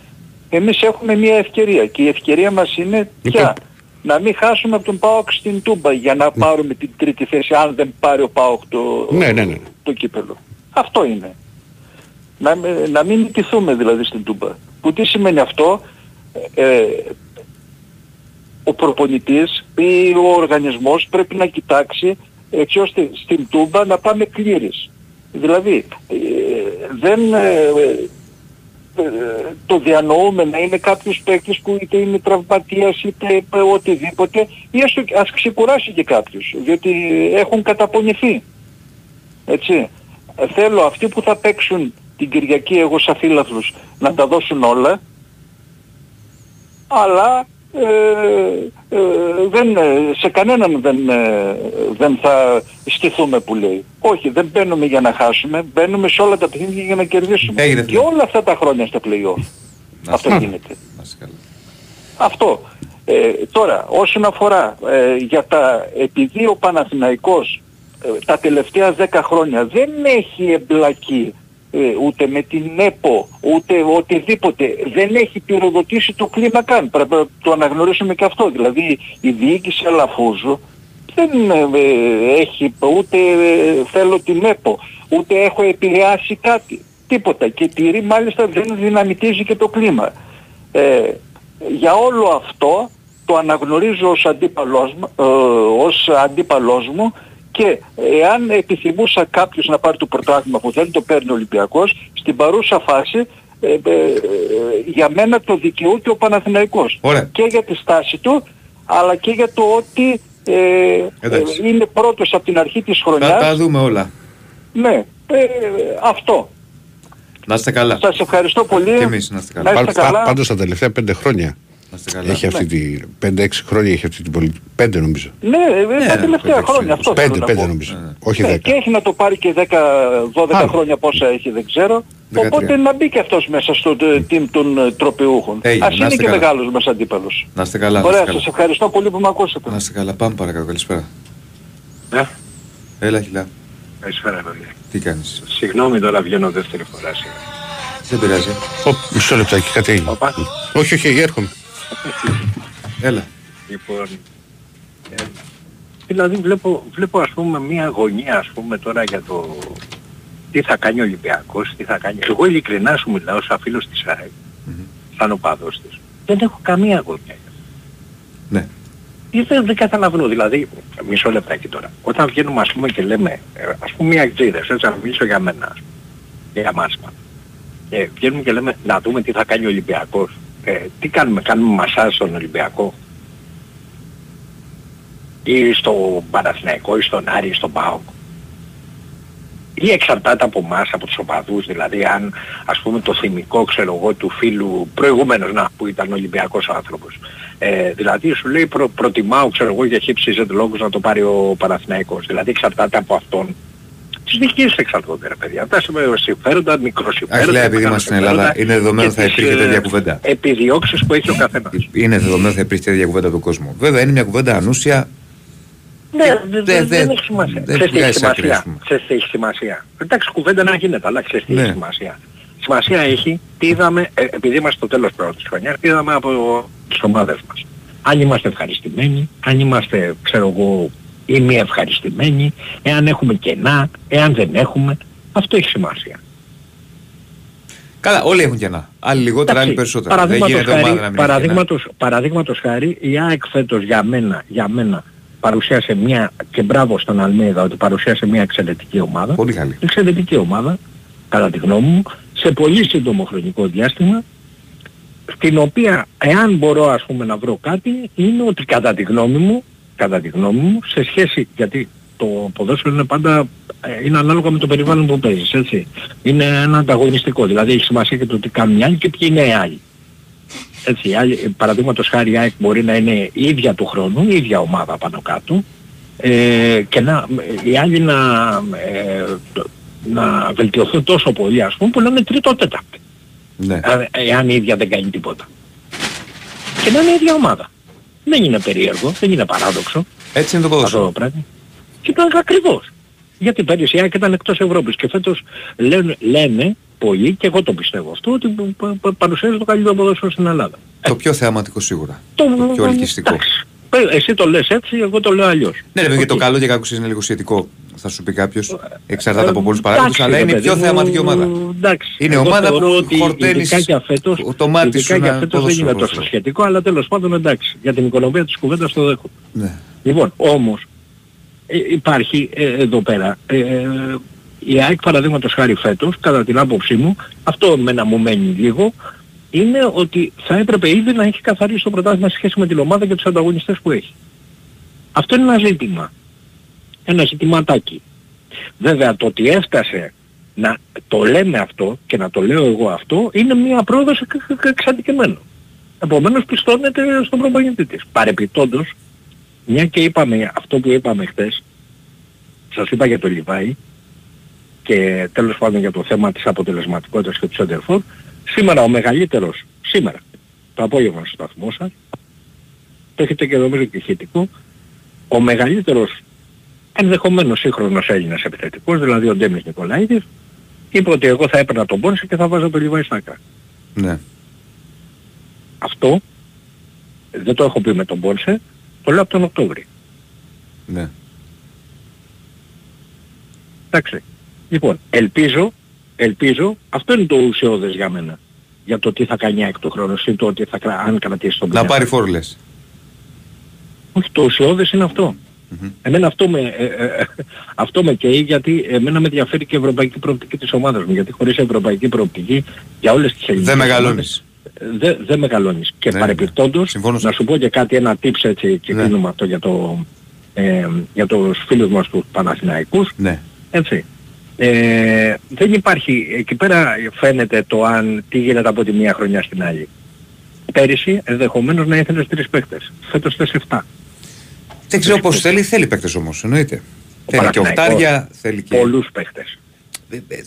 Εμείς έχουμε μία ευκαιρία και η ευκαιρία μας είναι ποια; Να μην χάσουμε από τον ΠΑΟΚ στην Τούμπα για να πάρουμε την τρίτη θέση αν δεν πάρει ο ΠΑΟΚ το, Ναι, ναι, ναι. το κύπελο. Αυτό είναι. Να, με- να μην νικηθούμε δηλαδή στην Τούμπα. Που τι σημαίνει αυτό. Ε, ο προπονητής ή ο οργανισμός πρέπει να κοιτάξει έτσι ώστε στην Τούμπα να πάμε κλήρης. Δηλαδή ε, δεν ε, ε, το διανοούμε να είναι κάποιος παίκτης που είτε είναι τραυματίας είτε ε, οτιδήποτε ή έστω και- ας ξεκουράσει και κάποιος διότι έχουν καταπονηθεί. Έτσι. Ε, Θέλω αυτοί που θα παίξουν την Κυριακή εγώ σαν φίλαθλους να τα δώσουν όλα αλλά ε, ε, δεν, ε, σε κανέναν δεν, ε, δεν θα στηθούμε που λέει. Όχι, δεν μπαίνουμε για να χάσουμε, μπαίνουμε σε όλα τα παιχνίδια για να κερδίσουμε. Έγινε, και όλα αυτά τα χρόνια στα play-off. Αυτό γίνεται. Αυτό. Ε, τώρα, όσον αφορά ε, για τα, επειδή ο Παναθηναϊκός ε, τα τελευταία 10 χρόνια δεν έχει εμπλακεί ε, ούτε με την ΕΠΟ, ούτε οτιδήποτε, δεν έχει πυροδοτήσει το κλίμα καν. Πρέπει να το αναγνωρίσουμε και αυτό. Δηλαδή η διοίκηση Αλαφούζου δεν ε, έχει ούτε ε, θέλω την ΕΠΟ, ούτε έχω επηρεάσει κάτι. Τίποτα. Και τηρεί μάλιστα δεν δυναμητίζει και το κλίμα. Ε, για όλο αυτό το αναγνωρίζω ως αντίπαλός, μου- ε, ως αντίπαλός μου και εάν επιθυμούσα κάποιος να πάρει το πρωτάθλημα που δεν το παίρνει ο Ολυμπιακός, στην παρούσα φάση ε, ε, ε, για μένα το δικαιούται ο Παναθηναϊκός. Ωραία. Και για τη στάση του, αλλά και για το ότι ε, ε, Εντάξει. είναι πρώτος από την αρχή της Θα χρονιάς. τα δούμε όλα. Ναι, ε, αυτό. Να είστε καλά. Σας ευχαριστώ πολύ. Και εμείς να είστε καλά. Να είστε Πα- καλά. Πάντως τα τελευταία πέντε χρόνια Να είστε καλά. έχει αυτή τη... πέντε-έξι χρόνια έχει αυτή την πολιτική. Πέντε νομίζω. Ναι, ε, τα τελευταία χρόνια αυτό θέλω Πέντε, να πέντε πω. νομίζω. Όχι Ναι, δέκα. και έχει να το πάρει και 10-12 Άλλο. χρόνια πόσα έχει δεν ξέρω. 13. Οπότε να μπει και αυτός μέσα στο ε, team των ε, τροπιούχων. Έγινε, Ας να είναι είστε και καλά. μεγάλος μας αντίπαλος. Να είστε καλά. να Ωραία, είστε καλά. σας ευχαριστώ πολύ που με ακούσατε. Να είστε καλά. Πάμε παρακαλώ. Καλησπέρα. Ναι. Έλα, χιλά. Καλησπέρα παιδιά. Τι κάνεις; Συγγνώμη τώρα βγαίνω δεύτερη φορά σήμερα. Δεν πειράζει. Ω, μισό λεπτάκι, κάτι έγινε. Όχι, όχι, έρχομαι. Έλα. Λοιπόν, ε, δηλαδή βλέπω, βλέπω ας πούμε μια αγωνία ας πούμε τώρα για το τι θα κάνει ο Ολυμπιακός, τι θα κάνει. Εγώ ειλικρινά σου μιλάω σαν φίλος της ΑΕΚ, σαν οπαδός της. Δεν έχω καμία αγωνία. Ναι. Ή δεν, δεν καταλαβαίνω, δηλαδή, μισό λεπτάκι τώρα. Όταν βγαίνουμε ας πούμε και λέμε, ε, ας πούμε μια εκτζίδες, έτσι να μιλήσω για μένα, ας πούμε, για μας. μα. Και βγαίνουμε και λέμε να δούμε τι θα κάνει ο Ολυμπιακός. Ε, τι κάνουμε, κάνουμε μασάζ στον Ολυμπιακό; Ή στο Παναθηναϊκό ή στον Άρη ή στον ΠΑΟΚ; Ή εξαρτάται από εμάς, από τους οπαδούς, δηλαδή αν ας πούμε το θυμικό ξέρω εγώ του φίλου προηγούμενος να που ήταν Ολυμπιακός άνθρωπος. Ε, δηλαδή σου λέει προ, προτιμάω ξέρω εγώ για χύψη ζετ λόγους να το πάρει ο Παναθηναϊκός. Δηλαδή εξαρτάται από αυτόν. Τις δικές εξαρτώνται ρε παιδιά. Τα συμφέροντα, μικροσυμφέροντα. Αχ, λέει, επειδή είμαστε στην Ελλάδα, είναι δεδομένο θα υπήρχε τέτοια κουβέντα. Επιδιώξεις που έχει ο καθένας. Είναι δεδομένο θα υπήρχε τέτοια κουβέντα από τον κόσμο. Βέβαια είναι μια κουβέντα ανούσια. Ναι, δεν, δεν- δεν, έχει σημασία. δεν Ξέρεις τι έχει βγάζει άκρη, ας σημασία. πούμε. Ξέρεις τι έχει σημασία; Εντάξει, κουβέντα να γίνεται, αλλά ξέρεις τι Ναι. έχει σημασία; Σημασία έχει τι είδαμε, ε, επειδή είμαστε στο τέλος πρώτης της χρονιάς, τι είδαμε από τις ομάδες μας. Αν είμαστε ευχαριστημένοι, αν είμαστε, ξέρω εγώ, ή μη ευχαριστημένοι, εάν έχουμε κενά, εάν δεν έχουμε, αυτό έχει σημασία. Καλά, όλοι έχουν κενά. Άλλοι λιγότερα, άλλοι περισσότερα. Δεν Παραδείγματος γίνεται ομάδα να χάρη, μην έχει κενά. παραδείγματος, παραδείγματος χάρη, η ΑΕΚ φέτος για μένα, για μένα παρουσίασε μια, και μπράβο στον Αλμέιδα ότι παρουσίασε μια εξαιρετική ομάδα. Πολύ καλή. Εξαιρετική ομάδα, κατά τη γνώμη μου, σε πολύ σύντομο χρονικό διάστημα, στην οποία εάν μπορώ ας πούμε να βρω κάτι, είναι ότι κατά τη γνώμη μου, κατά τη γνώμη μου, σε σχέση, γιατί το ποδόσφαιρο είναι πάντα, ε, είναι ανάλογα με το περιβάλλον που παίζεις, έτσι. Είναι ένα ανταγωνιστικό, δηλαδή έχει σημασία και το τι κάνουν οι άλλοι και ποιοι είναι οι άλλοι. Έτσι, οι άλλοι, παραδείγματος χάρη η ΑΕΚ μπορεί να είναι η ίδια του χρόνου, η ίδια ομάδα πάνω κάτω, ε, και να, οι άλλοι να, ε, το- να βελτιωθούν τόσο πολύ ας πούμε που να είναι τρίτο τέταρτο. Ναι. Αν- Εάν η ίδια δεν κάνει τίποτα. Και να είναι η ίδια ομάδα. Δεν είναι περίεργο, δεν είναι παράδοξο. Έτσι είναι το Αυτό ποδόσφαιρο. το πράγμα. Και ήταν ακριβώς. Γιατί πέρυσι η ΑΕΚ ήταν εκτός Ευρώπης και φέτος λένε, λένε πολλοί και εγώ το πιστεύω αυτό ότι π- π- π- παρουσιάζει το καλύτερο ποδόσφαιρο στην Ελλάδα. Το πιο θεαματικό σίγουρα. Το, Το πιο ελκυστικό. εντάξει. Ε, Εσύ το λες έτσι, εγώ το λέω αλλιώς. Ναι, ρε, και το Οκ. καλό και κακό είναι λίγο σχετικό. Θα σου πει κάποιος. Εξαρτάται από πολλούς Ε, παράγοντες, εντάξει, αλλά ρε είναι η παιδί πιο μου, θεαματική ομάδα. Εντάξει. Είναι Εγώ ομάδα θεωρώ που ότι χορταίνεις ειδικά για φέτος, το μάτι ειδικά σου για να φέτος δεν ποδόσφαιρο, είναι τόσο ποδόσφαιρο. σχετικό, αλλά τέλος πάντων εντάξει. Για την οικονομία της κουβέντας το δέχομαι. Ναι. Λοιπόν, όμως, ε, υπάρχει ε, εδώ πέρα, ε, ε, η ΑΕΚ παραδείγματος χάρη φέτος, κατά την άποψή μου, αυτό μένα μου μένει λίγο, είναι ότι θα έπρεπε ήδη να έχει καθαρίσει το πρωτάθλημα σε σχέση με την ομάδα και τους ανταγωνιστές που έχει. Αυτό είναι ένα ζήτημα. Ένα ζητηματάκι. Βέβαια το ότι έφτασε να το λέμε αυτό και να το λέω εγώ αυτό είναι μια πρόοδος εξ- εξ- εξ αντικειμένου. Επομένως πιστώνεται στον προπονητή της. Παρεπιπτόντως, μια και είπαμε αυτό που είπαμε χθες, σας είπα για το Λιβάη και τέλος πάντων για το θέμα της αποτελεσματικότητας και του Σέντερφορ, σήμερα ο μεγαλύτερος, σήμερα, το απόγευμα στο σταθμό σας, το έχετε και νομίζω και ηχητικό, ο μεγαλύτερος ενδεχομένως σύγχρονος Έλληνας επιθετικός, δηλαδή ο Ντέμις Νικολαίδης, είπε ότι εγώ θα έπαιρνα τον Πόνσε και θα βάζα το Λιβάη στα άκρα. Ναι. Αυτό δεν το έχω πει με τον Πόνσε, το λέω από τον Οκτώβρη. Ναι. Εντάξει. Λοιπόν, ελπίζω, ελπίζω, αυτό είναι το ουσιώδες για μένα. Για το τι θα κάνει η ΑΕΚ του χρόνου ή το ότι θα, κρα- αν κρατήσει τον Να πλέον. πάρει φόρο λες. Όχι, το ουσιώδες είναι αυτό. Εμένα αυτό με, ε, ε, ε, αυτό με καίει γιατί εμένα με ενδιαφέρει και η ευρωπαϊκή προοπτική της ομάδας μου. Γιατί χωρίς ευρωπαϊκή προοπτική για όλες τις ελληνικές Δεν ομάδες, μεγαλώνεις. ε, Δεν δεν μεγαλώνεις. Και Ναι, παρεπιπτόντως, να σου πω και κάτι, ένα tips έτσι και Ναι. κλείνουμε αυτό για, το, ε, για τους φίλους μας τους Παναθηναϊκούς. Ναι. Έτσι. Ε, δεν υπάρχει, εκεί πέρα φαίνεται το αν τι γίνεται από τη μία χρονιά στην άλλη. Πέρυσι ενδεχομένως να ήθελες τρεις παίκτες. Φέτος θες 7. Δεν ξέρω πώς θέλει, θέλει παίκτες όμως, εννοείται. Θέλει και Παναθηναϊκός, οχτάρια, θέλει και... Πολλούς παίκτες.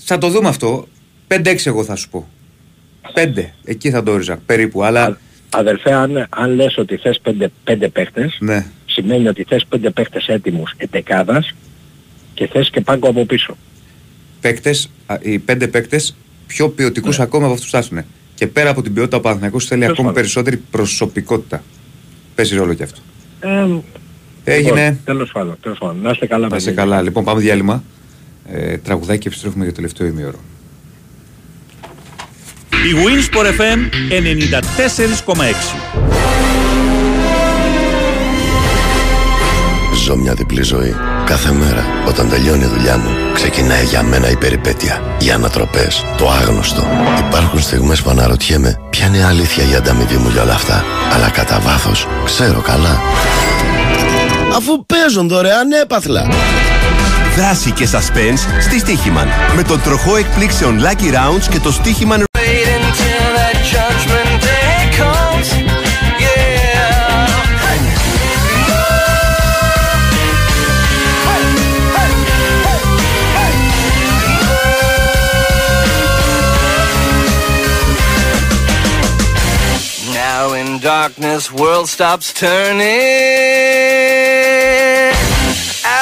Θα το δούμε αυτό. 5-6 εγώ θα σου πω. 5. Εκεί θα το όριζα περίπου. Αλλά Αδελφέ, αν, αν λες ότι θες πέντε, πέντε παίκτες, ναι. σημαίνει ότι θες πέντε παίκτες έτοιμους ετεκάδας και θες και πάγκο από πίσω. Παίκτες, α, οι 5 παίκτες πιο ποιοτικούς Ναι. ακόμα από αυτούς που θα έρθουν. Και πέρα από την ποιότητα ο Παναθηναϊκός θέλει Τέλος ακόμη πάντων. περισσότερη προσωπικότητα. Παίζει ρόλο και αυτό. Ε, Έγινε. Λοιπόν, τέλος πάντων, τέλος πάντων. Να είστε καλά. Να είσαι παιδιά. καλά. Λοιπόν, πάμε διάλειμμα. Ε, τραγουδάκι και επιστρέφουμε για το τελευταίο ημίωρο. Η Winsport FM 94,6. Ζω μια διπλή ζωή. Κάθε μέρα, όταν τελειώνει η δουλειά μου, ξεκινάει για μένα η περιπέτεια. Οι ανατροπές, το άγνωστο. Υπάρχουν στιγμές που αναρωτιέμαι ποια είναι η αλήθεια η ανταμοιβή μου για όλα αυτά. Αλλά κατά βάθος ξέρω καλά. Αφού παίζουν δωρεάν έπαθλα. Δράση και suspense στη Στίχημαν. Με τον τροχό εκπλήξεων Lucky Rounds και το Στίχημαν darkness, world stops turning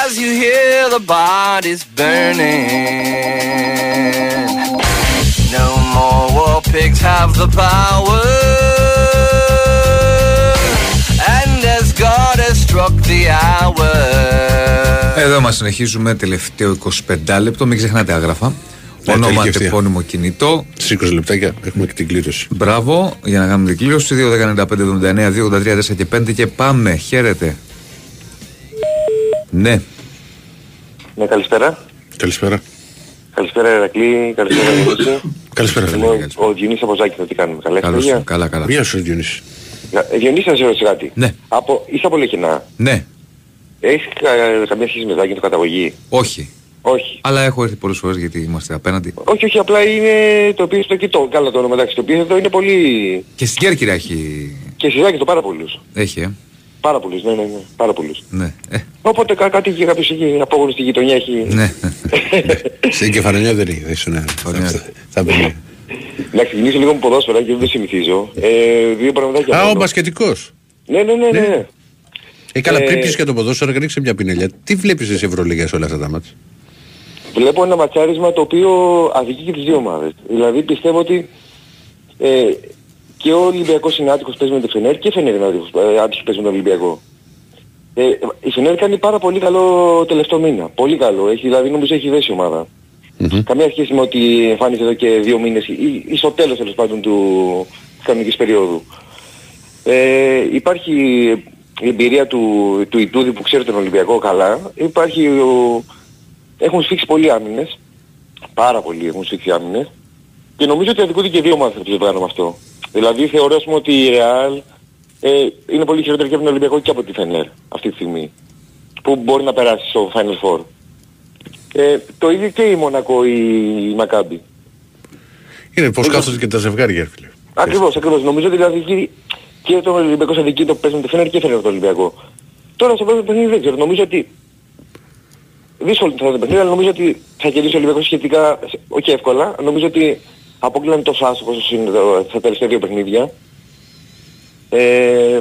as you hear the bodies burning. No more war pigs have the power, and as God has struck the hour. Εδώ μας συνεχίζουμε τελευταίο 25 λεπτό. Μην ξεχνάτε άγραφα. Ναι, Όνομα, τελική ευθεία. τεπώνυμο κινητό. Στις 20 λεπτάκια έχουμε και την κλήρωση. Μπράβο για να κάνουμε την κλήρωση. 2.195.79, 2.83, 4 και 5 και πάμε. Χαίρετε. Ναι. Ναι, καλησπέρα. Καλησπέρα. Καλησπέρα Ερακλή, καλησπέρα Διονύση. Καλησπέρα, Είμαι ο- Ο Διονύσης από Ζάκη, τι κάνουμε. Καλά, Καλώς, παιδιά. καλά, καλά. Γεια σου, Διονύση. Ε, Διονύση, να σε ρωτήσω κάτι. Ναι. Από, είσαι από Λεκινά. Ναι. Έχεις κα- καμία σχέση με Ζάκη, το καταγωγή; Όχι. Όχι. Αλλά έχω έρθει πολλές φορές γιατί είμαστε απέναντι. Όχι, όχι, απλά είναι το οποίο στο κοιτώ. Καλά το όνομα, εντάξει. Το οποίο εδώ είναι πολύ... Και στην Κέρκυρα έχει. Και στη Ζάκη το πάρα πολλούς. Έχει, ε. Πάρα πολλούς, ναι, ναι, ναι. Πάρα πολλούς. Ναι. Ε, Οπότε κα, κάτι και κάποιος εκεί απόγονος στη γειτονιά έχει... ναι. Στην κεφαλονιά δεν έχει, δεν ήσουν ένα. Θα- Θα μπει. Να ξεκινήσω λίγο με ποδόσφαιρα και δεν το συνηθίζω. Ε, δύο πραγματάκια. Α, ο μόνο. μπασκετικός. Ναι, ναι, ναι, ναι. Ε, καλά, Ε, πριν πεις για το ποδόσφαιρο, ρίξε μια πινελιά. Τι βλέπεις εσύ Ευρωλίγα σε όλα αυτά τα μάτια. Βλέπω ένα ματσάρισμα το οποίο αδικεί και τις δύο ομάδες. Δηλαδή πιστεύω ότι ε, και ο Ολυμπιακός είναι άτυχος παίζει με το Φενέρ και η Φενέρ είναι άτυχος, ε, άτυχος παίζει με τον Ολυμπιακό. Ε, η Φενέρ κάνει πάρα πολύ καλό τελευταίο μήνα. Πολύ καλό. Έχει, δηλαδή νομίζω έχει δέσει η ομάδα. Καμία σχέση με ότι εμφάνισε εδώ και δύο μήνες ή, ή στο τέλος τέλος πάντων του της κανονικής περίοδου. Ε, υπάρχει η εμπειρία του, του Ιτούδη που ξέρει τον Ολυμπιακό καλά. Υπάρχει ο, έχουν σφίξει πολλοί άμυνες. Πάρα πολλοί έχουν σφίξει άμυνες. Και νομίζω ότι αδικούνται και δύο ομάδες από το ζευγάρι με αυτό. Δηλαδή θεωρώ ας πούμε, ότι η Real ε, είναι πολύ χειρότερη και από τον Ολυμπιακό και από τη Φενέρ αυτή τη στιγμή. Που μπορεί να περάσει στο Final Four. Ε, το ίδιο και η Μονακό η, η Μακάμπη. Είναι πως κάθονται και τα ζευγάρια, ρε φίλε. Ακριβώς, ακριβώς. Νομίζω δηλαδή εκεί και το Ολυμπιακό σαν δική το παίζουν το Φένερ και φαίνεται το Ολυμπιακό. Τώρα στο πρώτο παιχνίδι δεν ξέρω. Νομίζω ότι δύσκολο θα είναι το παιχνίδι, αλλά νομίζω ότι θα κερδίσει ο Ολυμπιακός σχετικά, όχι εύκολα. Νομίζω ότι αποκλίνει τόσο άσχος όσο είναι το- στα τελευταία δύο παιχνίδια. Ε,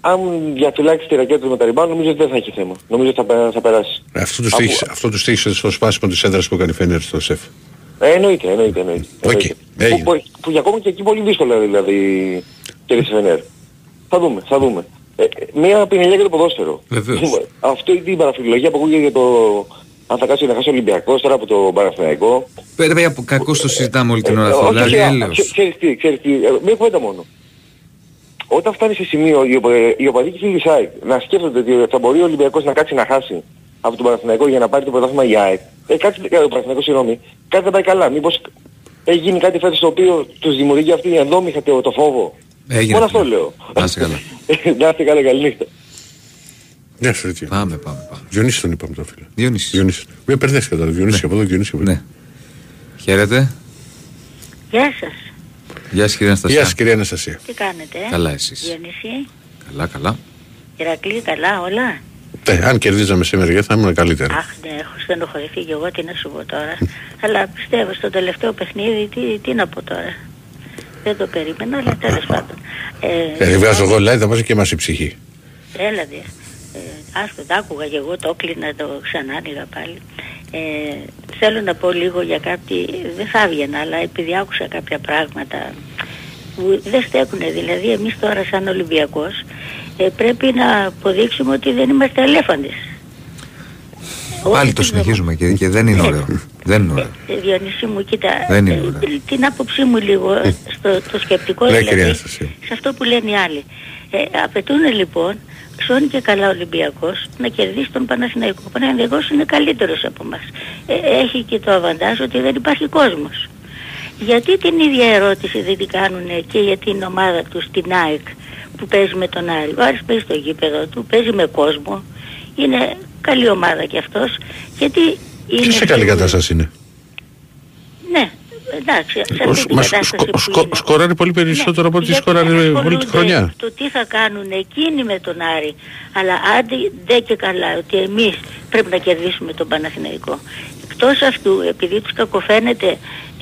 αν διαφυλάξει τη ρακέτα του με τα rebound, νομίζω ότι δεν θα έχει θέμα. Νομίζω ότι θα, πε- θα περάσει. Ε, Αυτό του Από- στήχησε, αυτό τους στήχησε στο σπάσιμο της έδρας που έκανε Φένερ στο ΣΕΦ. Ε, εννοείται, εννοείται, εννοείται. εννοείται. έγινε. Που, που, που για ακόμα και εκεί πολύ δύσκολα δηλαδή κέρδισε Φενέρ. Θα δούμε, θα δούμε. Ε, ε, μία πινελιά για το ποδόσφαιρο. Βεβαίως. Αυτό είναι την παραφιλολογία που ακούγεται για το αν θα κάτσει να χάσει ο Ολυμπιακός τώρα από το Παναθηναϊκό. Πέρα παιδιά που κακώς το συζητάμε όλη την ώρα Ε, αυτό. όχι, Δηλαδή όχι, έλεος. ξέ- Ξέρεις τι, ξέρεις τι, ε, μία κουβέντα μόνο. Όταν φτάνει σε σημείο οι, οπα- οι οπαδοί και οι Λισάικ να σκέφτονται ότι θα μπορεί ο Ολυμπιακός να κάτσει να χάσει από τον Παναθηναϊκό για να πάρει το πρωτάθλημα η ΑΕΚ. Ε, κάτσε, ε, ο Παναθηναϊκός, συγγνώμη, κάτι δεν πάει καλά. Μήπως έχει γίνει κάτι φέτος το οποίο τους δημιουργεί αυτή η ενδόμυχα το, το φόβο; Έγινε. Μόνο αυτό λέω. Να είσαι καλά. Να είστε καλά, καλή νύχτα. Γεια σου, Ρετή. Πάμε, πάμε, πάμε. Διονύσης τον είπαμε το φίλο. Διονύσης. Διονύσης. Μην μπερδεύτηκα τώρα. Διονύση από εδώ, Διονύση από εκεί. Ναι. Χαίρετε. Γεια σας. Γεια σας κυρία Αναστασία. Γεια σας κυρία Αναστασία. Τι κάνετε, ε; Καλά εσείς. Διονύση, Καλά, καλά. Ηρακλή, καλά όλα. Ε, αν κερδίζαμε σήμερα για θα ήμουν καλύτερα. Αχ, ναι, έχω στενοχωρηθεί και εγώ, τι να σου πω τώρα. Αλλά πιστεύω στο τελευταίο παιχνίδι, τι, τι να πω τώρα. Δεν το περίμενα, αλλά τέλος πάντων. Ε, Ε, βγάζω εγώ live, θα βάζει και εμάς η ψυχή. Έλα δε. Ε, άστο, τα άκουγα και εγώ, το έκλεινα, το ξανά άνοιγα πάλι. Ε, θέλω να πω λίγο για κάτι, δεν θα έβγαινα, αλλά επειδή άκουσα κάποια πράγματα που δεν στέκουν. Δηλαδή εμείς τώρα σαν Ολυμπιακός ε, πρέπει να αποδείξουμε ότι δεν είμαστε ελέφαντες. Πάλι το συνεχίζουμε και, και δεν είναι ωραίο. δεν είναι ωραίο. Ε, Διονύση μου, κοίτα, Δεν είναι ε, ωραίο. την άποψή μου λίγο, ε, στο, το σκεπτικό Ναι, δηλαδή, κυρία Αναστασία. σε αυτό που λένε οι άλλοι. Ε, απαιτούν λοιπόν, ξώνει και καλά ο Ολυμπιακός, να κερδίσει τον Παναθηναϊκό. Ο Παναθηναϊκός είναι καλύτερος από μας. Ε, έχει και το αβαντάζ ότι δεν υπάρχει κόσμος. Γιατί την ίδια ερώτηση δεν την κάνουν και για την ομάδα τους στην ΑΕΚ που παίζει με τον Άρη. Ο Άρης παίζει στο γήπεδο του, παίζει με κόσμο. Είναι καλή ομάδα κι αυτός. Γιατί είναι... Και σε καλή σίγουροι- κατάσταση είναι; ναι, εντάξει, σε Ο- αυτή την μας κατάσταση σκο- που σκο- είναι. σκοράρει πολύ περισσότερο από ό,τι Γιατί σκοράρει όλη τη ασχολούνται χρονιά. Το τι θα κάνουν εκείνοι με τον Άρη. Αλλά άντε δε και καλά ότι εμείς πρέπει να κερδίσουμε τον Παναθηναϊκό. Εκτός αυτού, επειδή τους κακοφαίνεται ε,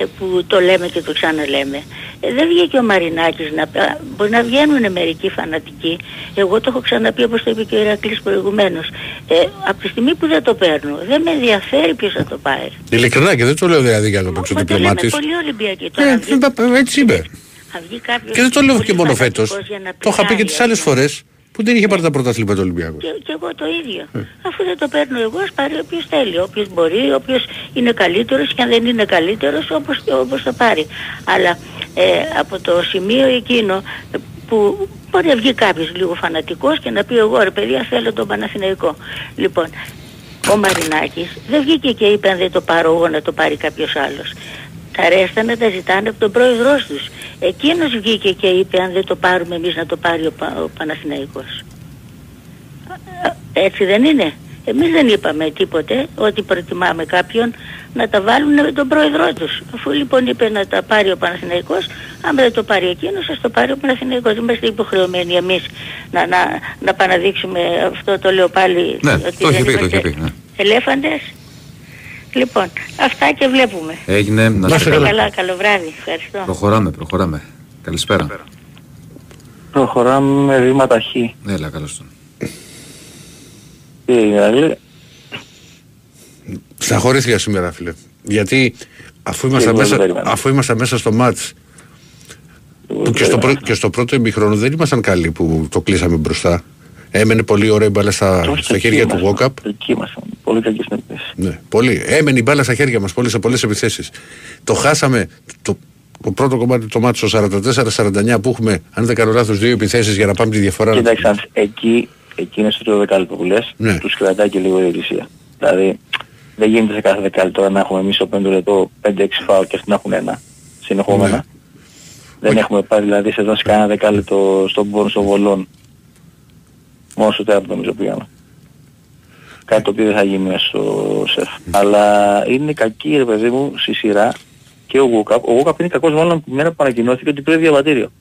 που το λέμε και το ξαναλέμε, ε, δεν βγήκε ο Μαρινάκης να πει, α, μπορεί να βγαίνουν μερικοί φανατικοί. Εγώ το έχω ξαναπεί όπως το είπε και ο Ηρακλής προηγουμένως. Ε, από τη στιγμή που δεν το παίρνω, δεν με ενδιαφέρει ποιος θα το πάρει. Ειλικρινά και δεν το λέω δηλαδή για να το παίξω Μα το λέμε διπλωμάτης. πολύ Ολυμπιακοί τώρα. Ε, αν βγει- δεν- Έτσι είπε. αν βγει κάποιος Και δεν το λέω πολύ και μόνο φανατικός φέτος. για να Το είχα πει και πειράει, τις άλλες φορές που δεν είχε πάρει τα πρωταθλήματα του Ολυμπιακού. Και, και εγώ το ίδιο. Αφού δεν το παίρνω εγώ, ας πάρει όποιος θέλει. Όποιος μπορεί, όποιος είναι καλύτερος και αν δεν είναι καλύτερος, όπως, όπως θα πάρει. Αλλά ε, από το σημείο εκείνο ε, που μπορεί να βγει κάποιος λίγο φανατικός και να πει εγώ ρε παιδιά θέλω τον Παναθηναϊκό. Λοιπόν, ο Μαρινάκης δεν βγήκε και είπε αν δεν το πάρω εγώ να το πάρει κάποιος άλλος. Τα ρέστα να τα ζητάνε από τον πρόεδρό τους. Εκείνος βγήκε και είπε αν δεν το πάρουμε εμείς να το πάρει ο, Πα- ο Παναθηναϊκός. Έτσι δεν είναι. Εμείς δεν είπαμε τίποτε ότι προτιμάμε κάποιον να τα βάλουν με τον πρόεδρό τους. Αφού λοιπόν είπε να τα πάρει ο Παναθηναϊκός, άμα δεν το πάρει εκείνος, ας το πάρει ο Παναθηναϊκός. Δεν είμαστε υποχρεωμένοι εμείς να, να, να παναδείξουμε αυτό το λέω πάλι Ναι, ότι το είχε δεν πει, το είμαστε είχε πει. ναι. ελέφαντες. Λοιπόν, αυτά και βλέπουμε. Έγινε. Να Να είστε είστε καλά. καλά, καλό βράδυ. Ευχαριστώ. Προχωράμε, προχωράμε. Καλησπέρα. Προχωράμε με βήματα χ. Έλα, καλώς τον. Τι έγινε, δηλαδή. Σταχωρήθηκα σήμερα, φίλε. Γιατί αφού ήμασταν, εγώ δεν μέσα, περίμενα. αφού ήμασταν μέσα στο μάτς που και στο, πρω- και στο πρώτο ημιχρόνο δεν ήμασταν καλοί που το κλείσαμε μπροστά. Έμενε πολύ ωραία η μπάλα στα, Όχι, στα εκεί χέρια του ήμασταν. Walkup. Εκεί ήμασταν. Πολύ κακή στην επίθεση. Ναι, πολύ. Έμενε η μπάλα στα χέρια μας πολύ σε πολλές επιθέσεις. Το χάσαμε το, το πρώτο κομμάτι το μάτι στο 44-49 που έχουμε, αν δεν κάνω λάθος, δύο επιθέσεις για να πάμε τη διαφορά. Κοίταξε, αν- εκεί, εκεί είναι στο τρίτο δεκάλεπτο που λες, Ναι. τους κρατάει και λίγο η ηγεσία. Δηλαδή, δεν γίνεται σε κάθε δεκάλεπτο τώρα να έχουμε εμείς στο πέμπτο λεπτό 5-6 φάουλ και αυτοί να έχουν ένα συνεχόμενα. Ναι. Δεν έχουμε πάρει δηλαδή σε σε κανένα δεκάλεπτο στον πόνο των βολών. Μόνο στο τέταρτο νομίζω πήγαμε. Κάτι το οποίο δεν θα γίνει μέσα στο σεφ. Αλλά είναι κακή ρε παιδί μου στη σειρά και ο Γουκαπ. Ο Γουκαπ είναι κακός μάλλον από τη μέρα που ανακοινώθηκε ότι πρέπει διαβατήριο.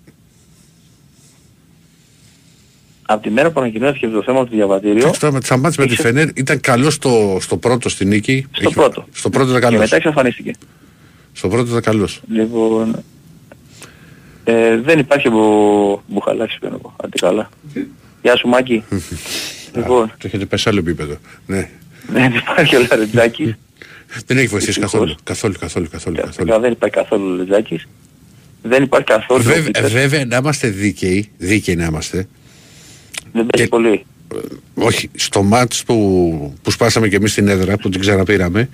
Από τη μέρα που ανακοινώθηκε το θέμα του διαβατήριο. Αυτό με τις με τη Φενέρ ήταν καλός στο, στο πρώτο στην νίκη. Στο Έχει- πρώτο. Στο πρώτο ήταν Και καλός. μετά εξαφανίστηκε. Στο πρώτο ήταν καλός. Λοιπόν, ε, δεν υπάρχει ο Μπουχαλάκης πια να πω. Άντε καλά. Γεια σου Μάκη. λοιπόν, Το έχετε πέσει άλλο επίπεδο. Ναι. δεν υπάρχει ο Λαρετζάκης. Δεν έχει βοηθήσει Ευτυχώς. καθόλου. Καθόλου, καθόλου, καθόλου. καθόλου. Φυσικά δεν υπάρχει καθόλου ο Λαρετζάκης. Δεν υπάρχει καθόλου ο Βέβαια, Πίτερς. βέβαια, να είμαστε δίκαιοι, δίκαιοι να είμαστε. Δεν παίζει πολύ. Όχι, στο μάτς που, που σπάσαμε και εμείς στην έδρα, που την ξαναπήραμε,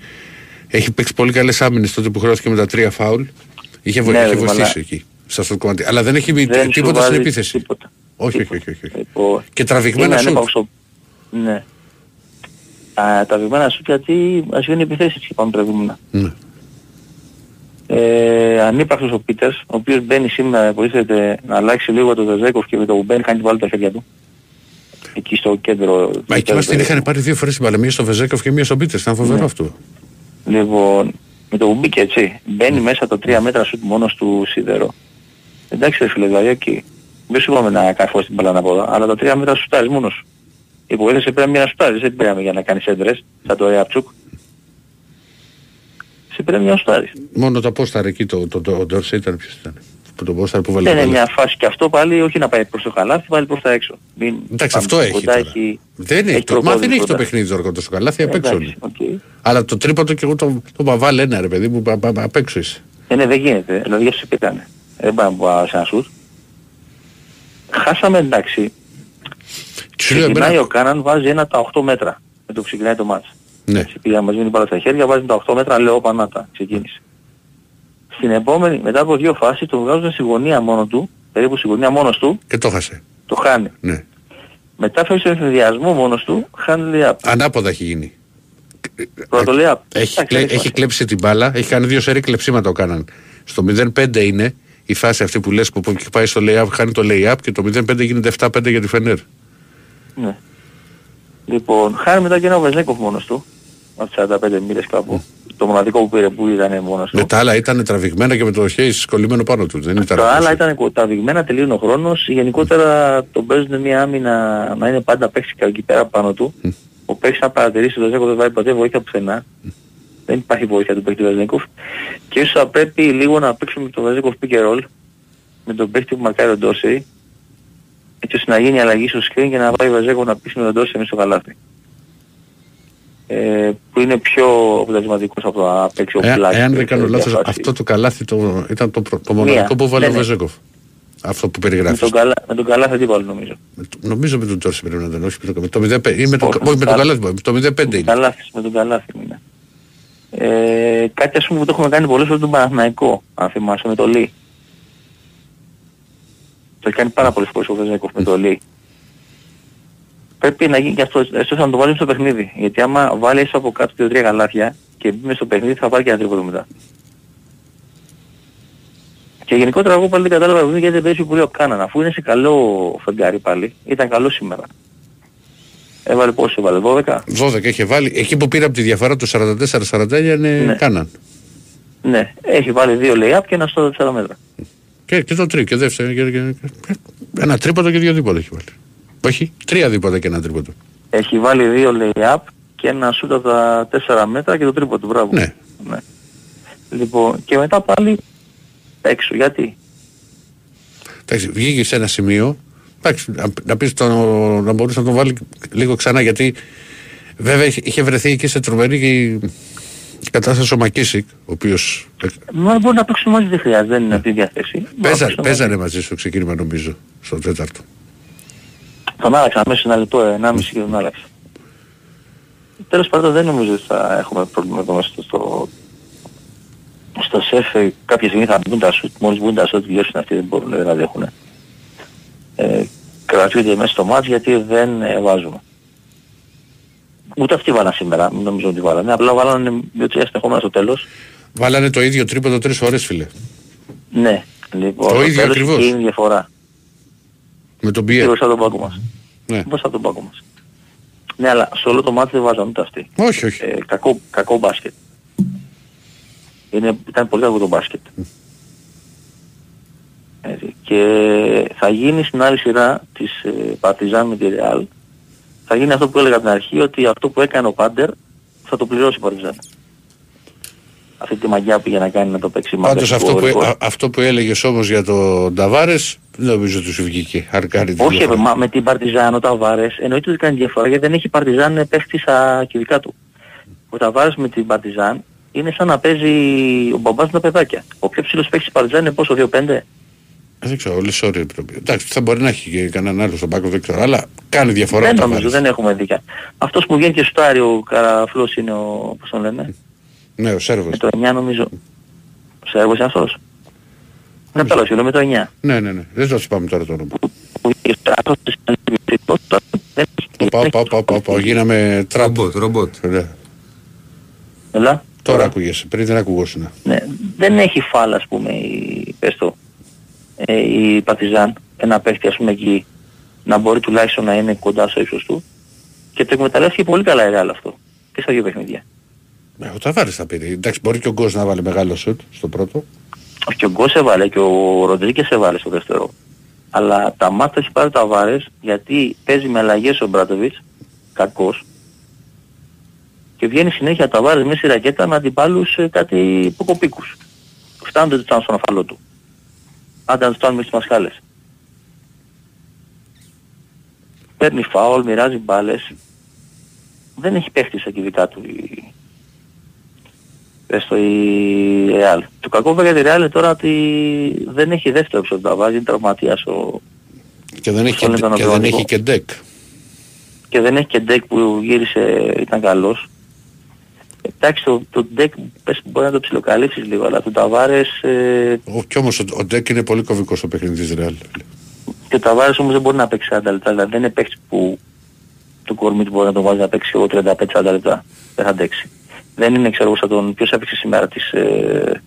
έχει παίξει πολύ καλές άμυνες τότε που χρεώθηκε με τα τρία φάουλ. Είχε, βο... Ναι, είχε ρε, βοηθήσει μαλά. εκεί, σε αυτό το κομμάτι. Αλλά δεν έχει μπει Δεν σου τίποτα στην βάζει επίθεση. τίποτα. Όχι, όχι, όχι. όχι. Λοιπόν, Και τραβηγμένα είναι σουτ. ανύπαρκτο. Ναι. Α, τα βημένα σου γιατί ας βγαίνει επιθέσεις και πάμε τραβηγμένα. Ναι. Ε, ανύπαρκτος ο Πίτερς, ο οποίος μπαίνει σήμερα, υποτίθεται να αλλάξει λίγο το Βεζέκοφ και με το που μπαίνει κάνει βάλει τα χέρια του. Εκεί στο κέντρο. Μα εκεί μας την είχαν πάρει δύο φορές την μπάλα, μία στο Βεζέκοφ και μία στο Πίτερς. Ήταν φοβερό Ναι. αυτό. Λοιπόν, με το που μπήκε έτσι, μπαίνει μέσα το 3 μέτρα σουτ μόνος του σίδερο. Εντάξει ρε φίλε, δηλαδή εκεί. Δεν σου είπαμε να κάνει την μπάλα από εδώ, αλλά τα 3 μέτρα σουτάρεις μόνος σου. Η υποθέση πρέπει να σουτάρεις, δεν πρέπει για να κάνεις έντρες, σαν το Ρεαπτσούκ. Σε πρέπει να σουτάρεις. Μόνο το πόσταρ εκεί, το, το, το, το Ντόρσε ήταν ποιος ήταν. Που το πόσταρ που βάλε Δεν το είναι μπάλα. μια φάση και αυτό πάλι όχι να πάει προς το καλάθι, πάλι προς τα έξω. Μην Εντάξει, πάμε αυτό πιο έχει κοντά, τώρα. έχει- Δεν έχει, έχει το, μα δεν προπόνηση έχει το κοντά. παιχνίδι τώρα τόσο καλά, θα απ' έξω Εντάξει, είναι. οκ. Αλλά το τρίποντο και εγώ το, το είπα, βάλε ένα ρε παιδί μου, πα- πα- πα- απ' έξω είσαι. Ε, ναι, δεν γίνεται. Δηλαδή για σου πήγανε. Δεν πάμε να πάω σε ένα σουτ. Χάσαμε εντάξει. Σου λέω Ξεκινάει εμένα, ο Κάναν, βάζει ένα τα 8 μέτρα. Με το που ξεκινάει το μάτς. ναι. Έτσι, πήγα μαζί με την μπάλα στα χέρια, βάζει τα 8 μέτρα, λέω πανάτα. Ξεκίνησε. Στην επόμενη, μετά από δύο φάσεις, τον βγάζουν στη γωνία μόνο του, περίπου στη γωνία μόνος του, Και το χάσε. το χάνει. Ναι. Μετά φεύγει στον εφηδιασμό μόνος του, χάνει λέει up. Ανάποδα έχει γίνει. Πρώτο λέει up. Έχει, Εντάξει, κλε- δεν έχει υπάρχει. κλέψει την μπάλα, έχει κάνει δύο σερή κλεψίματα ο Κάναν. Στο 0-5 είναι η φάση αυτή που λες που που πάει στο lay-up, χάνει το lay-up και το 0-5 γίνεται 7-5 για τη Φενέρ. Ναι. Λοιπόν, χάνει μετά και ένα Βεζέκοφ μόνος του, από τις 45 μοίρες κάπου. Το μοναδικό που πήρε που ήταν μόνος του. Με τα άλλα ήταν τραβηγμένα και με το χέρι σκολλημένο πάνω του. Δεν ήταν Τα άλλα όπως- ήταν τα βηγμένα, τελείωνε ο χρόνος. Γενικότερα τον παίζουν μια άμυνα να είναι πάντα παίξικα εκεί πέρα πάνω του. Ο παίκτης να παρατηρήσει το Ζέκο δεν βάζει ποτέ βοήθεια πουθενά. Δεν υπάρχει βοήθεια του παίκτη του Βαζέκοφ. Και ίσως θα πρέπει λίγο να παίξουμε με τον Βαζέκοφ pick and roll με τον παίκτη που μαρκάρει ο Ντόρσεϊ έτσι ώστε να γίνει αλλαγή στο screen και να πάει ο Βαζέκοφ να πείσει με τον Ντόρσεϊ μέσα στο καλάθι. Ε, που είναι πιο αποτελεσματικός από το να παίξει ο Ε, Πλάκης εάν και δεν κάνω τέτοια λάθος, φάση. αυτό το καλάθι το, ήταν το, προ- το Μία. μοναδικό που βάλε Ναι, ο ναι. Βεζέκοφ. Αυτό που Με περιγράφει. τον, καλά, με τον καλάθι τίποτα νομίζω. Νομίζω με τον Τζόρση πρέπει να ήταν, όχι με το- με το 0-5. Ή με το, Όχι, όχι με τον καλά. καλάθι, με το 0-5 είναι. Καλάθι, με τον καλάθι είναι. Ε, κάτι ας πούμε που το έχουμε κάνει πολλές φορές τον Παναθηναϊκό, αν θυμάσαι, με το Λί. Το έχει κάνει πάρα πολλές φορές ο Βεζέκοφ με το Λί. Πρέπει να γίνει και αυτό, έστω να το βάλει στο παιχνίδι. Γιατί άμα βάλει έστω από κάτω δύο-τρία καλάθια και μπει μες στο παιχνίδι θα πάρει και ένα τρίποδο μετά. Και γενικότερα εγώ πάλι δεν κατάλαβα γιατί δεν παίζει πολύ ο Κάναν. Αφού είναι σε καλό φεγγάρι πάλι, ήταν καλό σήμερα. Έβαλε πόσο έβαλε, 12. 12 είχε βάλει. Εκεί που πήρε από τη διαφορά του 44-49 είναι Ναι. κάναν. Ναι, έχει βάλει δύο lay-up και ένα στο 4 μέτρα. Και, και το τρίτο και δεύτερο. Και, και, και- ένα τρίποντο και δύο δίποτα έχει βάλει. Όχι, τρία δίποτα και ένα τρίποντο. Έχει βάλει δύο lay-up και ένα σούτ από τα 4 μέτρα και το τρίποντο, μπράβο. Ναι. ναι. Λοιπόν, και μετά πάλι έξω. Γιατί; Εντάξει, βγήκε σε ένα σημείο. Εντάξει, να, να πεις το, να μπορούσε να τον βάλει λίγο ξανά γιατί βέβαια είχε- είχε βρεθεί εκεί σε τρομερή κατάσταση ο Μακίσικ, ο οποίος Μα μπορεί να παίξουν μαζί δεν χρειάζεται, δεν είναι αυτή η διάθεση. Μπορεί να παίζανε, παίξουν παίζανε μαζί στο ξεκίνημα νομίζω, στο τέταρτο. μαζί. Τον άλλαξα μέσα σε ένα λεπτό, ενάμιση και τον άλλαξα. Τέλος πάντων δεν νομίζω ότι θα έχουμε πρόβλημα εδώ μέσα στο, στο, στο σεφ. ε, Κάποια στιγμή θα μπουν τα σουτ, μόλις μπουν τα σουτ τελειώσουν αυτοί δεν μπορούν δεν αντέχουν. Ε, κρατούνται μέσα στο μάτς γιατί δεν ε, βάζουμε. Ούτε αυτοί βάλαν σήμερα, μην νομίζω ότι βάλανε. Απλά βάλανε δύο-τρία συνεχόμενα στο τέλος. Βάλανε το ίδιο τρίποντο τρεις φορές φίλε. Ναι, λοιπόν, Το στο ίδιο τέλος ακριβώς. και είναι η διαφορά. Με τον Και Πιέρ. μπροστά από τον πάγκο μας. Ναι. Μπροστά από τον πάγκο μας. Ναι, αλλά σε όλο το μάτι δεν βάζαν ούτε αυτοί. Όχι, όχι. Ε, κακό, κακό μπάσκετ. Είναι, ήταν πολύ κακό το μπάσκετ. Έτσι. Και θα γίνει στην άλλη σειρά της ε, Παρτιζάν με τη Ρεάλ. Θα γίνει αυτό που έλεγα από την αρχή, ότι αυτό που έκανε ο Πάντερ θα το πληρώσει η Παρτιζάν. Αυτή τη μαγιά που πήγε να κάνει να το παίξει μάγκα Πάντως στο αυτό που, ρεκόρ. α- αυτό που έλεγες όμως για τον Ταβάρες δεν νομίζω ότι σου βγήκε. Αρκάρι τη Όχι, διαφορά. μα με την Παρτιζάν ο Ταβάρες εννοείται ότι κάνει διαφορά γιατί δεν έχει Παρτιζάν παίχτη στα κυβικά του. Ο Ταβάρες με την Παρτιζάν είναι σαν να παίζει ο μπαμπάς με τα παιδάκια. Ο πιο ψηλός παίχτης της Παρτιζάν είναι πόσο, 2-5. Ε, Δεν ξέρω, όλες ώρες πρέπει. Εντάξει, θα μπορεί να έχει και κανέναν άλλο στον πάγκο, δεν ξέρω, αλλά κάνει διαφορά Δεν ο νομίζω, Ταβάρες. δεν έχουμε δίκαια. Αυτός που βγαίνει και σουτάρει ο Καραφλός είναι ο, πώς τον λένε, Ναι, ο Σέρβος. με το 9 νομίζω. Ο Σέρβος είναι αυτός. Ναι, τέλος, είναι με το 9. Ναι, ναι, ναι. Δεν το θυμάμαι τώρα το όνομα. Που βγήκε στο άθος της δεν Πάω, πάω, πάω, πάω, πάω. Γίναμε τραμπ. Ρομπότ, ρομπότ. Ναι. Έλα. Τώρα ακούγεσαι, πριν δεν ακουγόσουν. Ναι, δεν έχει φάλα, ας πούμε, η, πες το, ε, η Παρτιζάν, ένα παίχτη, ας πούμε, εκεί, να μπορεί τουλάχιστον να είναι κοντά στο ύψος του. Και το εκμεταλλεύτηκε πολύ καλά η Real αυτό. Και στα δύο παιχνίδια. Ε, ο Ταβάρες θα πήρε. Εντάξει, μπορεί και ο Γκος να βάλει μεγάλο σουτ στο πρώτο. Και ο Γκος έβαλε και ο Ροντρίκες έβαλε στο δεύτερο. Αλλά τα μάτια έχει πάρει τα βάρες γιατί παίζει με αλλαγές ο Μπράτοβιτς, κακός, και βγαίνει συνέχεια τα βάρες μέσα στη ρακέτα με αντιπάλους ε, κάτι ποκοπίκους. Φτάνουν δεν τους φτάνουν στον αφαλό του. Άντε να τους φτάνουν μέσα στις μασχάλες. Παίρνει φάουλ, μοιράζει μπάλες. Δεν έχει παίχτη στα κυβικά του η, πες το η Real. Το κακό βέβαια για τη Real είναι τώρα ότι δεν έχει δεύτερο έξω τα βάζει, είναι τραυματίας ο... Και δεν έχει, Στον και, ήταν ο και, δεν Βερονικό. έχει και Ντεκ. και δεν έχει και Ντεκ που γύρισε, ήταν καλός. Εντάξει, το, το Ντεκ πες μπορεί να το ψιλοκαλύψεις λίγο, αλλά το Ταβάρες ε, Ο, κι όμως ο, ο Ντεκ είναι πολύ κομβικός στο παιχνίδι της Ρεάλ. και ο Ταβάρες όμως δεν μπορεί να παίξει 40 λεπτά, δηλαδή δεν είναι παίκτης που το κορμί του μπορεί να τον βάζει να παίξει εγώ 35-40 λεπτά. Δεν θα αντέξει. Δεν είναι ξέρω εγώ σαν τον, ποιος έπαιξε σήμερα της, ε,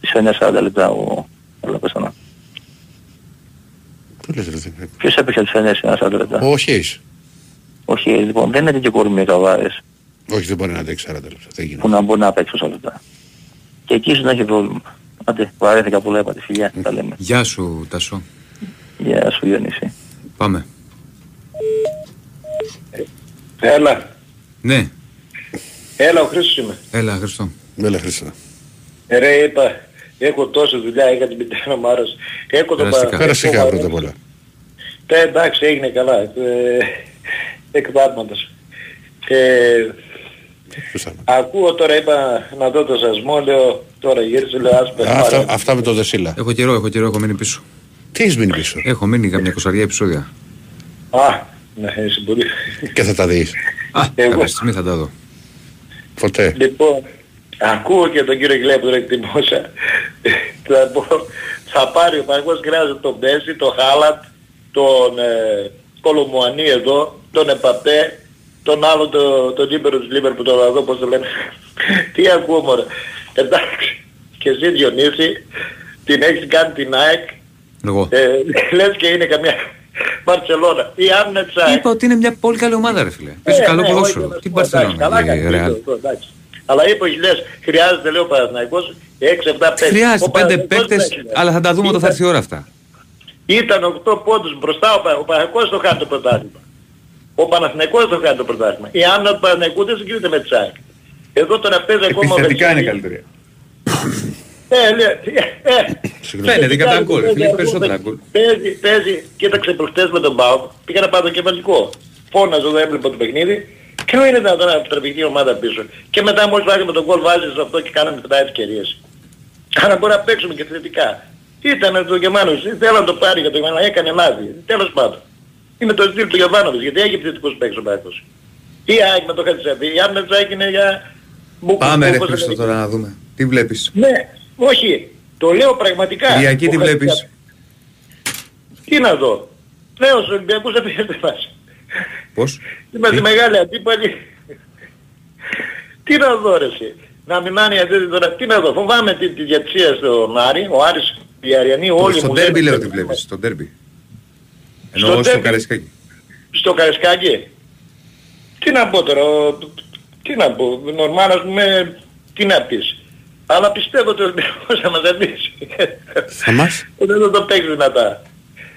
της 40 λεπτά ο, αλλά πες το να. Πού λες ρε, δεν- Ποιος έπαιξε τις 40 λεπτά. Ο Χέις. Όχι, λοιπόν, δεν είναι τέτοιο κορμί ο Ταβάρες Όχι, δεν μπορεί να αντέξει 40 λεπτά. Δεν γίνεται. που να μπορεί να παίξει όσα λεπτά. Και εκεί ίσως να έχει πρόβλημα. Άντε, βαρέθηκα πολλά, είπατε φιλιά, τα λέμε. Γεια σου, Τασό. Γεια σου Διονύση. Πάμε. Έλα, Ναι, έλα ο Χρήστος είμαι. έλα, Χριστό. Έλα Χρήστο. Ε, Ρε είπα, έχω τόση δουλειά, είχα την μητέρα μου άρρωση. Έχω το Περαστικά. Περαστικά πρώτα απ' όλα. Ε, εντάξει, έγινε καλά. Ε, εκπάτματος. Ε, ακούω τώρα, είπα να δω το σασμό, λέω, τώρα γύρισε, λέω, ας Α, Αυτά, αυτά με το Δεσίλα. Έχω καιρό, έχω καιρό, έχω μείνει πίσω. Τι έχεις μείνει πίσω; Έχω μείνει καμιά κοσαριά επεισόδια. Α, ναι, είσαι πολύ. Και θα τα δεις. Α, Εγώ. κάποια στιγμή θα τα δω. Ποτέ. Λοιπόν, ακούω και τον κύριο Γκλέπ τον εκτιμούσα. θα, πω, θα πάρει ο Παναγός χρειάζεται τον Μπέση, τον Χάλατ, τον ε, Κολομουανί εδώ, τον Επαπέ, τον άλλο το, τον Τζίμπερο της Λίβερ που τον εδώ, πώς το λένε. Τι ακούω μωρέ. Εντάξει, και εσύ Διονύση, την έχεις κάνει την ΑΕΚ, Εγώ. ε, λες και είναι καμιά Μπαρτσελώνα. Η Άμνετ ΑΕΚ. Είπα ότι είναι μια πολύ καλή ομάδα, ρε φίλε. Παίζει Ναι, καλό ναι, ποδόσφαιρο. όχι, Τι εντάξει, Μπαρσελόνα, καλά η κάνει, Ρεάλ. αυτό, εντάξει. Αλλά είπες όχι λες, χρειάζεται λέει ο Παναθηναϊκός 6-7 παίκτες. Χρειάζεται Ο πέντε Παναθηναϊκός παίκτες, δεν έχει. αλλά θα τα δούμε όταν θα έρθει η ώρα αυτά. Ήταν 8 πόντους μπροστά ο, Πα- ο Παναθηναϊκός το χάνει το πρωτάθλημα. Ο Παναθηναϊκός το χάνει το πρωτάθλημα. Η άμυνα του Παναθηναϊκού δεν συγκρίνεται με τη ΣΑΕΚ. Εδώ τώρα παίζει ακόμα ο Επιθετικά είναι Βελσίνη. καλύτερη. Ε, ναι, ε, ε. Φαίνεται κατά γκολ. Παίζει, Φίλε, παίζει, περισσότερα γκολ. Παίζει, παίζει, κοίταξε προχτές με τον Μπάουκ, πήγα να πάω το κεφαλικό. Φώναζε εδώ έβλεπα το παιχνίδι. Ποιο είναι δυνατόν να τραβηχτεί η ομάδα πίσω. Και μετά μόλις βάζει με τον γκολ βάζεις αυτό και κάναμε 7 ευκαιρίες. Άρα μπορεί να παίξουμε και θετικά. Ήταν το Γερμάνος, θέλω να το πάρει για το Γερμανό, έκανε λάθη. Τέλος πάντων. Είναι το στυλ του Γερμάνοβης, γιατί έχει επιθετικούς παίκτες ο Πάγκος. Η ΑΕΚ με το Χατζησαβή, η άμυνα της ΑΕΚ είναι για... μπουκου, Πάμε ρε όπως Χρήστο λένε. τώρα να δούμε. Τι βλέπεις; Ναι, όχι. Το λέω πραγματικά. Κυριακή τι Ο βλέπεις; Χατζησαβή- Τι να δω. Λέω στους Ολυμπιακούς δεν πήγαινε μας. Πώς; Είμαστε μεγάλοι αντίπαλοι. Τι να δω ρε εσύ. Να μην μάνει αντίθεση τώρα. Τι να δω. Φοβάμαι τη, τη διατσία στον Άρη. Ο Άρης, οι Αριανοί όλοι Στο μου ντέρμπι λένε- λέω τι βλέπεις. Στο ντέρμπι. Στο Εννοώ στο ντέρμπι. Καραϊσκάκι. Στο Καρεσκάκι. τι να πω τώρα, ο- τι να πω, νορμάλ ας πούμε, τι να πεις. Αλλά πιστεύω ότι ο Ολυμπιακός θα μας αντίσει. Θα μας; Δεν θα το παίξεις δυνατά.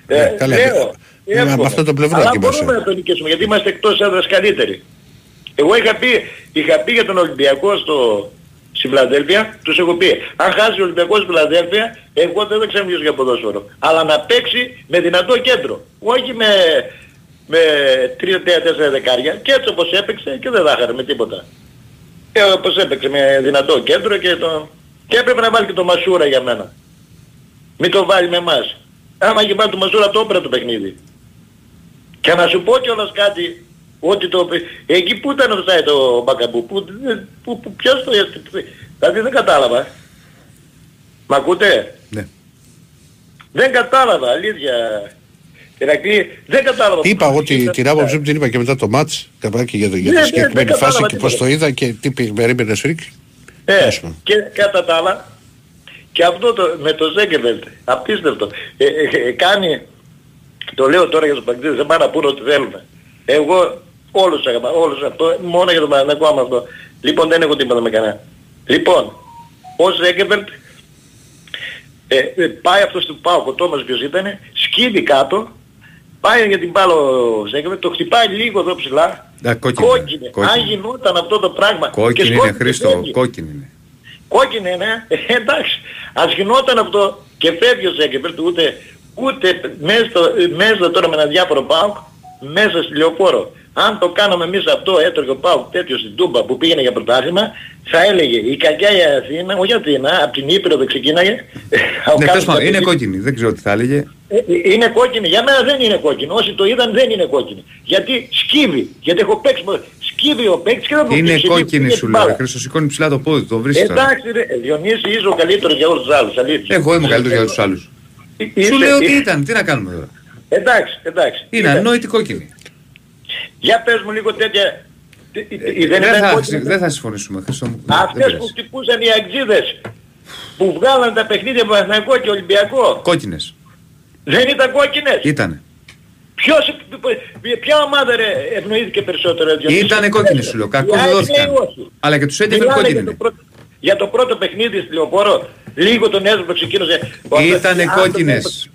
Ε, καλά, λέω, ε, με εύχομαι. αυτό το πλευρό Αλλά κοιμάσαι. μπορούμε να τον νικήσουμε γιατί είμαστε εκτός έδρας καλύτεροι. Εγώ είχα πει, είχα πει για τον Ολυμπιακό στο, στη Φιλαδέλφια, τους έχω πει, αν χάσει ο Ολυμπιακός στη Φιλαδέλφια, εγώ δεν θα ξαναμιλήσω για ποδόσφαιρο. Αλλά να παίξει με δυνατό κέντρο. Όχι με, με 3-4 δεκάρια. Και έτσι όπως έπαιξε και δεν θα είχαμε με τίποτα. Και όπως έπαιξε με δυνατό κέντρο και, το... και έπρεπε να βάλει και το Μασούρα για μένα. Μην το βάλει με εμάς. Άμα είχε βάλει το Μασούρα το όπερα το παιχνίδι. Και να σου πω κιόλας κάτι, ότι το... Εκεί που ήταν ο το Μπακαμπού, που, που, που, ποιος το... Δηλαδή δεν κατάλαβα. Μ' ακούτε; Ναι. Δεν κατάλαβα, αλήθεια. Ηρακλή, δεν κατάλαβα. Είπα εγώ τη- την άποψή μου την είπα και μετά το μάτς, καπάκι για, το, για Ναι, τη ναι, συγκεκριμένη δεν φάση κατάλαβα και πώς τίποτα. το είδα και τι πη- περίμενε σφρίξ. Ε, και κατά τα άλλα, και αυτό το, με το Ζέγκεβελτ, απίστευτο. Ε, ε, ε, κάνει, το λέω τώρα για τους παγκοσμίους, δεν πάνε να πούνε ό,τι θέλουν. Εγώ όλους αγαπάω, όλους αυτό, μόνο για τον Παναγενικό άμα αυτό. Λοιπόν δεν έχω τίποτα με κανένα. Λοιπόν, ο Ζέγκεβελτ ε, ε, πάει αυτός του πάω, ο Τόμας ποιος ήταν, σκύβει κάτω, πάει για την μπάλα ο Ζέγκεβελτ, το χτυπάει λίγο εδώ ψηλά, Α, κόκκινη. κόκκινε. Κόκκινη. Αν γινόταν αυτό το πράγμα και Κόκκινη είναι σκότωσε Χρήστο, φεύγει. κόκκινη είναι. Κόκκινη είναι, ε, εντάξει. Ας γινόταν αυτό και φεύγει ο Ζέγκεπερτ ούτε, ούτε μέσα, στο- μέσα τώρα με ένα διάφορο πάουκ μέσα στη λεωφόρο. Αν το κάναμε εμείς αυτό, έτρωγε ο Πάουκ τέτοιο στην Τούμπα που πήγαινε για πρωτάθλημα, θα έλεγε η κακιά η Αθήνα, όχι Αθήνα, από την Ήπειρο δεν ξεκίναγε. Ο Ναι, κάθε τέλος πάντων, είναι παιχνίδι- κόκκινη, δεν ξέρω τι θα έλεγε. ε, ε, Είναι κόκκινη. Για μένα δεν είναι κόκκινη. Όσοι το είδαν δεν είναι κόκκινη. Γιατί σκύβει. Γιατί έχω παίξει. με- Σκύβει ο παίκτης και δεν το Είναι πήγε, κόκκινη πήγε σου την λέω. μπάλα. ρε Χρήστο, σηκώνει ψηλά το πόδι, το βρίσκεις. Εντάξει ρε, Διονύση είσαι ο καλύτερος για όλους τους άλλους. Αλήθεια. Εγώ είμαι ο καλύτερος για τους άλλους. Είσαι- Σου λέω τι είσαι- ήταν, τι να κάνουμε τώρα. Εντάξει, εντάξει. Είναι Ήταν. ανόητη κόκκινη. Για πες μου λίγο τέτοια... τι- τι- τι- Δεν ήταν θα, κόκκινη. δεν θα συμφωνήσουμε, Χρήστο μου. Δεν Αυτές πειράζει. που χτυπούσαν οι αγγίδες που βγάλαν τα παιχνίδια με Παναθηναϊκό και Ολυμπιακό Κόκκινες. δεν ήταν κόκκινες. Ήτανε. Ποιος, ποια ομάδα ρε, ευνοήθηκε περισσότερο. Διονύση; Ήτανε κόκκινες σου λέω. Κακός Η δεν ΑΕΚ δόθηκαν. λέει όχι. Αλλά και τους έντεφερ Μιλάνε κόκκινη για το είναι. πρώτο- Για το πρώτο παιχνίδι στη Λεωφόρο, λίγο τον έσβο ξεκίνησε. Ήτανε Αν το- κόκκινες.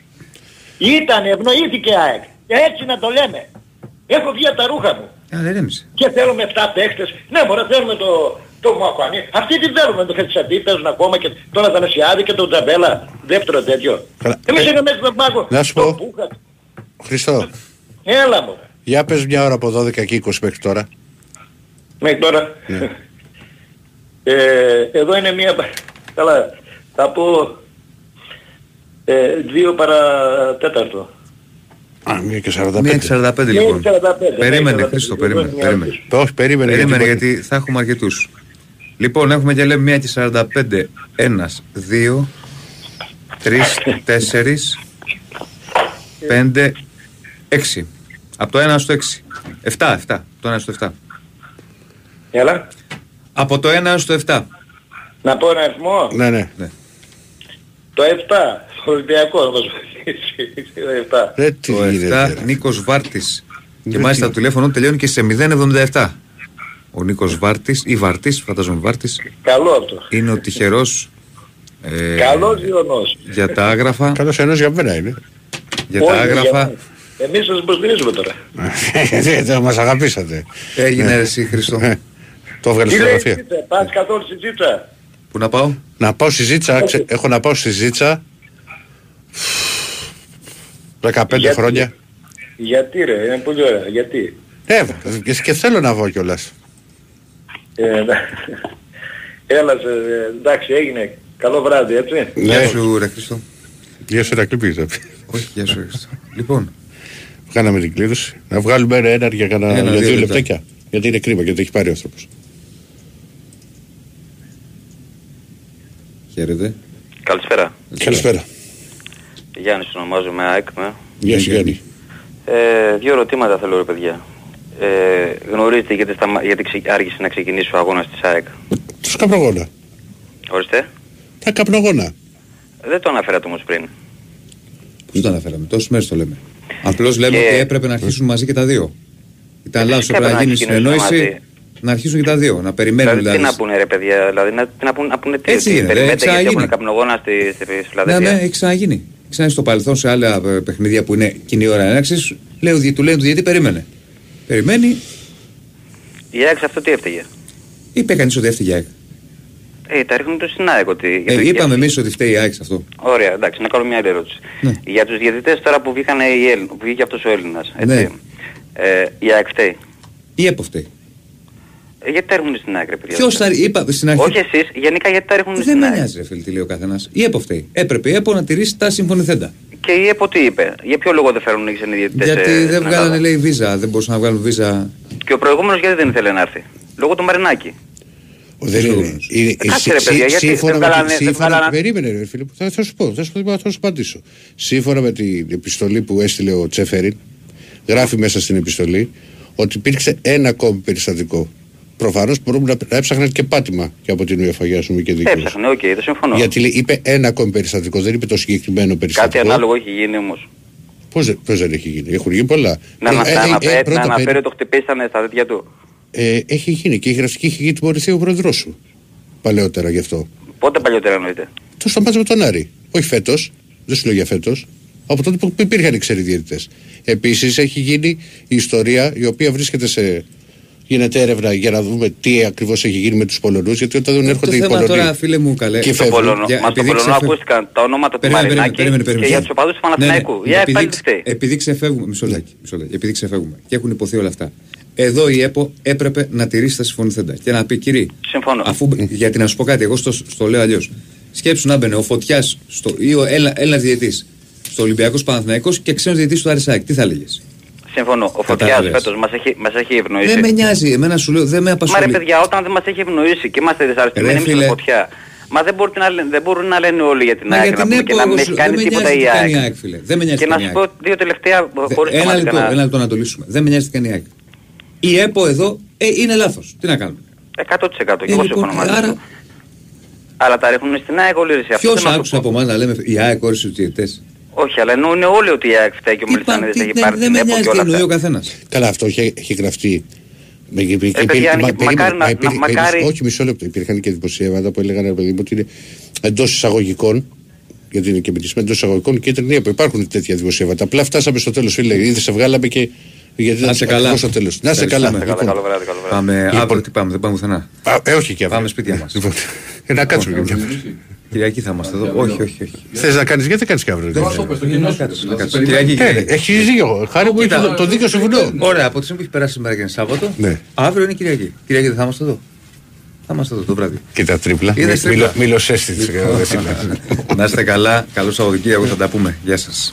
Ήτανε, ευνοήθηκε η ΑΕΚ. Έτσι να το λέμε. Έχω βγει από τα ρούχα μου. Α, δεν έμεισε. Και θέλουμε 7 παίχτες. Ναι, μπορεί θέλουμε το, το Μουακουανί. Αυτοί τι θέλουμε, το Χετσαντή παίζουν ακόμα και τον Αθανασιάδη και τον Τζαμπέλα. Δεύτερο τέτοιο. Καλά. Εμείς είναι μέσα στον πάγκο. Να σου Το πω. Πούχα. Χριστό, Έλα μου. για πες μια ώρα από 12 και 20 μέχρι τώρα. Μέχρι τώρα. Ναι. Ε, εδώ είναι μία... Καλά, θα πω... Ε, δύο παρατέταρτο. Α, μία και 45. Μία και 45 λοιπόν. Μία και 45, Περίμενε ναι, Χρήστο, 45, περίμενε. μία περίμενε. Όχι, περίμενε. Περίμενε γιατί- γιατί θα έχουμε αρκετούς. Λοιπόν, έχουμε και λέμε 1 και 45. Ένας, δύο, τρεις, τέσσερις, πέντε, έξι. Από το 1 στο 6. 7, 7. Το 1 στο 7. Έλα. Από το 1 στο 7. Να πω ένα αριθμό. Ναι, ναι. Το 7. Το Ολυμπιακός θα μας βοηθήσει. Το 7. Ρε, τι Το γίνεται, 7 Νίκος Βάρτης. Και Ναι, μάλιστα τι- το τηλέφωνο τελειώνει και σε 077. Ο Νίκος Βάρτης ή Βαρτής, φαντάζομαι Βάρτης, Καλό αυτό. είναι ο τυχερός ε, Καλός Διονός. για τα άγραφα. Καλός ενός για μένα είναι. Για τα Όχι, άγραφα. για- Εμείς σας υποστηρίζουμε τώρα. Δεν μας αγαπήσατε. Έγινε Ναι. εσύ Χριστό. Το έβγαλες Τι στη λέει η φωτογραφία. Τζίτσα, πας καθόλου στη Τζίτσα. Πού να πάω; Να πάω στη Ζήτσα, ξε- έχω να πάω στη Ζήτσα 15 Γιατί; χρόνια. Γιατί ρε, είναι πολύ ωραία. Γιατί; Ε, και- και θέλω να βγω κιόλας. Ε, να- Έλα, σε, ε, εντάξει, έγινε. Καλό βράδυ, έτσι. Ναι. Γεια σου ρε Χριστό. Γεια σου Ρακλή πήγες. Όχι, γεια σου ρε Χριστό. Λοιπόν, Κάναμε την κλήρωση. Να βγάλουμε ένα ένα για, κανένα, Ένα, για δύο δύο λεπτά. λεπτάκια. Γιατί είναι κρίμα, γιατί έχει πάρει ο άνθρωπος. χαίρετε. Καλησπέρα. Καλησπέρα. Γιάννης ονομάζομαι, ΑΕΚ με. Γεια σου Γιάννη. Ε, δύο ερωτήματα θέλω ρε παιδιά. Ε, γνωρίζετε γιατί, σταμα... γιατί ξε... άρχισε να ξεκινήσει ο αγώνας της ΑΕΚ; Τους καπνογόνα. Ορίστε. Τα καπνογόνα. Δεν το αναφέρατε όμως πριν. Πώς το αναφέραμε, τόσες μέρες το λέμε. Απλώς λέμε Και- ότι έπρεπε να αρχίσουν μαζί και τα δύο. Ήταν λάθος Φυσικά πρέπει να πρέπει να γίνει ξεκινήσουν συνεννόηση. μαζί. Να αρχίσουν και τα δύο. Να περιμένουν Δηλαδή, τι δηλαδή. να πούνε ρε παιδιά, δηλαδή να, τι να, πούνε, να πούνε τι, Έτσι ότι είναι, ρε, περιμένετε γιατί ξαναγίνει. έχουν καπνογόνα στη, στη, στη Ναι, Φιλαδέλφια. ναι, έχει ξαναγίνει. Έχει ξαναγίνει στο παρελθόν σε άλλα ε, παιχνίδια που είναι κοινή ώρα έναρξη. Του λένε του γιατί περίμενε. Περιμένει, Η ΑΕΚ σε αυτό τι έφταιγε; είπε κανείς ότι έφυγε η ΑΕΚ. Ε, τα ρίχνουν το στην ΑΕΚ ότι... Ε, είπαμε εμείς ότι φταίει η ΑΕΚ σε αυτό. Ωραία, εντάξει, να κάνω μια άλλη ερώτηση. Ναι. Για τους διαιτητές τώρα που, βγήκαν οι Έλλην, που βγήκε αυτός ο Έλληνας, έτσι. Ναι. Ε, η ΑΕΚ φταίει; Ή έπο φταίει. Ε, γιατί τα ρίχνουν στην ΑΕΚ ρε παιδιά; Ποιος θα είπα στην αρχή. Όχι εσείς, γενικά γιατί τα ρίχνουν Δεν στην με ΑΕΚ. νοιάζει, ρε φίλε, τι λέει ο καθένας. Η ΕΠΟ φταίει. Έπρεπε η ΕΠΟ να τηρήσει τα συμφωνηθέντα. Και η ΕΠΟ τι είπε, για ποιο λόγο δεν φέρουν οι ξένοι διαιτητές Γιατί ε, δεν στην βγάλανε, Ελλάδα. λέει, βίζα. Δεν μπορούσαν να βγάλουν βίζα. Και ο προηγούμενος γιατί δεν ήθελε να έρθει; Λόγω του Μαρινάκη. Δεν είναι. είναι Ε, κάτσε, ρε, σύ- παιδιά, σύ- γιατί σύμφωνα δεν με τη- βγάλανε- δεν σύμφωνα- βγάλανε- Περίμενε, ρε φίλε. Θα, θα σου πω, θα σου, πω, θα σου απαντήσω. Σύμφωνα με την επιστολή που έστειλε ο Τσέφεριν, γράφει μέσα στην επιστολή ότι υπήρξε ένα ακόμη περιστατικό. Προφανώς μπορούμε να, να έψαχναν και πάτημα και από την UEFA για αστυνομική δίκαιωση. Έψαχνε, οκ, δεν συμφωνώ. Γιατί λέει, είπε ένα ακόμη περιστατικό, δεν είπε το συγκεκριμένο Κάτι περιστατικό. ανάλογο έχει γίνει όμως. Πώς, δεν- πώς δεν έχει γίνει, έχουν γίνει πολλά. Να Πρώτα- μας ε, ε, ε, αναφέρει, να πρώτα αναφέρει περι- ότι το χτυπήσανε στα τέτοια του. ε, έχει γίνει και η γραφική έχει γίνει τιμωρηθεί ο πρόεδρός σου. Παλαιότερα γι' αυτό. Πότε παλιότερα εννοείται; Το στο μάτς με τον Άρη. Όχι φέτος, δεν σου λέω για φέτος. Από τότε που υπήρχαν οι ξένοι διαιτητέ. Επίσης έχει γίνει η ιστορία η οποία βρίσκεται σε. Γίνεται έρευνα για να δούμε τι ακριβώς έχει γίνει με τους Πολωνούς. Γιατί όταν δεν έρχονται Το οι θέμα Πολωνοί. τώρα, φίλε μου, καλέ. Και Το φεύγουν. Πολωνό, Για- μα το επειδή Πολωνό ξεφε- ακούστηκαν τα ονόματα του Περίμενε, περίμενε, Μαρινάκη περίμενε, περίμενε. και για τους οπαδούς του Ναι, ναι. Παναθηναϊκού. Η ΑΕΚ Επειδή- πάλι τι φταίει. Επειδή ξεφεύγουμε, μισό λεπτάκι, μισό λεπτάκι. Επειδή ξεφεύγουμε και έχουν υποθεί όλα αυτά. Εδώ η ΕΠΟ έπρεπε να τηρήσει τα συμφωνηθέντα και να πει κύριε, Συμφωνώ. αφού, γιατί να σου πω κάτι, εγώ στο, στο λέω αλλιώς. Σκέψου να μπαινε ο Φωτιάς ή ο Έλληνας διαιτή στο Ολυμπιακός Παναθηναϊκός και ξένος διαιτή του Αρισάκη. Τι θα έλεγε. Συμφωνώ. Ο Φωτιάς Κατάλαβες. φέτος μας έχει, μας έχει ευνοήσει. Δεν με νοιάζει, εμένα σου λέω, δεν με Μα απασχολεί. ρε παιδιά, όταν δεν μας έχει ευνοήσει και είμαστε δυσαρεστημένοι Ρε, με τη φίλε. φωτιά. Μα δεν, μπορείτε να, λένε- δεν μπορούν να λένε όλοι για την Μα ΑΕΚ για να την πούμε, ΕΠΟ και να μην εγώ έχει σου- κάνει δεν με τίποτα νοιάζει η τι κάνει η ΑΕΚ. ΑΕΚ, φίλε. Δεν με νοιάζει Και τι να κάνει σου η ΑΕΚ. πω δύο τελευταία Δε- χωρίς Ένα θεματικά λεπτό, να- ένα λεπτό να το λύσουμε. Δεν με νοιάζει τι κάνει η ΑΕΚ. Η ΕΠΟ εδώ ε, είναι λάθος. Τι να κάνουμε; 100% και Ε, εγώ λοιπόν, συμφωνώ μαζί άρα- σου. Αλλά τα ρίχνουν στην ΑΕΚ όλοι ρε, εσύ. Αυτό Ποιος θέλω να σου άκουσε από εμά να λέμε η ΑΕΚ όρισε τους διαιτητές. Όχι, αλλά εννοούν όλοι ότι η ΑΕΚ φταίει και ο Μελισανίδης έχει πάρει Δεν την με ΕΠΟ νοιάζει και τι όλα εννοεί ο αυτά. καθένας. Καλά, αυτό έχει, έχει γραφτεί. Με, με, Ε, παιδιά, αν είχε- μακάρι να- να- μακάρι- όχι, μισό λεπτό. Υπήρχαν και δημοσιεύματα που έλεγαν ρε παιδί μου ότι είναι εντός εισαγωγικών. Γιατί είναι και επιτυχημένο εντός εισαγωγικών και ήταν που υπάρχουν τέτοια δημοσιεύματα. Απλά φτάσαμε στο τέλος, φίλε. Ήδη σε βγάλαμε και. Γιατί Να είστε καλά. στο τέλος. Να είστε καλά. Ευχαριστούμε. Λοιπόν, Καλό βράδυ, καλό βράδυ. Πάμε Λοιπόν. αύριο τι πάμε, δεν πάμε πουθενά. α, ε, όχι και αύριο. Πάμε σπίτια μας. Λοιπόν, ε, να κάτσουμε και μια Κυριακή θα είμαστε εδώ. Όχι, όχι, όχι. Θε να κάνει, γιατί δεν κάνει και αύριο. Δεν το πες, το κοινό σου. Να κάτσω. Κυριακή, Ε, Κυριακή. Έχει δίκιο. Χάρη μου, Κοίτα, έχει το- το δίκιο σε βουνό. Ωραία, από τη στιγμή που έχει περάσει σήμερα και είναι Σάββατο, Ναι. αύριο είναι Κυριακή. Κυριακή δεν θα είμαστε εδώ. Θα είμαστε εδώ το βράδυ. Και τα τρίπλα. Είδες τρίπλα. Μιλοσέστη. Να είστε καλά. Καλό Σαββατοκύριακο, θα τα πούμε. Γεια σας.